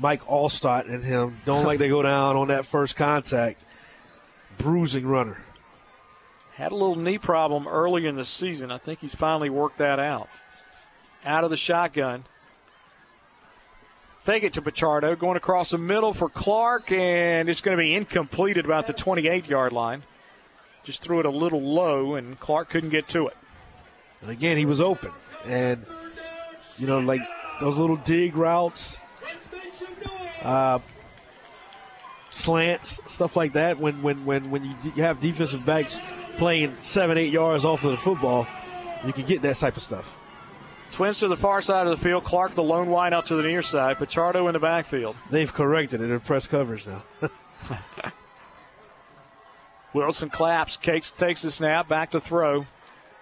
Speaker 2: Mike Alstott and him. Don't like they go down on that first contact. Bruising runner.
Speaker 3: Had a little knee problem early in the season. I think he's finally worked that out. Out of the shotgun. Fake it to Pichardo. Going across the middle for Clark, and it's going to be incomplete at about the 28 yard line. Just threw it a little low, and Clark couldn't get to it.
Speaker 2: And again, he was open. And, you know, like those little dig routes, uh, slants, stuff like that. When when when when you have defensive backs playing seven, eight yards off of the football, you can get that type of stuff.
Speaker 3: Twins to the far side of the field. Clark the lone wide out to the near side. Pichardo in the backfield.
Speaker 2: They've corrected it in press coverage now. <laughs>
Speaker 3: Wilson claps, Cakes takes the snap, back to throw.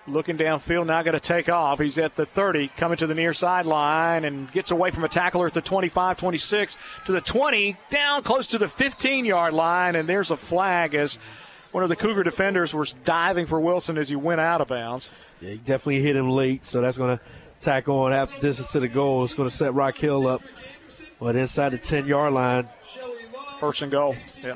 Speaker 3: Looking downfield, now going to take off. He's at the 30, coming to the near sideline, and gets away from a tackler at the 25, 26 to the 20, down close to the 15 yard line, and there's a flag as one of the Cougar defenders was diving for Wilson as he went out of bounds.
Speaker 2: Yeah, he definitely hit him late, so that's going to tack on half distance to the goal. It's going to set Rock Hill up, but inside the 10 yard line.
Speaker 3: First and goal. Yeah.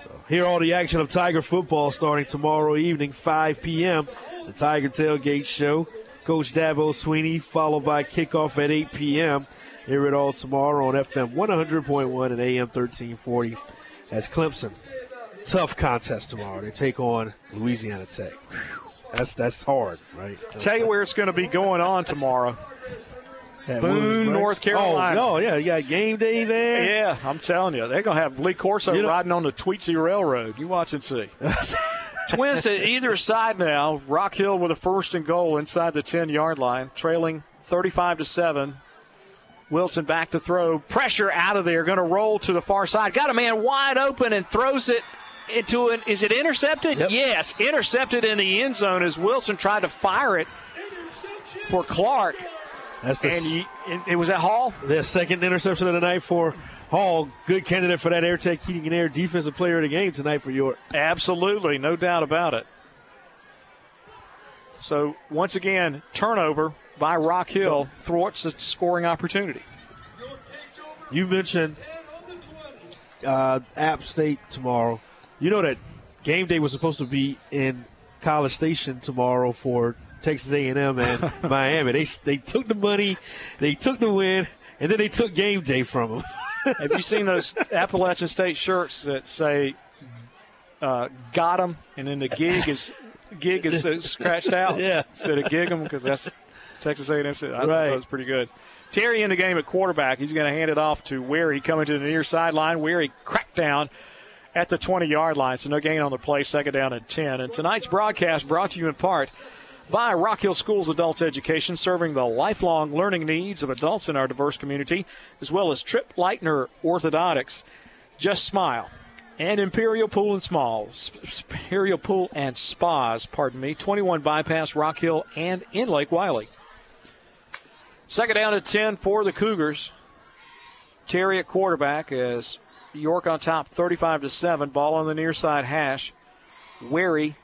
Speaker 2: So here all the action of Tiger football starting tomorrow evening, 5 p.m. The Tiger Tailgate Show. Coach Dabo Swinney, followed by kickoff at 8 p.m. Hear it all tomorrow on FM 100.1 and AM 1340 as Clemson. Tough contest tomorrow. They take on Louisiana Tech. That's that's hard, right?
Speaker 3: Tell you where it's going to be going on tomorrow.
Speaker 2: At
Speaker 3: Boone, North Carolina.
Speaker 2: Oh, no, yeah, you got game day there.
Speaker 3: Yeah, I'm telling you, they're gonna have Lee Corso
Speaker 2: You know-
Speaker 3: riding on the Tweetsie Railroad. You watch and see. <laughs> Twins at either side now. Rock Hill with a first and goal inside the 10 yard line, trailing 35 to 7. Wilson back to throw. Pressure out of there. Going to roll to the far side. Got a man wide open and throws it into an. Is it intercepted? Yes, intercepted in the end zone as Wilson tried to fire it for Clark.
Speaker 2: That's the
Speaker 3: and
Speaker 2: s-
Speaker 3: he, it, it was at Hall.
Speaker 2: The second interception of the night for Hall. Good candidate for that AirTech Heating and Air Defensive Player of the Game tonight for York.
Speaker 3: Absolutely, no doubt about it. So once again, turnover by Rock Hill thwarts the scoring opportunity.
Speaker 2: You mentioned uh, App State tomorrow. You know that game day was supposed to be in College Station tomorrow for Texas A&M and <laughs> Miami. They they took the money, they took the win, and then they took game day from them. <laughs>
Speaker 3: Have you seen those Appalachian State shirts that say uh, "Got 'em" and then the gig is gig is uh, scratched out
Speaker 2: Yeah.
Speaker 3: instead of gig 'em because that's Texas A&M. said- I thought
Speaker 2: Right.
Speaker 3: that was pretty good. Terry in the game at quarterback. He's going to hand it off to Wary coming to the near sideline. Wary cracked down at the 20 yard line, so no gain on the play. Second down and 10. And tonight's broadcast brought to you in part by Rock Hill Schools Adult Education, serving the lifelong learning needs of adults in our diverse community, as well as Trip Leitner Orthodontics. Just Smile. And Imperial Pool and Smalls, Imperial Pool and Spas, pardon me, 21 Bypass, Rock Hill, and in Lake Wylie. Second down at 10 for the Cougars. Terry at quarterback as York on top 35 to 7. Ball on the near side hash. Wary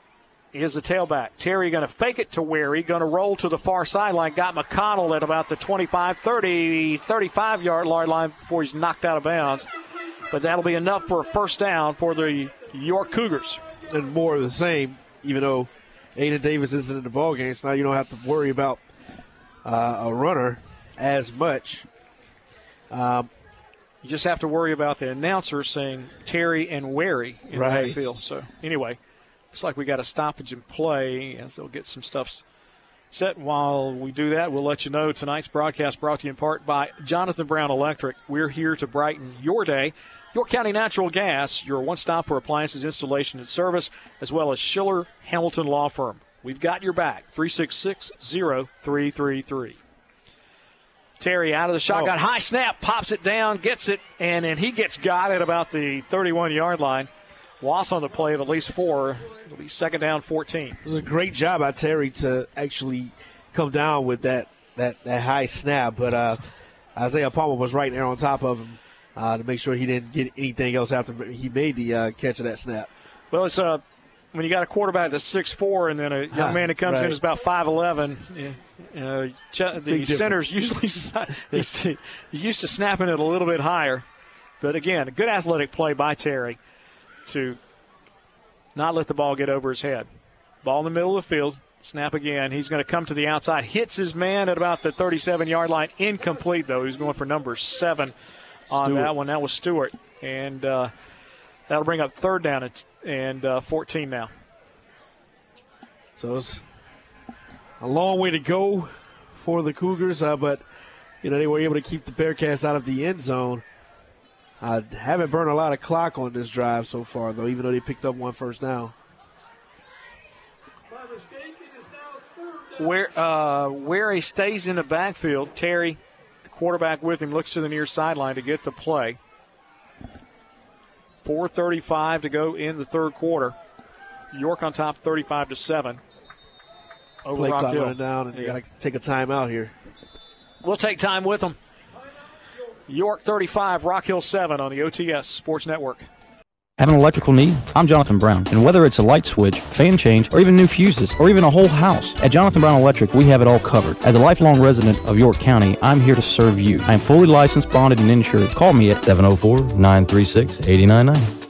Speaker 3: is the tailback. Terry going to fake it to Wary, going to roll to the far sideline. Got McConnell at about the 25, 30, 35 yard line before he's knocked out of bounds. But that'll be enough for a first down for the York Cougars.
Speaker 2: and more of the same. Even though Aiden Davis isn't in the ball game, so now you don't have to worry about uh, a runner as much. Um,
Speaker 3: You just have to worry about the announcer saying Terry and Wary in
Speaker 2: Right.
Speaker 3: right field. So anyway, looks like we got a stoppage in play, as they'll get some stuff set. While we do that, we'll let you know tonight's broadcast brought to you in part by Jonathan Brown Electric. We're here to brighten your day. York County Natural Gas, your one stop for appliances installation and service, as well as Schiller Hamilton Law Firm. We've got your back. 366 0333. Terry out of the shotgun, oh. high snap, pops it down, gets it, and then he gets got at about the 31 yard line. Loss on the play of at least four. It'll be second down, 14.
Speaker 2: It was a great job by Terry to actually come down with that that, that high snap, but uh, Isaiah Palmer was right there on top of him uh, to make sure he didn't get anything else after he made the uh, catch of that snap.
Speaker 3: Well, it's uh, when you got a quarterback that's six four, and then a <laughs> young
Speaker 2: Huh,
Speaker 3: man that comes in is about five eleven. Uh, the
Speaker 2: difference.
Speaker 3: center's usually <laughs> he's used to snapping it a little bit higher, but again, a good athletic play by Terry to not let the ball get over his head. Ball in the middle of the field. Snap again. He's going to come to the outside. Hits his man at about the 37 yard line. Incomplete, though. He's going for number seven on
Speaker 2: Stewart.
Speaker 3: that one. That was Stewart. And uh, that'll bring up third down and, and uh, 14 now.
Speaker 2: So it's a long way to go for the Cougars, uh, but you know they were able to keep the Bearcats out of the end zone. I haven't burned a lot of clock on this drive so far, though, even though they picked up one first down.
Speaker 3: Where uh, where he stays in the backfield, Terry, the quarterback with him, looks to the near sideline to get the play. 4:35 to go in the third quarter. York on top, 35 to seven. Over
Speaker 2: Play
Speaker 3: Rock
Speaker 2: clock
Speaker 3: Hill.
Speaker 2: down, and they
Speaker 3: Yeah.
Speaker 2: got to take a timeout here.
Speaker 3: We'll take time with them. York 35, Rock Hill 7 on the OTS Sports Network.
Speaker 14: Have an electrical need? I'm Jonathan Brown, and whether it's a light switch, fan change, or even new fuses, or even a whole house, at Jonathan Brown Electric, we have it all covered. As a lifelong resident of York County, I'm here to serve you. I am fully licensed, bonded, and insured. Call me at 704-936-8099.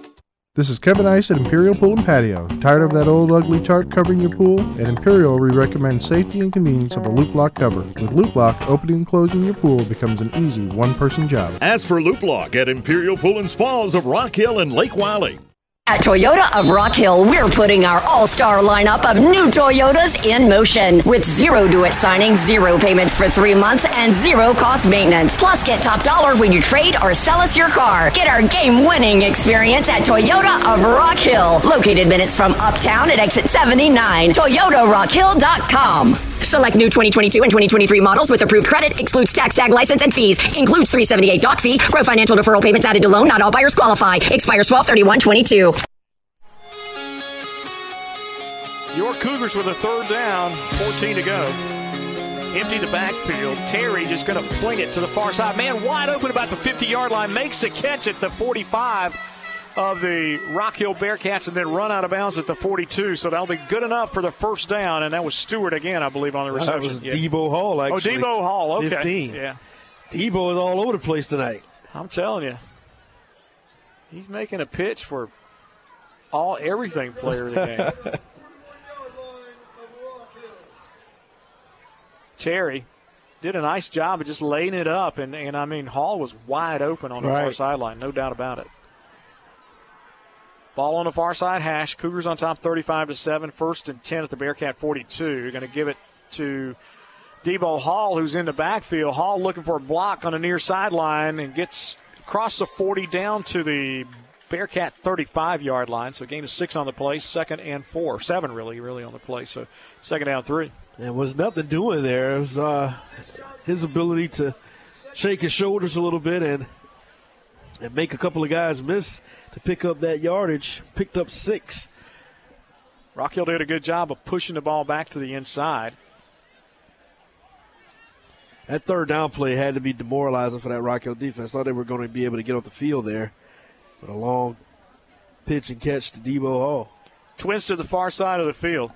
Speaker 35: This is Kevin Ice at Imperial Pool and Patio. Tired of that old ugly tarp covering your pool? At Imperial, we recommend safety and convenience of a loop lock cover. With loop lock, opening and closing your pool becomes an easy one person job.
Speaker 36: As for Loop Lock at Imperial Pool and Spas of Rock Hill and Lake Wylie.
Speaker 37: At Toyota of Rock Hill, we're putting our all-star lineup of new Toyotas in motion with zero do-it signing, zero payments for three months, and zero cost maintenance. Plus, get top dollar when you trade or sell us your car. Get our game-winning experience at Toyota of Rock Hill, located minutes from Uptown at exit 79. ToyotaRockhill.com. Select new 2022 and 2023 models with approved credit. Excludes tax, tag, license, and fees. Includes 378 doc fee. Grow financial deferral payments added to loan. Not all buyers qualify. Expires 12 31 22.
Speaker 3: Your Cougars with a third down, 14 to go. Empty the backfield. Terry just going to fling it to the far side. Man, wide open about the 50 yard line. Makes the catch at the 45 of the Rock Hill Bearcats and then run out of bounds at the 42. So that'll be good enough for the first down. And that was Stewart again, I believe, on the reception.
Speaker 2: That was
Speaker 3: Yeah.
Speaker 2: Debo Hall, oh, actually.
Speaker 3: Oh, Debo Hall. Okay.
Speaker 2: 15.
Speaker 3: Yeah.
Speaker 2: Debo is all over the place tonight.
Speaker 3: I'm telling you, he's making a pitch for all everything player of the game. <laughs> Terry did a nice job of just laying it up, and, and I mean Hall was wide open on the far sideline, no doubt about it. Ball on the far side hash. Cougars on top, 35 to seven. First and 10 at the Bearcat 42. Going to give it to Debo Hall, who's in the backfield. Hall looking for a block on the near sideline and gets across the 40 down to the Bearcat 35 yard line. So gain of six on the play, second and four, seven really, really on the play. So second down three.
Speaker 2: And was nothing doing there. It was uh, his ability to shake his shoulders a little bit and and make a couple of guys miss to pick up that yardage. Picked up six.
Speaker 3: Rock Hill did a good job of pushing the ball back to the inside.
Speaker 2: That third down play had to be demoralizing for that Rock Hill defense. Thought they were going to be able to get off the field there. But a long pitch and catch to Debo Hall.
Speaker 3: Twins to the far side of the field.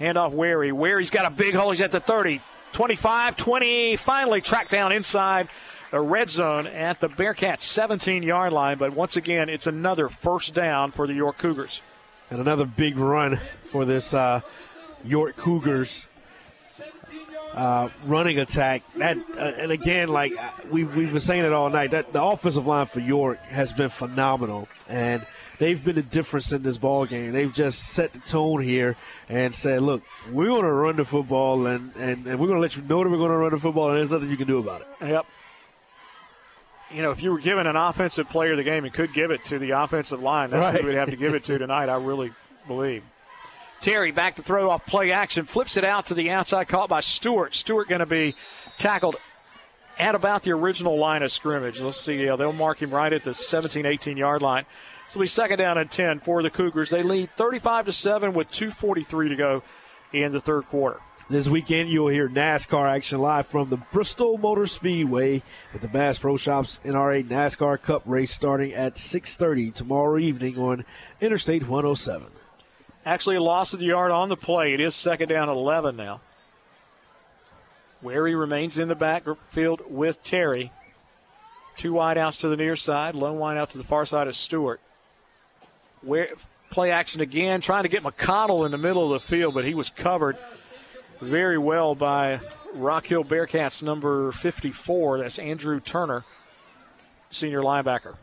Speaker 3: Handoff Wary. Wary's got a big hole. He's at the 30, 25, 20. Finally tracked down inside the red zone at the Bearcats 17 yard line. But once again, it's another first down for the York Cougars.
Speaker 2: And another big run for this uh, York Cougars uh, running attack. That uh, and again, like uh, we've we've been saying it all night. That the offensive line for York has been phenomenal, and they've been the difference in this ball game. They've just set the tone here and said, "Look, we're going to run the football, and, and, and we're going to let you know that we're going to run the football, and there's nothing you can do about it."
Speaker 3: Yep. You know, if you were given an offensive player of the game, you could give it to the offensive line. That's
Speaker 2: Right.
Speaker 3: who we'd have to give it to <laughs> tonight, I really believe. Terry back to throw off play action, flips it out to the outside, caught by Stewart. Stewart going to be tackled at about the original line of scrimmage. Let's see, yeah, they'll mark him right at the 17, 18 yard line. So we second down and 10 for the Cougars. They lead 35 to 7 with 2.43 to go in the third quarter.
Speaker 2: This weekend, you'll hear NASCAR action live from the Bristol Motor Speedway with the Bass Pro Shops NRA NASCAR Cup race starting at 6:30 tomorrow evening on Interstate 107.
Speaker 3: Actually, a loss of the yard on the play. It is second down at 11 now. Wary remains in the backfield with Terry. Two wideouts to the near side, lone wideout to the far side of Stewart. Where play action again, trying to get McConnell in the middle of the field, but he was covered very well by Rock Hill Bearcats number 54. That's Andrew Turner, senior linebacker.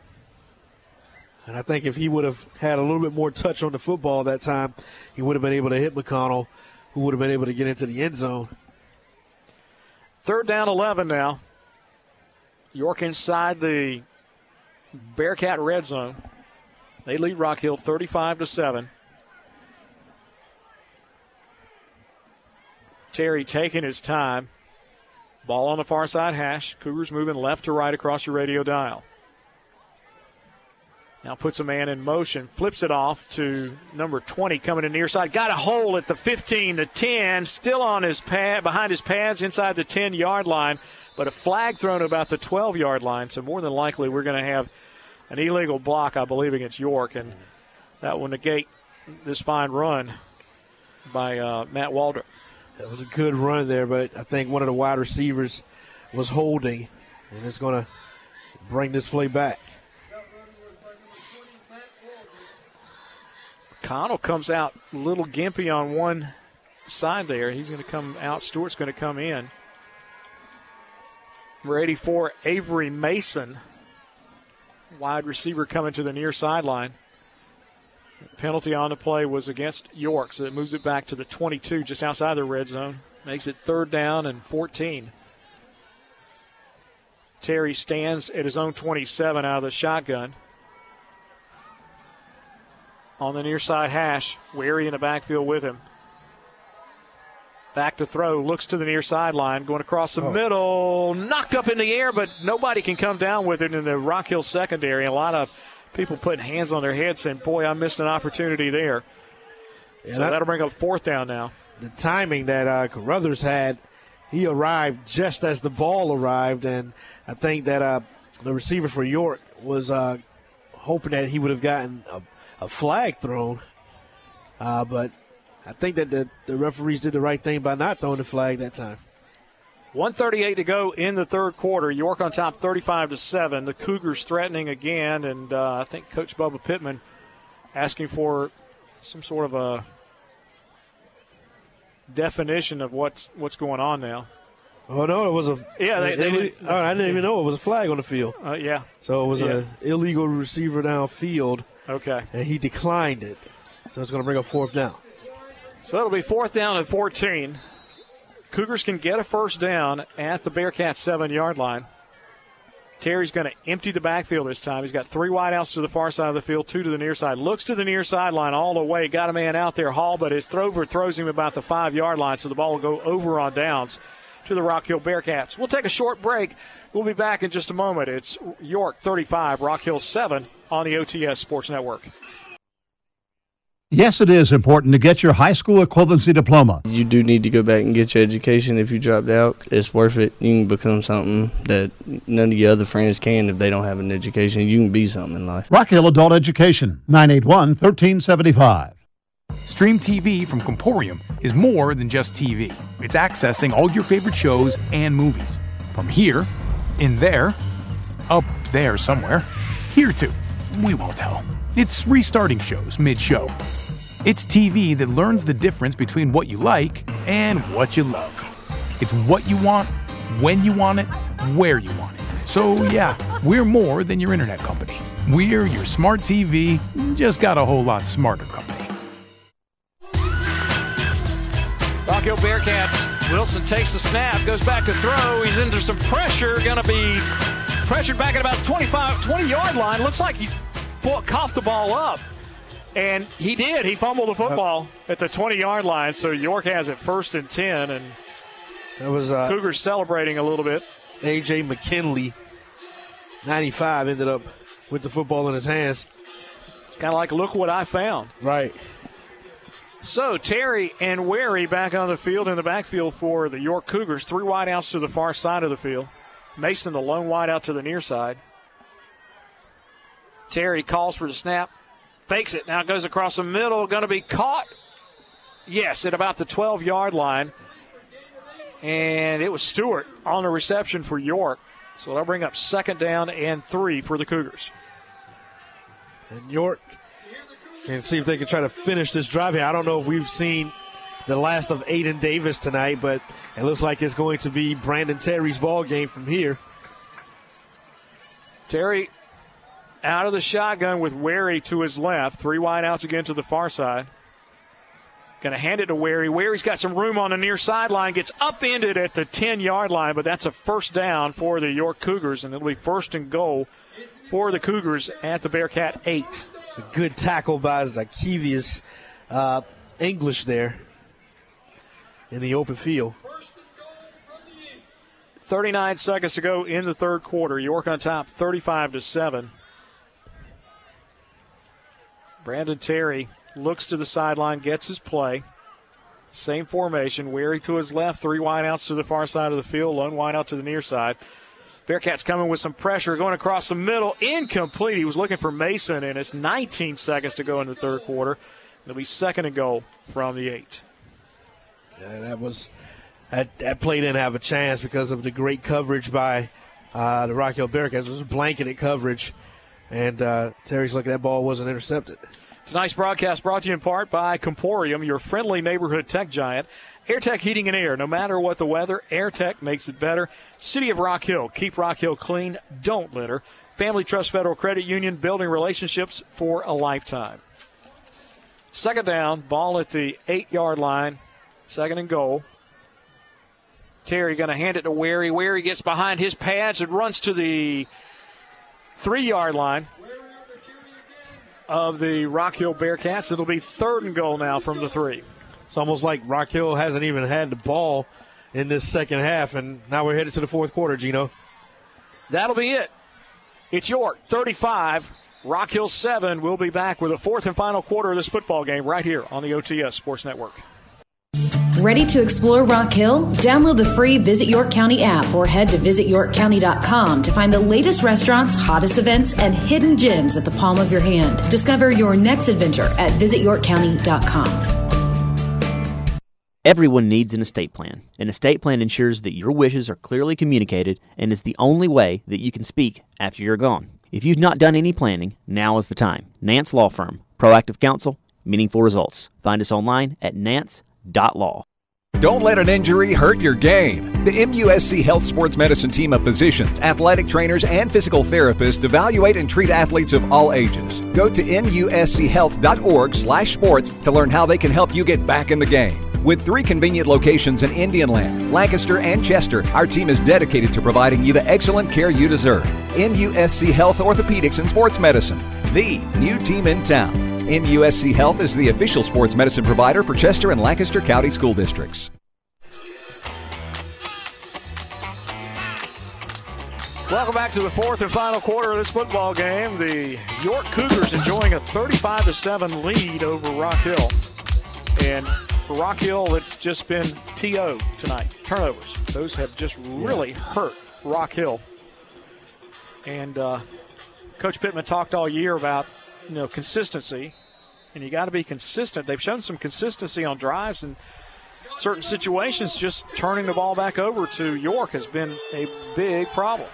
Speaker 2: And I think if he would have had a little bit more touch on the football that time, he would have been able to hit McConnell, who would have been able to get into the end zone.
Speaker 3: Third down, 11 now. York inside the Bearcat red zone. They lead Rock Hill 35 to 7. Terry taking his time. Ball on the far side hash. Cougars moving left to right across your radio dial. Now puts a man in motion, flips it off to number 20 coming in near side. Got a hole at the 15 to 10, still on his pad, behind his pads inside the 10 yard line, but a flag thrown about the 12 yard line. So more than likely we're going to have an illegal block, I believe, against York, and that will negate this fine run by uh, Matt Waldrop.
Speaker 2: It was a good run there, but I think one of the wide receivers was holding, and it's going to bring this play back.
Speaker 3: Connell comes out a little gimpy on one side there. He's going to come out. Stewart's going to come in. Number 84, Avery Mason, wide receiver coming to the near sideline. Penalty on the play was against York, so it moves it back to the 22, just outside the red zone. Makes it third down and 14. Terry stands at his own 27 out of the shotgun. On the near side hash, Wary in the backfield with him. Back to throw, looks to the near sideline, going across the
Speaker 2: Oh.
Speaker 3: middle, knocked up in the air, but nobody can come down with it in the Rock Hill secondary. A lot of people putting hands on their heads saying, Boy, I missed an opportunity there.
Speaker 2: Yeah,
Speaker 3: so
Speaker 2: that-
Speaker 3: that'll bring up fourth down now.
Speaker 2: the timing that uh, Carruthers had, he arrived just as the ball arrived, and I think that uh, the receiver for York was uh, hoping that he would have gotten a, a flag thrown. Uh, but I think that the, the referees did the right thing by not throwing the flag that time.
Speaker 3: 138 to go in the third quarter. York on top 35 to 7. The Cougars threatening again, and uh, I think Coach Bubba Pittman asking for some sort of a definition of what's what's going on now.
Speaker 2: Oh no, it was a
Speaker 3: Yeah, they- they
Speaker 2: oh, I didn't even know it was a flag on the field.
Speaker 3: Uh, yeah.
Speaker 2: So it was
Speaker 3: Yeah.
Speaker 2: an illegal receiver downfield.
Speaker 3: Okay.
Speaker 2: And he declined it, so it's going to bring up fourth down.
Speaker 3: So it'll be fourth down at 14. Cougars can get a first down at the Bearcats seven yard line. Terry's going to empty the backfield this time. He's got three wideouts to the far side of the field, two to the near side. Looks to the near sideline all the way. Got a man out there, Hall, but his thrower throws him about the five yard line, so the ball will go over on downs to the Rock Hill Bearcats. We'll take a short break. We'll be back in just a moment. It's York 35, Rock Hill 7 on the OTS Sports Network.
Speaker 24: Yes, it is important to get your high school equivalency diploma.
Speaker 38: You do need to go back and get your education if you dropped out. It's worth it. You can become something that none of your other friends can if they don't have an education. You can be something in life.
Speaker 24: Rock Hill Adult Education, 981 1375.
Speaker 39: Stream TV from Comporium is more than just TV. It's accessing all your favorite shows and movies. From here, in there, up there somewhere, here too. We won't tell. It's restarting shows mid show. It's TV that learns the difference between what you like and what you love. It's what you want, when you want it, where you want it. So, yeah, we're more than your internet company. We're your smart TV, just got a whole lot smarter company.
Speaker 3: Hill Bearcats. Wilson takes the snap, goes back to throw. He's into some pressure. Going to be pressured back at about 25, 20 yard line. Looks like he's coughed the ball up. And he did. He fumbled the football at the 20 yard line. So York has it first and 10. And
Speaker 2: It was uh,
Speaker 3: Cougars celebrating a little bit.
Speaker 2: AJ McKinley, 95, ended up with the football in his hands.
Speaker 3: It's kind of like, look what I found.
Speaker 2: Right.
Speaker 3: So Terry and Wary back on the field in the backfield for the York Cougars. Three wideouts to the far side of the field. Mason, the lone wideout to the near side. Terry calls for the snap, fakes it. Now goes across the middle. Going to be caught. Yes, at about the 12 yard line. And it was Stewart on the reception for York. So that'll bring up second down and three for the Cougars.
Speaker 2: And York can see if they can try to finish this drive here. I don't know if we've seen the last of Aiden Davis tonight, but it looks like it's going to be Brandon Terry's ball game from here.
Speaker 3: Terry out of the shotgun with Wary to his left. Three wide outs again to the far side. Going to hand it to Wary. Wary's got some room on the near sideline. Gets upended at the 10 yard line, but that's a first down for the York Cougars, and it'll be first and goal for the Cougars at the Bearcat 8.
Speaker 2: It's a good tackle by Zakevius uh, English there in the open field.
Speaker 3: 39 seconds to go in the third quarter. York on top 35 to 7. Brandon Terry looks to the sideline, gets his play. Same formation. Wary to his left, three wideouts to the far side of the field, lone wideout to the near side. Bearcats coming with some pressure, going across the middle, incomplete. He was looking for Mason, and it's 19 seconds to go in the third quarter. It'll be second and goal from the eight.
Speaker 2: Yeah, that was that, that play didn't have a chance because of the great coverage by uh, the Rock Hill Bearcats. It was blanketed coverage, and uh, Terry's lucky that ball wasn't intercepted.
Speaker 3: Tonight's broadcast brought to you in part by Comporium, your friendly neighborhood tech giant. AirTech Heating and Air. No matter what the weather, AirTech makes it better. City of Rock Hill. Keep Rock Hill clean. Don't litter. Family Trust Federal Credit Union. Building relationships for a lifetime. Second down, ball at the eight yard line, second and goal. Terry going to hand it to Wary. Wary gets behind his pads and runs to the three yard line of the Rock Hill Bearcats. It'll be third and goal now from the three.
Speaker 2: It's almost like Rock Hill hasn't even had the ball in this second half, and now we're headed to the fourth quarter, Gino.
Speaker 3: That'll be it. It's York 35, Rock Hill 7. We'll be back with the fourth and final quarter of this football game right here on the OTS Sports Network.
Speaker 40: Ready to explore Rock Hill? Download the free Visit York County app or head to visityorkcounty.com to find the latest restaurants, hottest events, and hidden gems at the palm of your hand. Discover your next adventure at visityorkcounty.com.
Speaker 41: Everyone needs an estate plan. An estate plan ensures that your wishes are clearly communicated and is the only way that you can speak after you're gone. If you've not done any planning, now is the time. Nance Law Firm, proactive counsel, meaningful results. Find us online at
Speaker 10: Don't let an injury hurt your game. The MUSC Health Sports Medicine team of physicians, athletic trainers, and physical therapists evaluate and treat athletes of all ages. Go to muschealth.org/sports to learn how they can help you get back in the game. With three convenient locations in Indian Land, Lancaster, and Chester, our team is dedicated to providing you the excellent care you deserve. MUSC Health Orthopedics and Sports Medicine, the new team in town. MUSC Health is the official sports medicine provider for Chester and Lancaster County School Districts.
Speaker 3: Welcome back to the fourth and final quarter of this football game. The York Cougars enjoying a 35 to 7 lead over Rock Hill. And for Rock Hill, it's just been TO tonight. Turnovers. Those have just really hurt Rock Hill. And uh, Coach Pittman talked all year about you know consistency, and you got to be consistent. They've shown some consistency on drives and certain situations. Just turning the ball back over to York has been a big problem.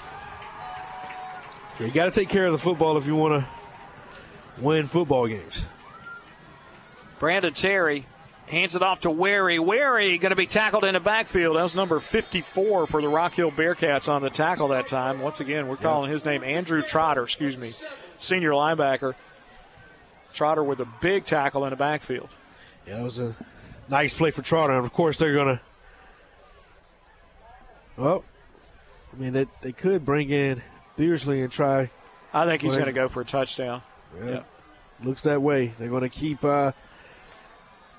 Speaker 2: You got to take care of the football if you want to win football games.
Speaker 3: Brandon Terry hands it off to Wary. Wary going to be tackled in the backfield. That was number 54 for the Rock Hill Bearcats on the tackle that time. Once again, we're calling his name Andrew Trotter, excuse me, senior linebacker. Trotter with a big tackle in the backfield.
Speaker 2: Yeah, it was a nice play for Trotter. And of course, they're going to. Well, I mean, they, they could bring in Beardsley and try.
Speaker 3: I think he's going to go for a touchdown.
Speaker 2: Yeah, yep. Looks that way. They're going to keep uh,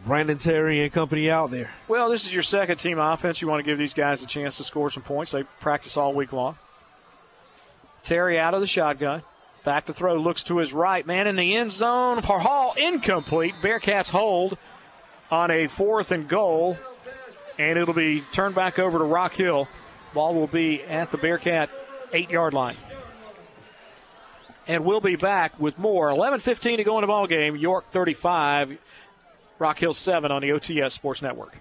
Speaker 2: Brandon Terry and company out there.
Speaker 3: Well, this is your second team offense. You want to give these guys a chance to score some points. They practice all week long. Terry out of the shotgun. Back to throw, looks to his right. Man in the end zone for Hall, incomplete. Bearcats hold on a fourth and goal, and it'll be turned back over to Rock Hill. Ball will be at the Bearcat eight yard line. And we'll be back with more. 11:15 to go in the ball game. York 35, Rock Hill 7 on the OTS Sports Network.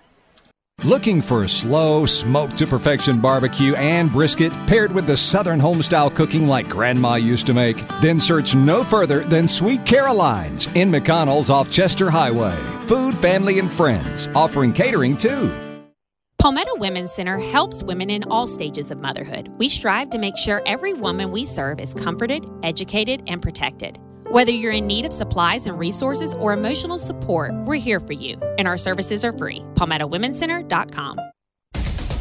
Speaker 10: Looking for a slow, smoke to perfection barbecue and brisket paired with the Southern homestyle cooking like Grandma used to make? Then search no further than Sweet Caroline's in McConnell's off Chester Highway. Food, family, and friends, offering catering too.
Speaker 36: Palmetto Women's Center helps women in all stages of motherhood. We strive to make sure every woman we serve is comforted, educated, and protected. Whether you're in need of supplies and resources or emotional support, we're here for you, and our services are free. PalmettoWomenCenter.com.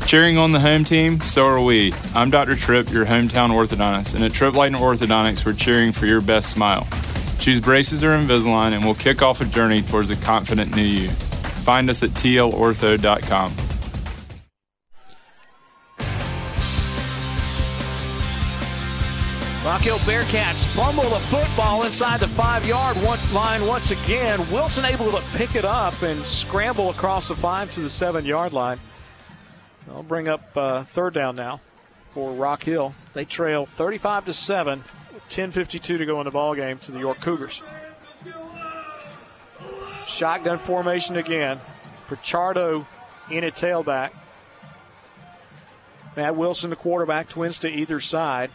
Speaker 42: Cheering on the home team, so are we. I'm Dr. Tripp, your hometown orthodontist, and at Tripp Light Orthodontics, we're cheering for your best smile. Choose braces or Invisalign, and we'll kick off a journey towards a confident new you. Find us at tlortho.com.
Speaker 3: Rock Hill Bearcats fumble the football inside the five yard line once again. Wilson able to pick it up and scramble across the five to the seven yard line. I'll bring up uh, third down now for Rock Hill. They trail 35 to 7, 10.52 to go in the ball game to the York Cougars. Shotgun formation again. Pichardo in at tailback. Matt Wilson, the quarterback, twins to either side.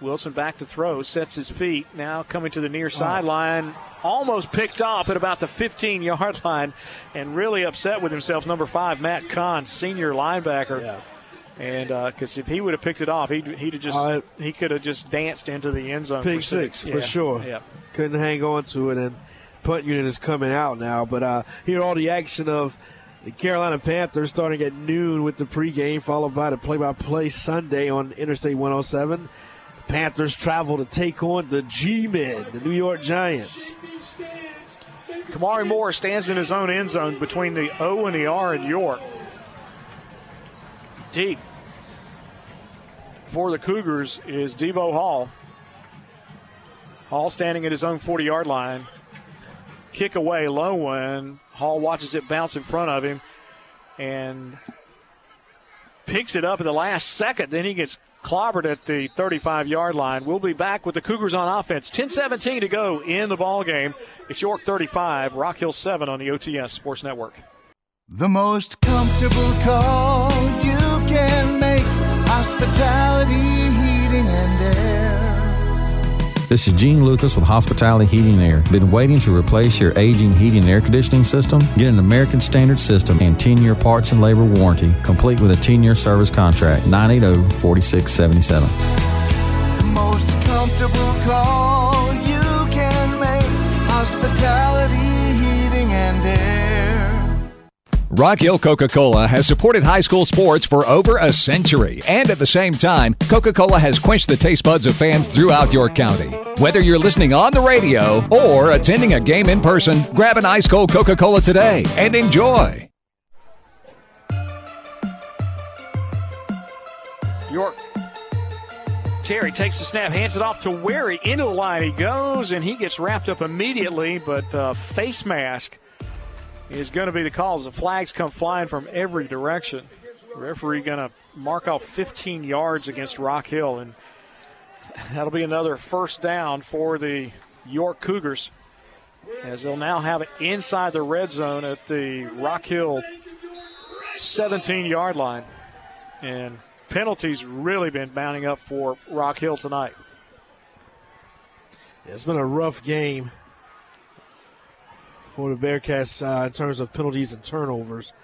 Speaker 3: Wilson back to throw, sets his feet, now coming to the near sideline, almost picked off at about the 15 yard <laughs> line, and really upset with himself. Number five, Matt Kahn, senior linebacker.
Speaker 2: Yeah.
Speaker 3: And because uh, if he would have picked it off, he'd, he'd have just
Speaker 2: Uh,
Speaker 3: he could have just danced into the end zone.
Speaker 2: Pick
Speaker 3: for
Speaker 2: six, for
Speaker 3: Yeah.
Speaker 2: sure.
Speaker 3: Yeah.
Speaker 2: Couldn't hang on to it. And punt unit is coming out now. But uh, here, all the action of the Carolina Panthers starting at noon with the pregame, followed by the play-by-play Sunday on Interstate 107. Panthers travel to take on the G-Men, the New York Giants.
Speaker 3: Kamari Moore stands in his own end zone between the O and the R in York. Deep for the Cougars is Debo Hall. Hall standing at his own 40 yard line. Kick away, low one. Hall watches it bounce in front of him and picks it up at the last second. Then he gets clobbered at the 35 yard line. We'll be back with the Cougars on offense. 10 17 to go in the ball game. It's York 35, Rock Hill 7 on the OTS Sports Network.
Speaker 43: The most comfortable call you can make. Hospitality, heating, and air.
Speaker 14: This is Gene Lucas with Hospitality Heating and Air. Been waiting to replace your aging heating and air conditioning system? Get an American Standard system and 10 year parts and labor warranty, complete with a 10 year service contract. 980 4677.
Speaker 43: Most comfortable call
Speaker 10: Rock Hill Coca Cola has supported high school sports for over a century. And at the same time, Coca Cola has quenched the taste buds of fans throughout York County. Whether you're listening on the radio or attending a game in person, grab an ice cold Coca Cola today and enjoy.
Speaker 3: York. Terry takes the snap, hands it off to Wary. Into the line he goes, and he gets wrapped up immediately, but uh, face mask is going to be the call as the flags come flying from every direction. Referee going to mark off 15 yards against Rock Hill, and that'll be another first down for the York Cougars as they'll now have it inside the red zone at the Rock Hill 17 yard line. And penalties really been mounting up for Rock Hill tonight.
Speaker 2: It's been a rough game for the Bearcats uh, in terms of penalties and turnovers.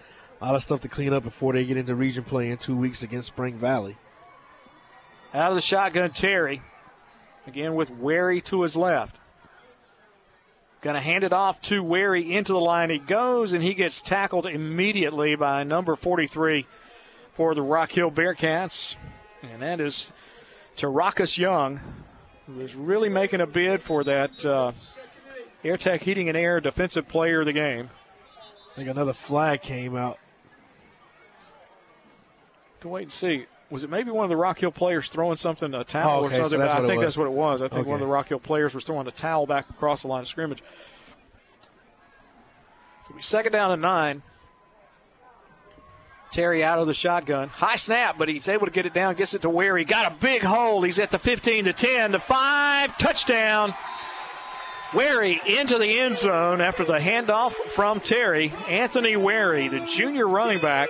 Speaker 2: A lot of stuff to clean up before they get into region play in two weeks against Spring Valley.
Speaker 3: Out of the shotgun, Terry. Again with Wary to his left. Going to hand it off to Wary into the line. He goes and he gets tackled immediately by number 43 for the Rock Hill Bearcats. And that is Tarakas Young, who is really making a bid for that uh, AirTech Heating and Air Defensive Player of the Game.
Speaker 2: I think another flag came out.
Speaker 3: To wait and see. Was it maybe one of the Rock Hill players throwing something, a towel
Speaker 2: Oh, okay,
Speaker 3: or something?
Speaker 2: so
Speaker 3: I think
Speaker 2: was.
Speaker 3: that's what it was. I think one of the Rock Hill players was throwing a towel back across the line of scrimmage. So it'll second down and nine. Terry out of the shotgun. High snap, but he's able to get it down, gets it to where he got a big hole. He's at the 15 to 10 to 5. Touchdown. Wary into the end zone after the handoff from Terry. Anthony Wary, the junior running back,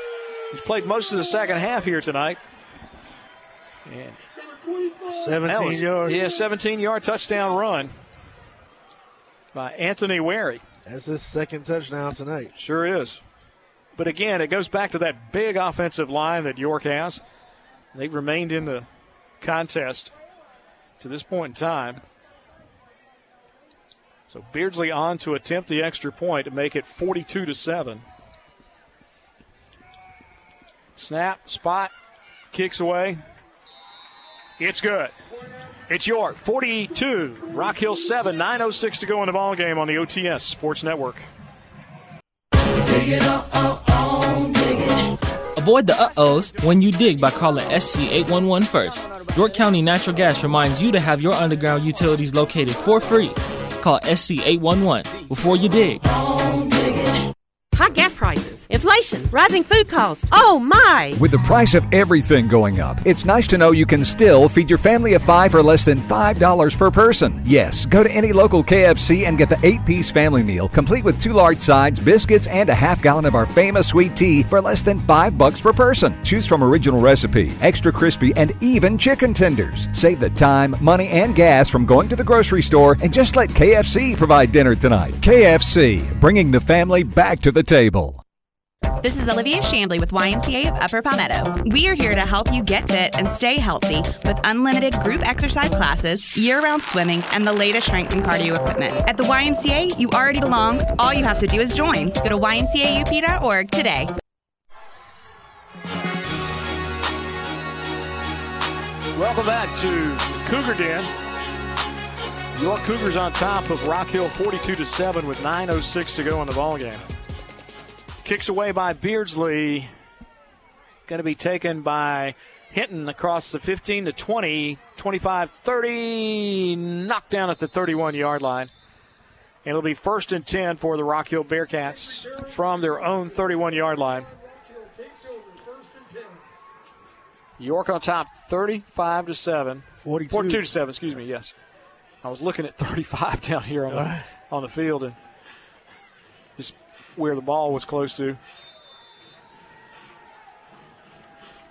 Speaker 3: who's played most of the second half here tonight. And
Speaker 2: 17
Speaker 3: was-
Speaker 2: yards.
Speaker 3: Yeah, 17 yard touchdown run by Anthony Wary.
Speaker 2: That's his second touchdown tonight.
Speaker 3: Sure is. But again, it goes back to that big offensive line that York has. They've remained in the contest to this point in time. So Beardsley on to attempt the extra point to make it 42 to 7. Snap, spot, kicks away. It's good. It's York 42, Rock Hill 7, 906 to go in the ball game on the OTS Sports Network.
Speaker 44: Avoid the uh-ohs when you dig by calling SC811 first. York County Natural Gas reminds you to have your underground utilities located for free. Call SC811 before you dig.
Speaker 19: High gas prices, inflation, rising food costs. Oh my!
Speaker 10: With the price of everything going up, it's nice to know you can still feed your family of five for less than $5 per person. Yes, go to any local KFC and get the eight piece family meal, complete with two large sides, biscuits, and a half gallon of our famous sweet tea for less than five bucks per person. Choose from original recipe, extra crispy, and even chicken tenders. Save the time, money, and gas from going to the grocery store and just let KFC provide dinner tonight. KFC, bringing the family back to the table.
Speaker 33: This is Olivia Shambly with YMCA of Upper Palmetto. We are here to help you get fit and stay healthy with unlimited group exercise classes, year round swimming, and the latest strength and cardio equipment. At the YMCA, you already belong. All you have to do is join. Go to ymcaup.org today.
Speaker 3: Welcome back to Cougar Den. York Cougars on top of Rock Hill 42 to 7 with 9.06 to go in the ball game. Kicks away by Beardsley. Going to be taken by Hinton across the 15 to 20, 25 30, knocked down at the 31 yard line. And it'll be first and 10 for the Rock Hill Bearcats from their own 31 yard line. York on top 35 to 7.
Speaker 2: 42.
Speaker 3: 42 to 7, excuse me, yes. I was looking at 35 <laughs> down here on the, on the field and where the ball was close to.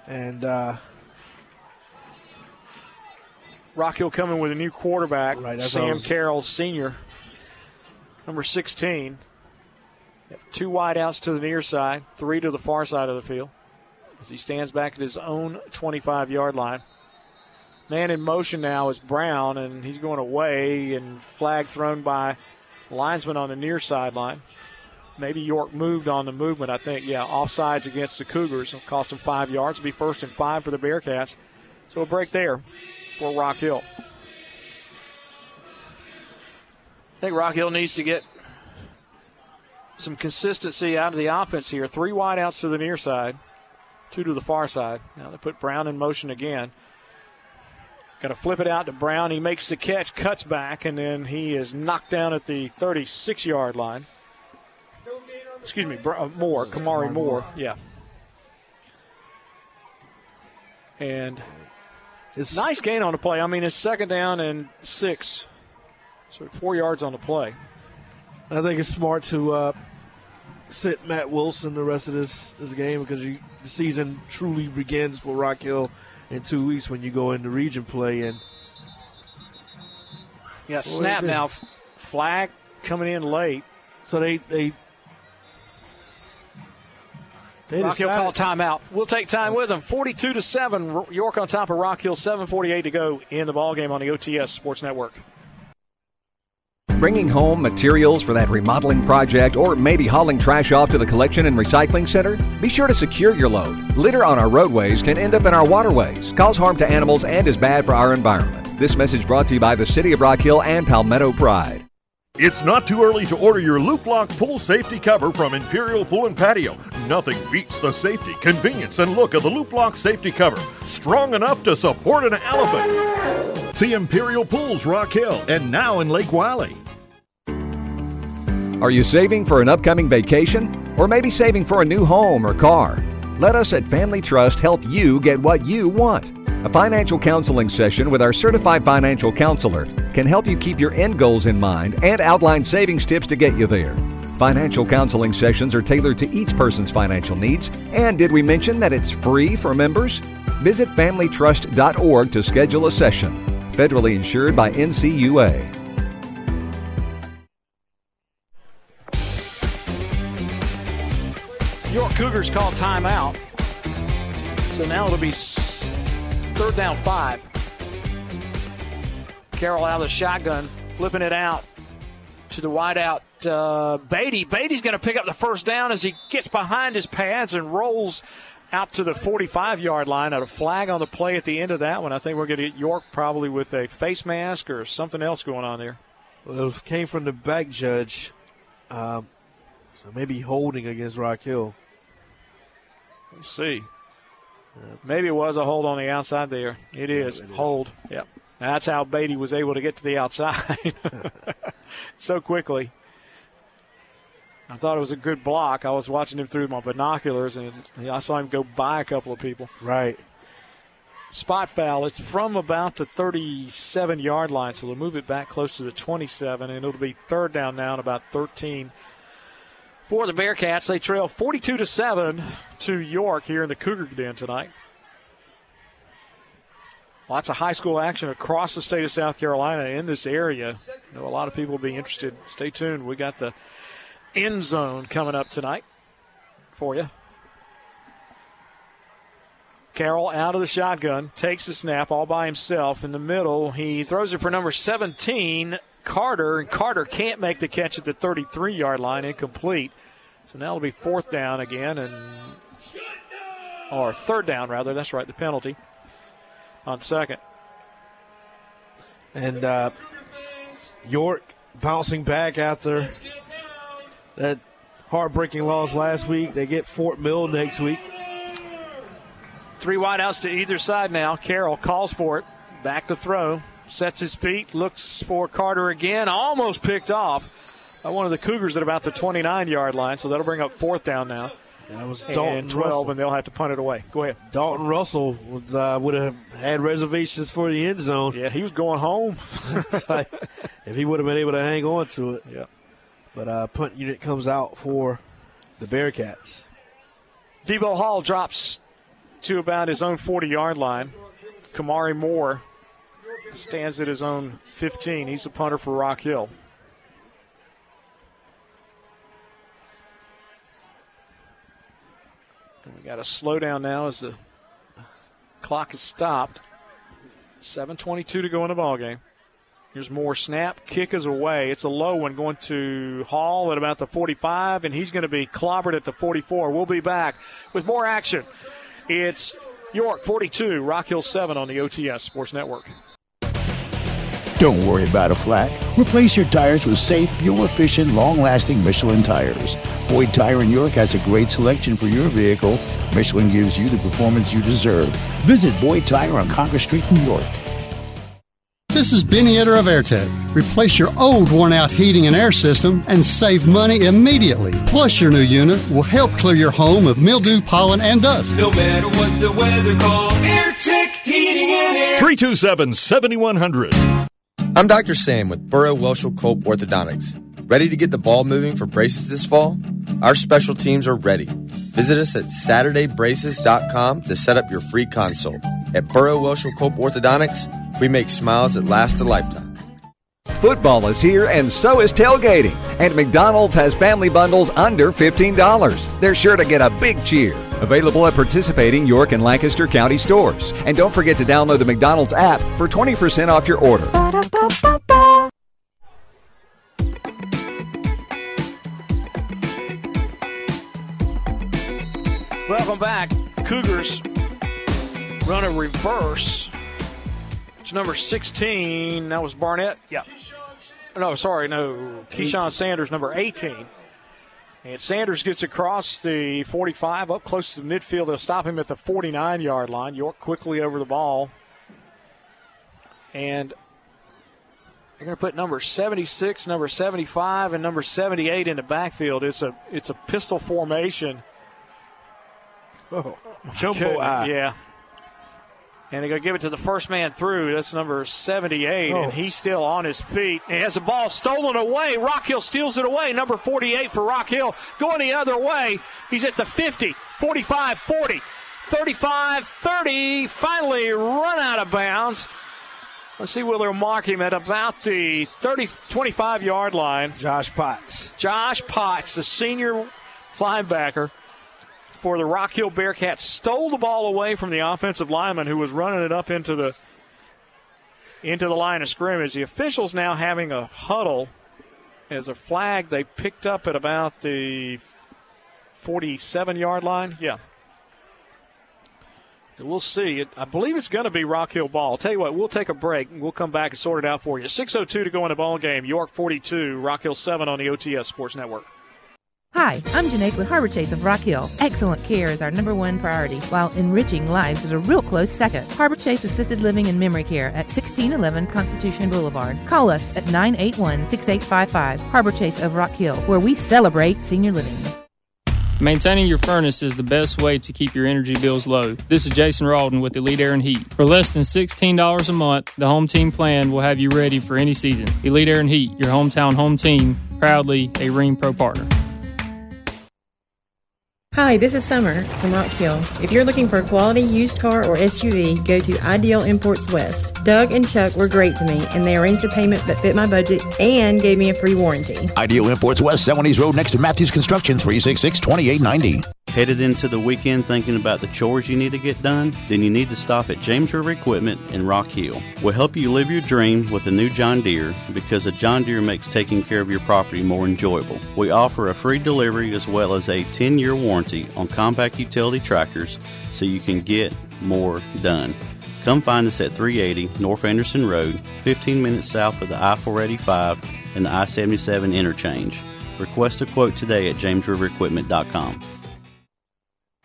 Speaker 2: And uh,
Speaker 3: Rock Hill coming with a new quarterback,
Speaker 2: Right,
Speaker 3: Sam
Speaker 2: was-
Speaker 3: Carroll, senior, number 16. Two wideouts to the near side, three to the far side of the field as he stands back at his own 25 yard line. Man in motion now is Brown, and he's going away, and flag thrown by linesman on the near sideline. Maybe York moved on the movement, I think. Yeah, offsides against the Cougars. Cost them five yards. It'll be first and five for the Bearcats. So a break there for Rock Hill. I think Rock Hill needs to get some consistency out of the offense here. Three wideouts to the near side, two to the far side. Now they put Brown in motion again. Got to flip it out to Brown. He makes the catch, cuts back, and then he is knocked down at the 36 yard line. Excuse me, Br- uh, Moore, Kamari Moore. Yeah. And
Speaker 2: it's
Speaker 3: nice gain on the play. I mean, it's second down and six. So four yards on the play.
Speaker 2: I think it's smart to uh, sit Matt Wilson the rest of this, this game because you, the season truly begins for Rock Hill in two weeks when you go into region play. And
Speaker 3: Yeah, snap now. Flag coming in late.
Speaker 2: so they they they
Speaker 3: Rock Hill call timeout. We'll take time with them. 42 to 7. York on top of Rock Hill. 7:48 to go in the ball game on the OTS Sports Network.
Speaker 10: Bringing home materials for that remodeling project or maybe hauling trash off to the collection and recycling center? Be sure to secure your load. Litter on our roadways can end up in our waterways, cause harm to animals, and is bad for our environment. This message brought to you by the City of Rock Hill and Palmetto Pride.
Speaker 45: It's not too early to order your Loop Lock pool safety cover from Imperial Pool and Patio. Nothing beats the safety, convenience, and look of the Loop Lock safety cover. Strong enough to support an elephant. See Imperial Pools Rock Hill and now in Lake Wylie.
Speaker 10: Are you saving for an upcoming vacation? Or maybe saving for a new home or car? Let us at Family Trust help you get what you want. A financial counseling session with our certified financial counselor can help you keep your end goals in mind and outline savings tips to get you there. Financial counseling sessions are tailored to each person's financial needs. And did we mention that it's free for members? Visit familytrust.org to schedule a session. Federally insured by NCUA.
Speaker 3: York Cougars call timeout. So now it'll be third down five. Carroll out of the shotgun, flipping it out to the wideout uh, Beatty. Beatty's going to pick up the first down as he gets behind his pads and rolls out to the 45 yard line. At a flag on the play at the end of that one. I think we're going to get York probably with a face mask or something else going on there.
Speaker 2: Well, it came from the back judge. Um, so maybe holding against Rock Hill.
Speaker 3: We'll see. Maybe it was a hold on the outside there. It is. Hold. Yep. That's how Beatty was able to get to the outside <laughs> so quickly. I thought it was a good block. I was watching him through my binoculars, and I saw him go by a couple of people.
Speaker 2: Right.
Speaker 3: Spot foul. It's from about the 37 yard line, so they'll move it back close to the 27, and it'll be third down now and about 13 for the Bearcats. They trail 42 to 7 to York here in the Cougar Den tonight. Lots of high school action across the state of South Carolina in this area. I know a lot of people will be interested. Stay tuned. We got the end zone coming up tonight for you. Carroll out of the shotgun, takes the snap all by himself in the middle. He throws it for number 17, Carter, and Carter can't make the catch at the 33 yard line, incomplete. So now it'll be fourth down again, and or third down rather. That's right, the penalty on second.
Speaker 2: And uh, York bouncing back after that heartbreaking loss last week. They get Fort Mill next week.
Speaker 3: Three wideouts to either side now. Carroll calls for it. Back to throw. Sets his feet. Looks for Carter again. Almost picked off one of the Cougars at about the 29 yard line. So that'll bring up fourth down now.
Speaker 2: And that was Dalton
Speaker 3: and 12,
Speaker 2: Russell.
Speaker 3: and they'll have to punt it away. Go ahead.
Speaker 2: Dalton Russell was, uh, would have had reservations for the end zone.
Speaker 3: Yeah, he was going home. <laughs>
Speaker 2: like, if he would have been able to hang on to it.
Speaker 3: Yeah.
Speaker 2: But uh, punt unit comes out for the Bearcats.
Speaker 3: Debo Hall drops to about his own 40 yard line. Kamari Moore stands at his own 15. He's the punter for Rock Hill. We got a slowdown now as the clock is stopped. 7:22 to go in the ball game. Here's more snap. Kick is away. It's a low one going to Hall at about the 45, and he's going to be clobbered at the 44. We'll be back with more action. It's York 42, Rock Hill 7 on the OTS Sports Network.
Speaker 22: Don't worry about a flat. Replace your tires with safe, fuel efficient, long lasting Michelin tires. Boyd Tire in York has a great selection for your vehicle. Michelin gives you the performance you deserve. Visit Boyd Tire on Congress Street, New York.
Speaker 17: This is Benny Etter of AirTech. Replace your old worn out heating and air system and save money immediately. Plus, your new unit will help clear your home of mildew, pollen, and dust.
Speaker 46: No matter what the weather calls, AirTech Heating and Air.
Speaker 25: 327 7100.
Speaker 9: I'm Dr. Sam with Burrow Welchel Cope Orthodontics. Ready to get the ball moving for braces this fall? Our special teams are ready. Visit us at SaturdayBraces.com to set up your free consult. At Burrow Welchel Cope Orthodontics, we make smiles that last a lifetime.
Speaker 10: Football is here, and so is tailgating. And McDonald's has family bundles under $15. They're sure to get a big cheer. Available at participating York and Lancaster County stores. And don't forget to download the McDonald's app for 20% off your order.
Speaker 3: Welcome back. Cougars run a reverse. It's number 16. That was Barnett. Yeah. No, sorry, no. Keyshawn Sanders, number 18. And Sanders gets across the 45 up close to the midfield. They'll stop him at the 49 yard line. York quickly over the ball. And they're going to put number 76, number 75, and number 78 in the backfield. It's a it's a pistol formation.
Speaker 2: Oh, jumbo eye.
Speaker 3: Yeah. And they're going to give it to the first man through. That's number 78,
Speaker 2: Oh.
Speaker 3: and he's still on his feet. He has the ball stolen away. Rock Hill steals it away. Number 48 for Rock Hill going the other way. He's at the 50, 45, 40, 35, 30. Finally run out of bounds. Let's see where they'll mark him at about the 30, 25 yard line.
Speaker 2: Josh Potts.
Speaker 3: Josh Potts, the senior linebacker for the Rock Hill Bearcats, stole the ball away from the offensive lineman who was running it up into the into the line of scrimmage. The officials now having a huddle as a flag they picked up at about the 47 yard line. Yeah. We'll see. I believe it's going to be Rock Hill ball. I'll tell you what, we'll take a break and we'll come back and sort it out for you. 6.02 to go in the ball game. York 42, Rock Hill 7 on the OTS Sports Network.
Speaker 47: Hi, I'm Janae with Harbor Chase of Rock Hill. Excellent care is our number one priority, while enriching lives is a real close second. Harbor Chase Assisted Living and Memory Care at 1611 Constitution Boulevard. Call us at 981 6855. Harbor Chase of Rock Hill, where we celebrate senior living.
Speaker 15: Maintaining your furnace is the best way to keep your energy bills low. This is Jason Rawdon with Elite Air and Heat. For less than $16 a month, the home team plan will have you ready for any season. Elite Air and Heat, your hometown home team, proudly a Rheem Pro partner.
Speaker 48: Hi, this is Summer from Rock Hill. If you're looking for a quality used car or SUV, go to Ideal Imports West. Doug and Chuck were great to me, and they arranged a payment that fit my budget and gave me a free warranty.
Speaker 22: Ideal Imports West, Celanese Road next to Matthews Construction, 366 2890.
Speaker 13: Headed into the weekend thinking about the chores you need to get done? Then you need to stop at James River Equipment in Rock Hill. We'll help you live your dream with a new John Deere because a John Deere makes taking care of your property more enjoyable. We offer a free delivery as well as a 10 year warranty on compact utility tractors so you can get more done. Come find us at 380 North Anderson Road, 15 minutes south of the I 485 and the I 77 interchange. Request a quote today at jamesriverequipment.com.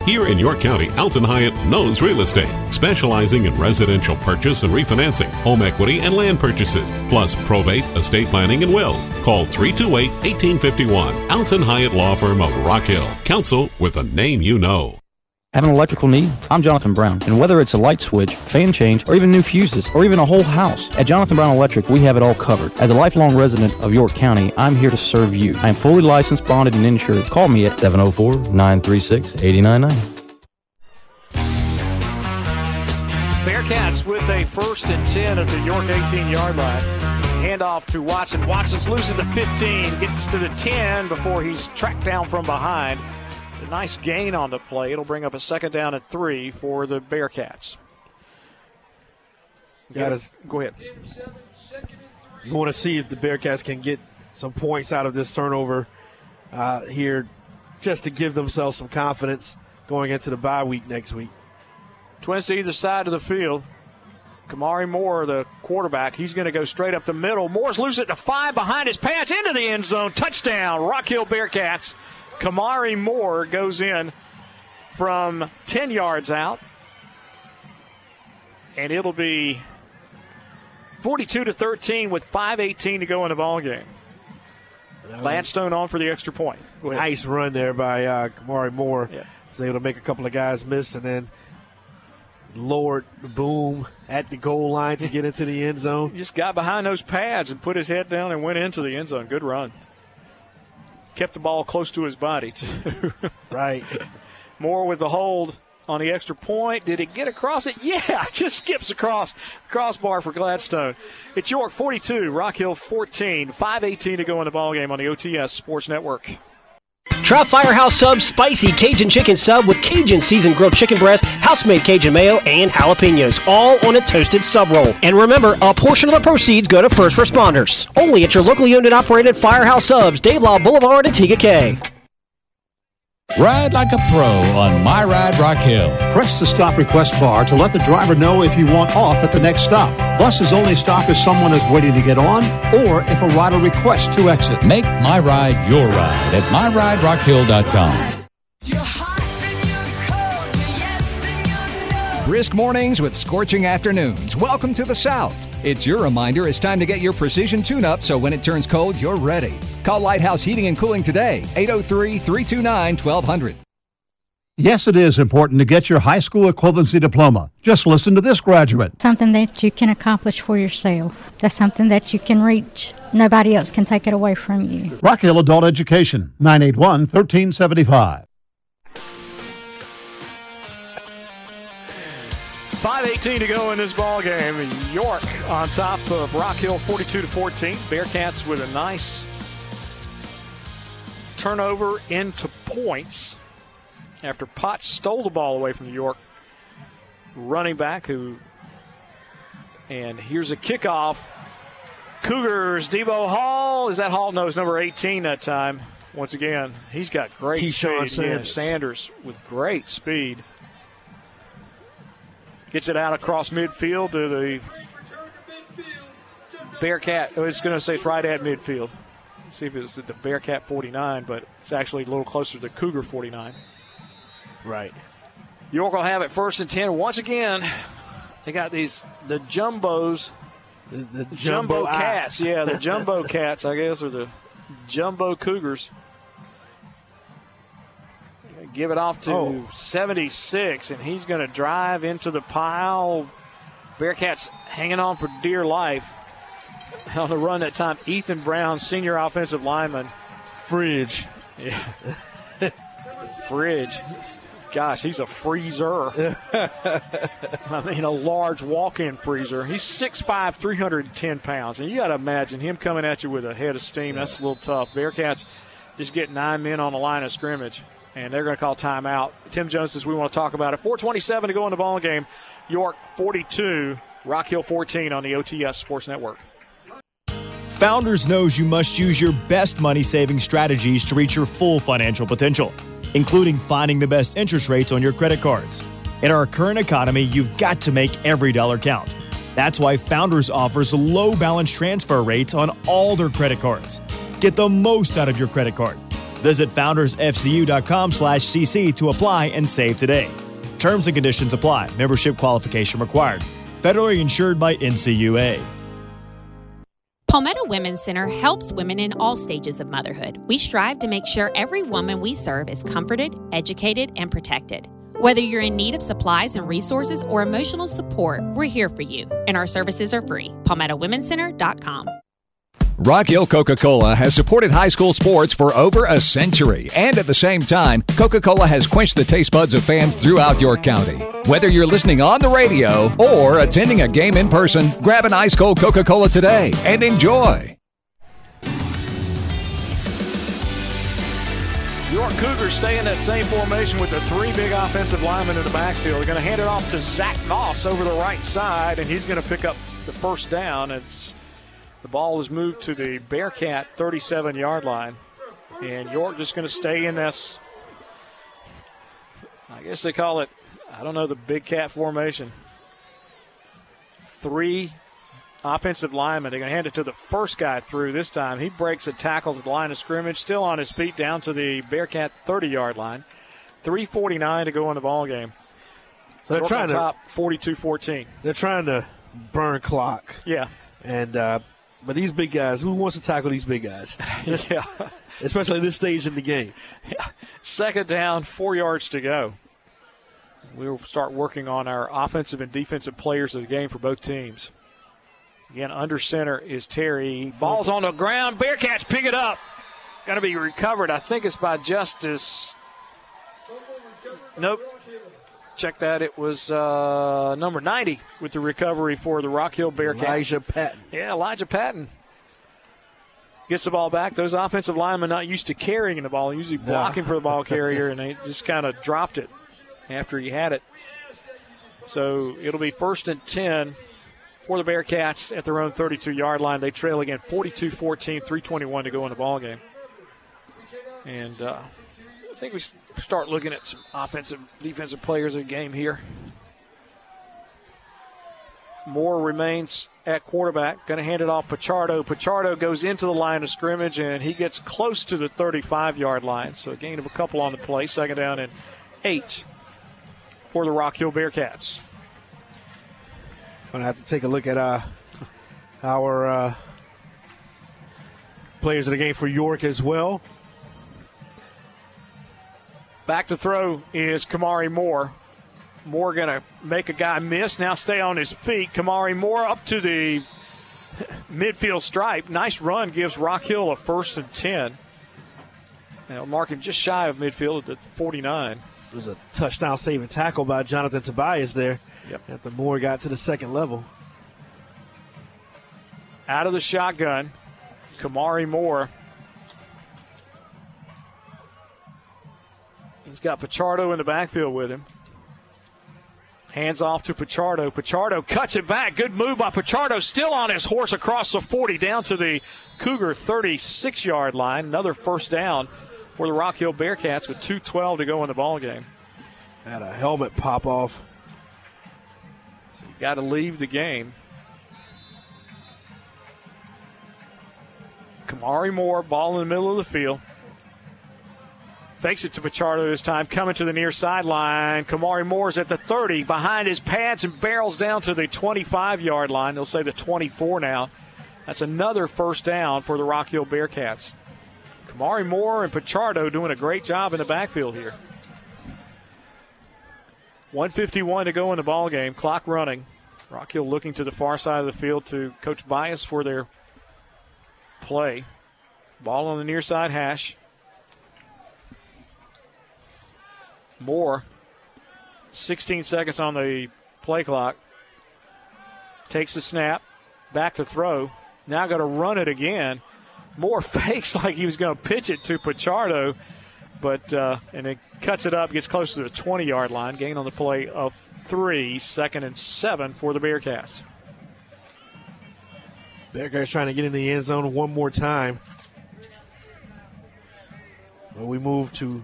Speaker 49: Here in York County, Alton Hyatt knows real estate, specializing in residential purchase and refinancing, home equity and land purchases, plus probate, estate planning, and wills. Call 328 1851. Alton Hyatt Law Firm of Rock Hill. Counsel with a name you know.
Speaker 14: Have an electrical need? I'm Jonathan Brown, and whether it's a light switch, fan change, or even new fuses, or even a whole house, at Jonathan Brown Electric, we have it all covered. As a lifelong resident of York County, I'm here to serve you. I am fully licensed, bonded, and insured. Call me at 704-936-8099.
Speaker 3: Bearcats with a first and 10 at the York 18-yard line. Handoff to Watson. Watson's losing to 15, gets to the 10 before he's tracked down from behind. A nice gain on the play. It'll bring up a second down at three for the Bearcats.
Speaker 2: Got us.
Speaker 3: Go ahead.
Speaker 2: You want to see if the Bearcats can get some points out of this turnover uh, here, just to give themselves some confidence going into the bye week next week.
Speaker 3: Twins to either side of the field. Kamari Moore, the quarterback, he's going to go straight up the middle. Moore's losing it to five behind his pants into the end zone. Touchdown, Rock Hill Bearcats. Kamari Moore goes in from 10 yards out. And it'll be 42 to 13 with 5.18 to go in the ball game. Gladstone on for the extra point.
Speaker 2: Nice run there by uh, Kamari Moore.
Speaker 3: Yeah.
Speaker 2: Was able to make a couple of guys miss and then lowered the boom at the goal line to get into the end zone.
Speaker 3: He <laughs> just got behind those pads and put his head down and went into the end zone. Good run. Kept the ball close to his body, too. <laughs>
Speaker 2: right.
Speaker 3: Moore with the hold on the extra point. Did it get across it? Yeah, <laughs> just skips across crossbar for Gladstone. It's York 42, Rock Hill 14, 5:18 to go in the ball game on the OTS Sports Network.
Speaker 12: Try Firehouse Sub's spicy Cajun chicken sub with Cajun seasoned grilled chicken breast, house-made Cajun mayo, and jalapenos, all on a toasted sub roll. And remember, a portion of the proceeds go to first responders. Only at your locally owned and operated Firehouse Subs, Dave Lyle Boulevard in Tega Cay.
Speaker 50: Ride like a pro on My Ride Rock Hill.
Speaker 51: Press the stop request bar to let the driver know if you want off at the next stop. Buses only stop if someone is waiting to get on or if a rider requests to exit.
Speaker 50: Make My Ride your ride at MyRideRockHill.com.
Speaker 10: Brisk mornings with scorching afternoons. Welcome to the South. It's your reminder it's time to get your precision tune up so when it turns cold, you're ready. Call Lighthouse Heating and Cooling today, 803 329 1200.
Speaker 51: Yes, it is important to get your high school equivalency diploma. Just listen to this graduate.
Speaker 52: Something that you can accomplish for yourself. That's something that you can reach. Nobody else can take it away from you.
Speaker 51: Rock Hill Adult Education, 981 1375.
Speaker 3: 5:18 to go in this ball game. York on top of Rock Hill, 42 to 14. Bearcats with a nice turnover into points after Potts stole the ball away from the York running back. Who and here's a kickoff. Cougars. Debo Hall is that Hall? No, it's number 18 that time. Once again, he's got great
Speaker 2: Keyshawn
Speaker 3: speed.
Speaker 2: Sanders.
Speaker 3: Sanders with great speed. Gets it out across midfield to the Bearcat. Oh, it's going to say it's right at midfield. Let's see if it's at the Bearcat 49, but it's actually a little closer to the Cougar 49.
Speaker 2: Right.
Speaker 3: York will have it first and 10. Once again, they got these, the jumbos,
Speaker 2: the, the
Speaker 3: jumbo,
Speaker 2: jumbo
Speaker 3: cats. Ah. Yeah, the <laughs> jumbo cats, I guess, or the jumbo Cougars. Give it off to
Speaker 2: Oh.
Speaker 3: 76, and he's going to drive into the pile. Bearcats hanging on for dear life on the run that time. Ethan Brown, senior offensive lineman.
Speaker 2: Fridge.
Speaker 3: Yeah. <laughs> Fridge. Gosh, he's a freezer. <laughs> I mean, a large walk in freezer. He's 6'5, 310 pounds. And you got to imagine him coming at you with a head of steam. That's a little tough. Bearcats just get nine men on the line of scrimmage. And they're going to call timeout. Tim Jones says we want to talk about it. 4:27 to go in the ball game. York 42, Rock Hill 14 on the OTS Sports Network.
Speaker 53: Founders knows you must use your best money saving strategies to reach your full financial potential, including finding the best interest rates on your credit cards. In our current economy, you've got to make every dollar count. That's why Founders offers low balance transfer rates on all their credit cards. Get the most out of your credit card. Visit foundersfcu.com slash cc to apply and save today. Terms and conditions apply. Membership qualification required. Federally insured by NCUA.
Speaker 54: Palmetto Women's Center helps women in all stages of motherhood. We strive to make sure every woman we serve is comforted, educated, and protected. Whether you're in need of supplies and resources or emotional support, we're here for you, and our services are free. PalmettoWomenCenter.com.
Speaker 10: Rock Hill Coca Cola has supported high school sports for over a century. And at the same time, Coca Cola has quenched the taste buds of fans throughout York County. Whether you're listening on the radio or attending a game in person, grab an ice cold Coca Cola today and enjoy.
Speaker 3: York Cougars stay in that same formation with the three big offensive linemen in the backfield. They're going to hand it off to Zach Moss over the right side, and he's going to pick up the first down. It's the ball is moved to the Bearcat 37 yard line. And York just going to stay in this. I guess they call it, I don't know, the big cat formation. Three offensive linemen. They're going to hand it to the first guy through this time. He breaks a tackle to the line of scrimmage, still on his feet down to the Bearcat 30 yard line. 3.49 to go in the ball game.
Speaker 2: So they're
Speaker 3: York
Speaker 2: trying to
Speaker 3: top 42 14.
Speaker 2: They're trying to burn clock.
Speaker 3: Yeah.
Speaker 2: And uh, but these big guys, who wants to tackle these big guys? <laughs> <laughs>
Speaker 3: yeah.
Speaker 2: Especially this stage in the game.
Speaker 3: Yeah. Second down, four yards to go. We'll start working on our offensive and defensive players of the game for both teams. Again, under center is Terry. Ball's on the ground. Bearcats pick it up. Going to be recovered. I think it's by Justice. Nope. Check that. It was uh, number 90 with the recovery for the Rock Hill Bearcats.
Speaker 2: Elijah Patton.
Speaker 3: Yeah, Elijah Patton gets the ball back. Those offensive linemen not used to carrying the ball, usually blocking for the ball <laughs> carrier, and they just kind of dropped it after he had it. So it'll be first and 10 for the Bearcats at their own 32 yard line. They trail again 42 14, 321 to go in the ball game. And uh, I think we start looking at some offensive, defensive players of the game here. Moore remains at quarterback. Going to hand it off Pichardo. Pichardo goes into the line of scrimmage and he gets close to the 35 yard line. So a gain of a couple on the play. Second down and eight for the Rock Hill Bearcats.
Speaker 2: Gonna have to take a look at uh, our uh, players of the game for York as well.
Speaker 3: Back to throw is Kamari Moore. Moore going to make a guy miss. Now stay on his feet. Kamari Moore up to the midfield stripe. Nice run gives Rock Hill a first and 10. Now mark him just shy of midfield at the 49.
Speaker 2: There's a touchdown saving tackle by Jonathan Tobias there.
Speaker 3: Yep.
Speaker 2: After Moore got to the second level.
Speaker 3: Out of the shotgun, Kamari Moore. He's got Pichardo in the backfield with him. Hands off to Pichardo. Pichardo cuts it back. Good move by Pichardo. Still on his horse across the 40 down to the Cougar 36 yard line. Another first down for the Rock Hill Bearcats with 2.12 to go in the ball game.
Speaker 2: Had a helmet pop off.
Speaker 3: So you got to leave the game. Kamari Moore, ball in the middle of the field. Fakes it to Pichardo this time, coming to the near sideline. Kamari Moore's at the 30, behind his pads and barrels down to the 25 yard line. They'll say the 24 now. That's another first down for the Rock Hill Bearcats. Kamari Moore and Pichardo doing a great job in the backfield here. 151 to go in the ball game. Clock running. Rock Hill looking to the far side of the field to Coach Bias for their play. Ball on the near side hash. Moore, 16 seconds on the play clock. Takes the snap, back to throw. Now got to run it again. Moore <laughs> fakes like he was going to pitch it to Pichardo. but uh, and it cuts it up, gets close to the 20 yard line. Gain on the play of three, second and seven for the Bearcats.
Speaker 2: Bearcats trying to get in the end zone one more time. But we move to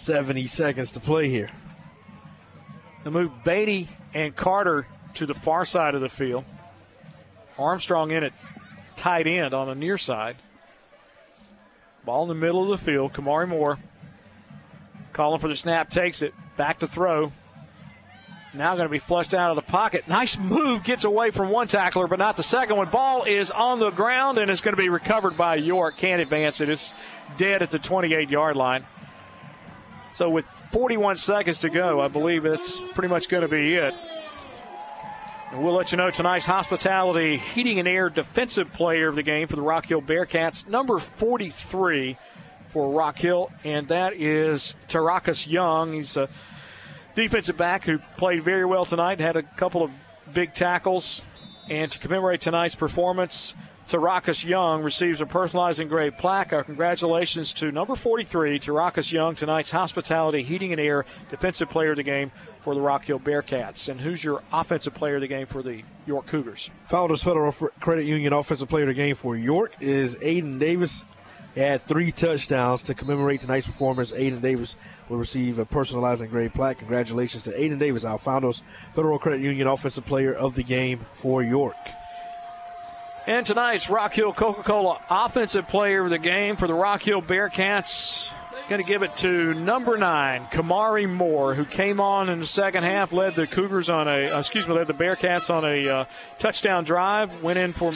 Speaker 2: 70 seconds to play here.
Speaker 3: They move Beatty and Carter to the far side of the field. Armstrong in at tight end on the near side. Ball in the middle of the field. Kamari Moore calling for the snap, takes it. Back to throw. Now going to be flushed out of the pocket. Nice move, gets away from one tackler, but not the second one. Ball is on the ground and it's going to be recovered by York. Can't advance it. It's dead at the 28 yard line. So with 41 seconds to go, I believe that's pretty much going to be it. And we'll let you know tonight's hospitality heating and air defensive player of the game for the Rock Hill Bearcats, number 43 for Rock Hill, and that is Tarakas Young. He's a defensive back who played very well tonight, had a couple of big tackles. And to commemorate tonight's performance, Tarakas Young receives a personalized engraved plaque. Our congratulations to number 43, Tarakas Young, tonight's hospitality, heating and air defensive player of the game for the Rock Hill Bearcats. And who's your offensive player of the game for the York Cougars?
Speaker 2: Founders Federal Credit Union offensive player of the game for York is Aiden Davis. He had three touchdowns to commemorate tonight's performance. Aiden Davis will receive a personalized engraved plaque. Congratulations to Aiden Davis, our Founders Federal Credit Union offensive player of the game for York.
Speaker 3: And tonight's Rock Hill Coca Cola Offensive Player of the Game for the Rock Hill Bearcats. Going to give it to number nine, Kamari Moore, who came on in the second half, led the Cougars on a, uh, excuse me, led the Bearcats on a uh, touchdown drive, went in for a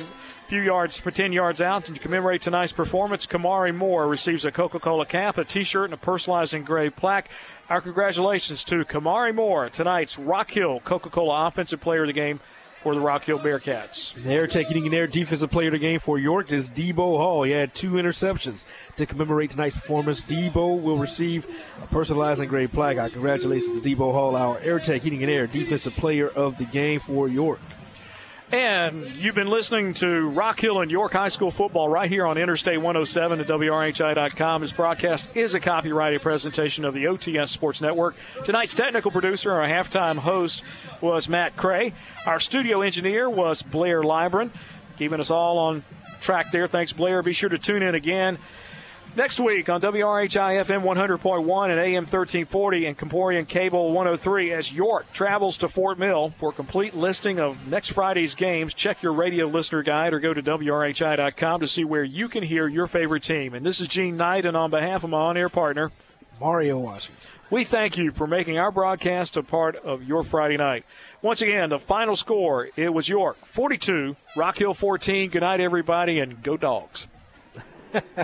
Speaker 3: few yards for 10 yards out. And to commemorate tonight's performance, Kamari Moore receives a Coca Cola cap, a t shirt, and a personalized engraved plaque. Our congratulations to Kamari Moore, tonight's Rock Hill Coca Cola Offensive Player of the Game for the Rock Hill Bearcats.
Speaker 2: The air taking their defensive player of the game for York is Debo Hall. He had two interceptions to commemorate tonight's performance. Debo will receive a personalized engraved plaque. Our congratulations to Debo Hall, our air tech heating and air defensive player of the game for York.
Speaker 3: And you've been listening to Rock Hill and York High School football right here on Interstate 107 at WRHI.com. This broadcast is a copyrighted presentation of the OTS Sports Network. Tonight's technical producer, our halftime host, was Matt Cray. Our studio engineer was Blair Libran, keeping us all on track there. Thanks, Blair. Be sure to tune in again. Next week on WRHI FM 100.1 and AM 1340 and Comporium Cable 103 as York travels to Fort Mill. For a complete listing of next Friday's games, check your radio listener guide or go to WRHI.com to see where you can hear your favorite team. And this is Gene Knight, and on behalf of my on air partner,
Speaker 2: Mario Washington.
Speaker 3: We thank you for making our broadcast a part of your Friday night. Once again, the final score it was York 42, Rock Hill 14. Good night, everybody, and go dogs. <laughs>